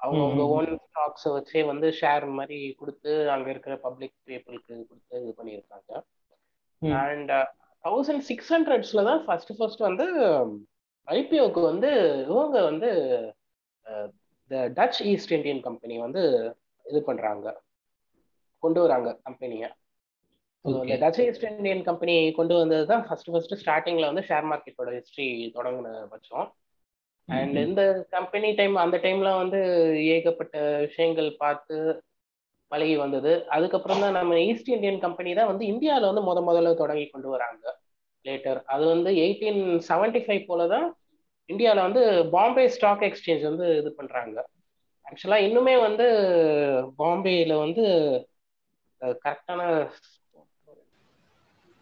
அவங்கவுங்க. ஓன் ஸ்டாக்ஸை வச்சே வந்து ஷேர் மாதிரி கொடுத்து அங்க இருக்கிற பப்ளிக் பீப்புளுக்கு கொடுத்து இது பண்ணியிருக்காங்க. அண்ட் தௌசண்ட் சிக்ஸ் ஹண்ட்ரட்ஸ்ல தான் ஃபர்ஸ்ட் ஃபர்ஸ்ட் வந்து ஐபிஓக்கு வந்து இவங்க வந்து டச் ஈஸ்ட் இந்தியன் கம்பெனி வந்து இது பண்றாங்க. கொண்டு வராங்க கம்பெனியை டச் ஈஸ்ட் இந்தியன் கம்பெனி கொண்டு வந்தது தான் ஃபர்ஸ்ட் ஃபர்ஸ்ட் ஸ்டார்டிங்ல வந்து ஷேர் மார்க்கெட்டோட ஹிஸ்டரி தொடங்கின பட்சம் அண்ட் இந்த கம்பெனி டைம் அந்த டைம்ல வந்து ஏகப்பட்ட விஷயங்கள் பார்த்து பழகி வந்தது. அதுக்கப்புறம் தான் நம்ம ஈஸ்ட் இந்தியன் கம்பெனி தான் வந்து இந்தியாவில் வந்து முத முதல்ல தொடங்கி கொண்டு வராங்க. லேட்டர் அது வந்து எயிட்டீன் செவன்டி ஃபைவ் போல தான் இந்தியாவில் வந்து பாம்பே ஸ்டாக் எக்ஸ்சேஞ்ச் வந்து இது பண்றாங்க. ஆக்சுவலாக இன்னுமே வந்து பாம்பேல வந்து கரெக்டான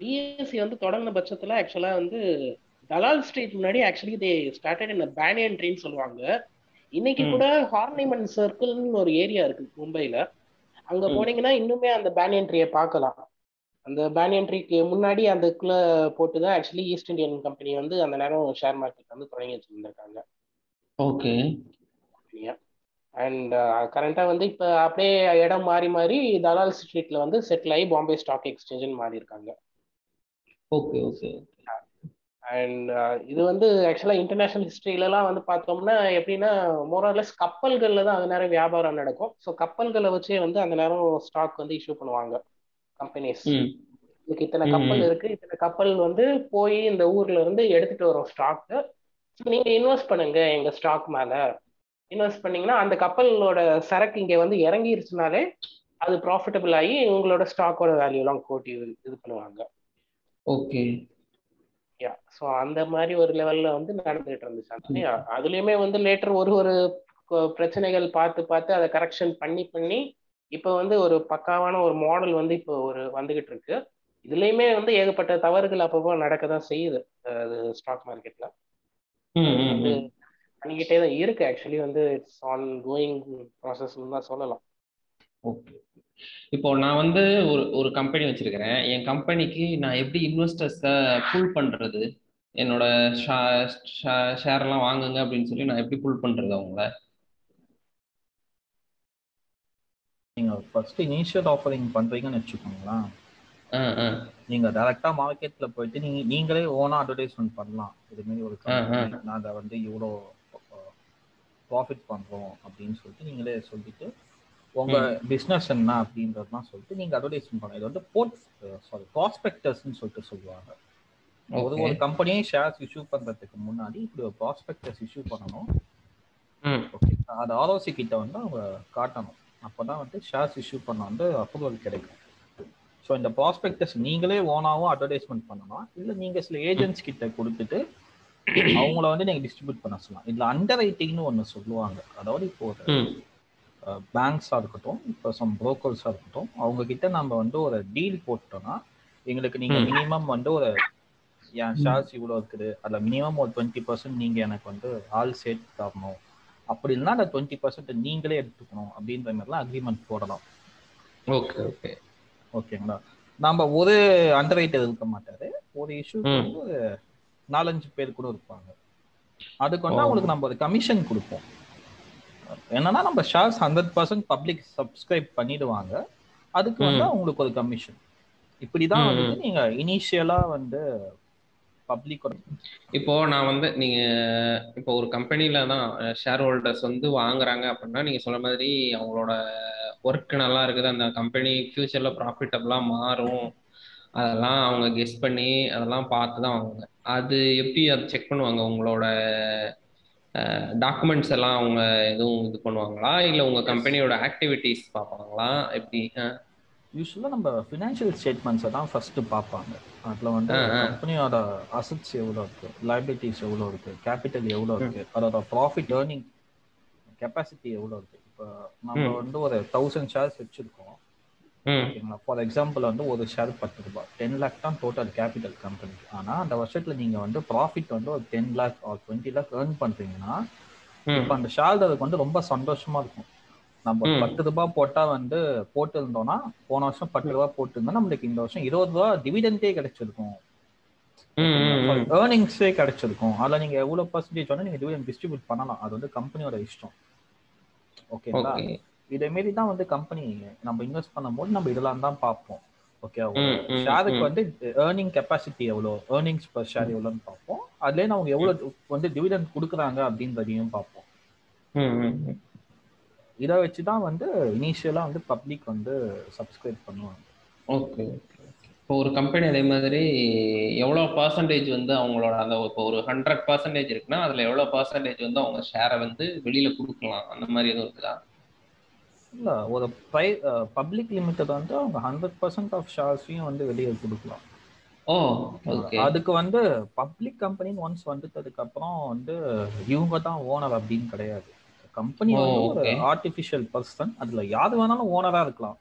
பிஎஸ்சி வந்து தொடங்கின பட்சத்தில் ஆக்சுவலாக வந்து தலால் ஸ்ட்ரீட் முன்னாடி actually they started in banyan ட்ரீன்னு சொல்லுவாங்க. இன்னைக்கு. கூட ஹார்னிமன் சர்க்கிள்னு ஒரு ஏரியா இருக்கு மும்பைல. அங்க. போனீங்கன்னா இன்னுமே அந்த பேனியன் ட்ரீயை பார்க்கலாம். அந்த பேனியன் ட்ரீக்கு முன்னாடி அதுக்குள்ள போட்டு தான் ஆக்சுவலி ஈஸ்ட் இந்தியன் கம்பெனி வந்து அந்த நேரம் ஷேர் மார்க்கெட் வந்து தொடங்கி வச்சிருந்திருக்காங்க. ஓகே அண்ட் கரண்டா வந்து இப்ப அப்படியே இடம் மாறி மாறி தலால் ஸ்ட்ரீட்ல வந்து செட்டில் ஆகி பாம்பே ஸ்டாக் எக்ஸ்சேஞ்சுன்னு மாறி இருக்காங்க ஓகே ஓகே அண்ட் இது வந்து ஆக்சுவலா இன்டர்நேஷனல் ஹிஸ்டரியிலலாம் வந்து பார்த்தோம்னா எப்படின்னா மோரலஸ் கப்பல்கள்ல தான் அந்த நேரம் வியாபாரம் நடக்கும். ஸோ கப்பல்களை வச்சே வந்து அந்த நேரம் ஸ்டாக் வந்து இஷ்யூ பண்ணுவாங்க கம்பெனிஸ் இதுக்கு இத்தனை கப்பல். இருக்கு இத்தனை கப்பல் வந்து போய் இந்த ஊர்ல இருந்து எடுத்துட்டு வரோம் ஸ்டாக் நீங்க இன்வெஸ்ட் பண்ணுங்க எங்க ஸ்டாக் மேல. இன்வெஸ்ட் பண்ணீங்கன்னா அந்த கப்பலோட சரக்கு இங்க வந்து இறங்கிருச்சுனாலே அது ப்ராஃபிட்டபிள் ஆகி உங்களோட ஸ்டாக்கோட வேல்யூலாம் கூட்டி இது பண்ணுவாங்க. ஓகே யா ஸோ அந்த மாதிரி ஒரு லெவல்ல வந்து நடந்துகிட்டு இருந்துச்சு. அது அதுலயுமே வந்து லேட்டர் ஒரு ஒரு பிரச்சனைகள் பார்த்து பார்த்து அதை கரெக்ஷன் பண்ணி பண்ணி இப்போ வந்து ஒரு பக்காவான ஒரு மாடல் வந்து இப்போ ஒரு வந்துகிட்டு இருக்கு. இதுலயுமே வந்து ஏகப்பட்ட தவறுகள் அப்பப்போ நடக்க தான் செய்யுது. அது ஸ்டாக் மார்க்கெட்ல பண்ணிக்கிட்டே தான் இருக்கு. ஆக்சுவலி வந்து இட்ஸ் ஆன் கோயிங் ப்ராசஸ்ன்னு தான் சொல்லலாம். ஓகே. இப்போ நான் வந்து ஒரு ஒரு கம்பெனி வச்சிருக்கிறேன். என் கம்பெனிக்கு நான் எப்படி இன்வெஸ்டர்ஸை புல் பண்றது? என்னோட ஷேர்லாம் வாங்குங்க அப்படின்னு சொல்லி நான் எப்படி புல் பண்றது அவங்கள? நீங்க ஃபர்ஸ்ட் இனிஷியல் ஆஃபரிங் பண்றீங்கன்னு ஆ நீங்க டைரக்டா மார்க்கெட்ல போயிட்டு நீங்க நீங்களே ஓனா அட்வர்டைஸ்மெண்ட் பண்ணலாம். இது மாதிரி ஒரு company, நாங்க வந்து இவ்வளோ ப்ராஃபிட் பண்றோம் அப்படின்னு சொல்லிட்டு நீங்களே சொல்லிட்டு உங்க பிசினஸ் என்ன அப்படின்றதுலாம் சொல்லிட்டு நீங்க அட்வர்டைஸ்மெண்ட் பண்ணலாம் இது வந்து போர்ட் சாரி ப்ராஸ்பெக்டர்ஸ்னு சொல்லிட்டு சொல்லுவாங்க. ஒரு ஒரு கம்பெனியே ஷேர்ஸ் இஷ்யூ பண்றதுக்கு முன்னாடி இப்படி ஒரு ப்ராஸ்பெக்டர்ஸ் இஷ்யூ பண்ணணும். ஓகே. அது ஆர்ஓசி கிட்ட வந்து அவங்க காட்டணும். அப்பதான் வந்து ஷேர்ஸ் இஷ்யூ பண்ண வந்து அப்ரூவல் கிடைக்கும். ஸோ இந்த ப்ராஸ்பெக்டஸ் நீங்களே ஓனாவும் அட்வர்டைஸ்மெண்ட் பண்ணலாம் இல்லை நீங்க சில ஏஜென்ட்ஸ் கிட்ட கொடுத்துட்டு அவங்கள வந்து நீங்க டிஸ்ட்ரிபியூட் பண்ண சொல்லலாம். இதுல அண்டர் ரைட்டிங்னு ஒன்று சொல்லுவாங்க. அதாவது இப்போ பேங்க்ஸாக இருக்கட்டும் இப்போ சம் புரோக்கர்ஸாக இருக்கட்டும் அவங்க கிட்ட நம்ம வந்து ஒரு டீல் போட்டோம்னா எங்களுக்கு நீங்க ம். மினிமம் வந்து ஒரு என் ஷேர்ஸ் இவ்வளோ இருக்குது அதில் மினிமம் ஒரு டுவெண்ட்டி பர்சன்ட் நீங்க எனக்கு வந்து ஆள் சேர்த்து தரணும். அப்படி இல்லைன்னா அந்த டுவெண்ட்டி பர்சன்ட் நீங்களே எடுத்துக்கணும் அப்படின்ற மாதிரிலாம் அக்ரிமெண்ட் போடலாம். Okay okay. ஓகேங்களா? நம்ம ஒரு அண்டர் ரைட்டர் இருக்க மாட்டாரு. ஒரு இஷ்யூ. வந்து நாலஞ்சு பேர் கூட இருப்பாங்க. அதுக்கு வந்து. அவங்களுக்கு நம்ம ஒரு கமிஷன் கொடுப்போம். என்னன்னா நம்ம shares hundred percent public subscribe பண்ணிடுவாங்க. அதுக்கு வந்து. அவங்களுக்கு ஒரு கமிஷன் இப்படிதான் வந்து நீங்க இனிஷியலா வந்து பப்ளிக் இப்போ நான் வந்து நீங்க இப்போ ஒரு கம்பெனில தான் ஷேர் ஹோல்டர்ஸ் வந்து வாங்குறாங்க அப்படின்னா நீங்க சொன்ன மாதிரி அவங்களோட ஒர்க் நல்லா இருக்குது. அந்த கம்பெனி ஃபியூச்சர்ல ப்ராஃபிட்டபிளா மாறும். அதெல்லாம் அவங்க கெஸ் பண்ணி அதெல்லாம் பார்த்து தான் வாங்குவாங்க. அது எப்படி அது செக் பண்ணுவாங்க உங்களோட டாக்குமெண்ட்ஸ் எல்லாம் அவங்க எதுவும் இது பண்ணுவாங்களா? இல்லை உங்க கம்பெனியோட ஆக்டிவிட்டீஸ் பார்ப்பாங்களா? எப்படி யூஸ்வலாக நம்ம ஃபினான்ஷியல் ஸ்டேட்மெண்ட்ஸை தான் ஃபர்ஸ்ட் பார்ப்பாங்க. அதில் வந்து. கம்பெனியோட அசட்ஸ் எவ்வளோ இருக்கு? லைபிலிட்டிஸ் எவ்வளோ இருக்கு? கேபிட்டல் எவ்வளோ இருக்கு? அதோட ப்ராஃபிட் ஏர்னிங் கெப்பாசிட்டி எவ்வளோ இருக்கு? இப்போ நம்ம. வந்து ஒரு தௌசண்ட் ஷேர்ஸ் வச்சிருக்கோம். ஓகேங்களா? ஃபார் எக்ஸாம்பிள் வந்து ஒரு ஷேர் பத்து ரூபாய் டென் லேக் தான் டோட்டல் கேபிட்டல் கம்பெனிக்கு. ஆனால் அந்த வருஷத்துல நீங்க வந்து ப்ராஃபிட் வந்து ஒரு ten lakh or twenty lakh earn பண்றீங்கன்னா ம். இப்போ அந்த ஷேர்டருக்கு வந்து ரொம்ப சந்தோஷமா இருக்கும். நம்ம. பத்து ரூபாய் போட்டா வந்து போட்டு இருந்தோம்னா போன வருஷம் பத்து ரூபாய் போட்டிருந்தா நம்மளுக்கு இந்த வருஷம் இருபது ரூபாய் டிவிடெண்டே கிடைச்சிருக்கும். ம் ம், ம். ஓகேங்களா? ஓகே. இதே மாரி தான் வந்து கம்பெனி நம்ம இன்வெஸ்ட் பண்ணும்போது நம்ம இதெல்லாம் தான் பார்ப்போம் ஓகே ஷேருக்கு. வந்து ஏர்னிங் கெப்பாசிட்டி எவ்வளோ? ஏர்னிங்ஸ் பர் ஷேர் எவ்வளோன்னு பார்ப்போம். அதுலேயே அவங்க எவ்வளோ வந்து டிவிடெண்ட் கொடுக்குறாங்க அப்படின்றதையும் பார்ப்போம். இதை வச்சு தான் வந்து இனிஷியலாக வந்து பப்ளிக் வந்து சப்ஸ்கிரைப் பண்ணுவாங்க. ஓகே இப்போ ஒரு கம்பெனி அதே மாதிரி எவ்வளோ பர்சன்டேஜ் வந்து அவங்களோட அந்த இப்போ ஒரு ஹண்ட்ரட் பர்சன்டேஜ் இருக்குன்னா அதில் எவ்வளோ பர்சன்டேஜ் வந்து அவங்க ஷேரை வந்து வெளியில் கொடுக்கலாம்? அந்த மாதிரி எதுவும் இருக்குதா? இல்லை ஒரு ப்ரை பப்ளிக் லிமிட்டட் வந்து அவங்க ஹண்ட்ரட் பர்சன்ட் ஆஃப் ஷேர்ஸையும் வந்து வெளியே கொடுக்கலாம். ஓ ஓகே அதுக்கு வந்து பப்ளிக் கம்பெனின்னு ஒன்ஸ் வந்துட்டதுக்கு அப்புறம் வந்து இவங்க தான் ஓனர் அப்படின்னு கிடையாது. கம்பெனி வந்து ஒரு. ஆர்டிஃபிஷியல் பர்சன் அதுல யாரு வேணாலும் ஓனரா இருக்கலாம்.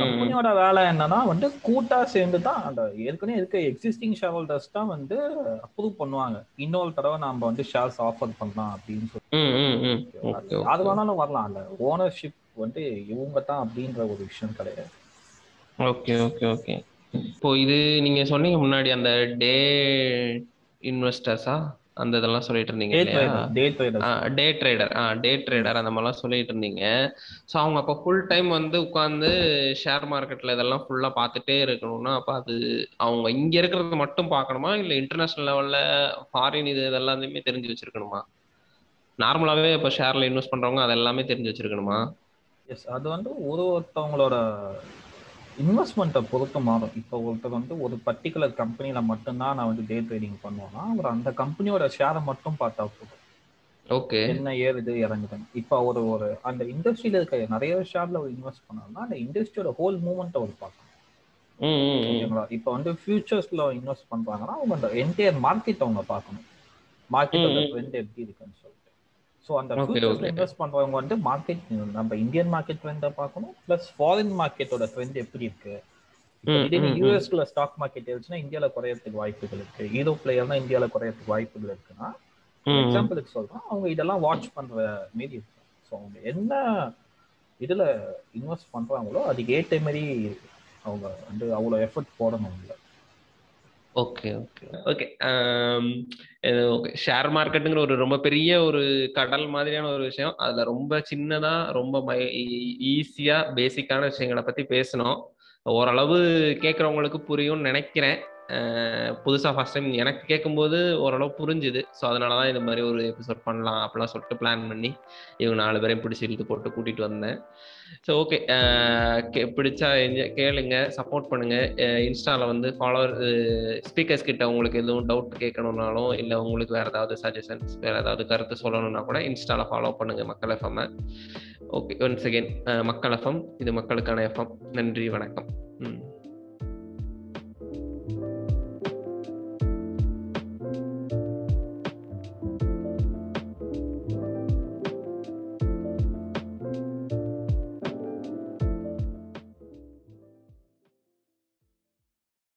கம்பெனியோட வேலை என்னன்னா வந்து கூட்டா சேர்ந்து தான் அந்த ஏற்கனவே இருக்க எக்ஸிஸ்டிங் ஷேர் ஹோல்டர்ஸ் தான் வந்து அப்ரூவ் பண்ணுவாங்க. இன்னொரு தடவை நம்ம வந்து ஷேர்ஸ் ஆஃபர் பண்ணலாம் அப்படின்னு சொல்லி. அது வேணாலும் வரலாம். அந்த ஓனர்ஷிப் வந்து இவங்க தான் அப்படின்ற ஒரு விஷயம் கிடையாது. Okay okay okay. இப்போ இது நீங்க சொன்னீங்க முன்னாடி அந்த டே இன்வெஸ்டர்ஸா? அந்த இதெல்லாம் சொல்லிட்டு இருந்தீங்க டே ட்ரேடர். ஆ டே ட்ரேடர் அந்த மாதிரிலாம் சொல்லிட்டு இருந்தீங்க. ஸோ அவங்க அப்போ ஃபுல் டைம் வந்து உட்காந்து ஷேர் மார்க்கெட்டில் இதெல்லாம் ஃபுல்லாக பார்த்துட்டே இருக்கணும்னா அப்போ அது அவங்க இங்கே இருக்கிறது மட்டும் பார்க்கணுமா? இல்லை இன்டர்நேஷ்னல் லெவலில் ஃபாரின் இது இதெல்லாத்தையுமே தெரிஞ்சு வச்சிருக்கணுமா? நார்மலாகவே இப்போ ஷேரில் இன்வெஸ்ட் பண்ணுறவங்க அது எல்லாமே தெரிஞ்சு வச்சிருக்கணுமா? எஸ் அது வந்து ஒரு ஒருத்தவங்களோட இன்வெஸ்ட்மெண்ட்டை பொறுத்து மாறும். இப்போ ஒருத்தர் வந்து ஒரு பர்டிகுலர் கம்பெனியில மட்டும்தான் நான் வந்து டே ட்ரேடிங் பண்ணுவேன்னா அவர் அந்த கம்பெனியோட ஷேரை மட்டும் பார்த்தா போதும். ஓகே என்ன ஏறுது இறங்குதுன்னு. இப்போ ஒரு ஒரு அந்த இண்டஸ்ட்ரியில இருக்க நிறைய ஷேர்ல அவர் இன்வெஸ்ட் பண்ணாருன்னா அந்த இண்டஸ்ட்ரியோட ஹோல் மூவ்மெண்ட் அவர் பார்க்கணும் ஓகேங்களா? இப்போ வந்து ஃபியூச்சர்ஸ்ல இன்வெஸ்ட் பண்றாங்கன்னா அவங்க அந்த என்டையர் மார்க்கெட் அவங்க பார்க்கணும். மார்க்கெட்டோட. ட்ரெண்ட் எப்படி இருக்குன்னு ஸோ அந்த ஃபியூச்சர்ஸ்ல. இன்வெஸ்ட் பண்றவங்க வந்து மார்க்கெட் நம்ம இந்தியன் மார்க்கெட் ட்ரெண்டை பார்க்கணும் ப்ளஸ் ஃபாரின் மார்க்கெட்டோட ட்ரெண்ட் எப்படி இருக்கு ம். யூஎஸ்ல ஸ்டாக் மார்க்கெட் இருந்துச்சுன்னா இந்தியால குறையறதுக்கு வாய்ப்புகள் இருக்கு யூரோப்ல இருந்தா இந்தியால குறையறதுக்கு வாய்ப்புகள் இருக்குன்னா. எக்ஸாம்பிளுக்கு சொல்றேன் அவங்க இதெல்லாம் வாட்ச் பண்ற மாரி இருக்கும் ஸோ அவங்க என்ன இதுல இன்வெஸ்ட் பண்றாங்களோ அதுக்கு ஏற்ற மாதிரி அவங்க வந்து அவ்வளோ எஃபர்ட் போடணும் இல்லை okay okay okay okay share மார்க்கெட்டுங்கிற ஒரு ரொம்ப பெரிய ஒரு கடல் மாதிரியான ஒரு விஷயம். அதில் ரொம்ப சின்னதாக ரொம்ப மை ஈஸியாக பேசிக்கான விஷயங்களை பற்றி பேசணும். ஓரளவு கேட்குறவங்களுக்கு புரியும்னு நினைக்கிறேன். புதுசாக ஃபர்ஸ்ட் டைம் எனக்கு கேட்கும்போது ஓரளவு புரிஞ்சுது. ஸோ அதனால தான் இந்த மாதிரி ஒரு எபிசோட் பண்ணலாம் அப்படிலாம் சொல்லிட்டு பிளான் பண்ணி இவங்க நாலு பேரையும் பிடிச்சி இழுத்து போட்டு கூட்டிகிட்டு வந்தேன். ஸோ ஓகே uh, பிடிச்சா கேளுங்க சப்போர்ட் பண்ணுங்க. இன்ஸ்டாவில் வந்து ஃபாலோவர் ஸ்பீக்கர்ஸ் கிட்ட உங்களுக்கு எதுவும் டவுட் கேட்கணும்னாலும் இல்லை உங்களுக்கு வேற ஏதாவது சஜஷன்ஸ் வேற ஏதாவது கருத்து சொல்லணும்னா கூட இன்ஸ்டாவில் ஃபாலோ பண்ணுங்க மக்கள் எஃப்எம் ஓகே ஒன்ஸ் அகெயின் மக்கள் எஃப்எம் இது மக்களுக்கான எஃப்எம் நன்றி வணக்கம். ம்.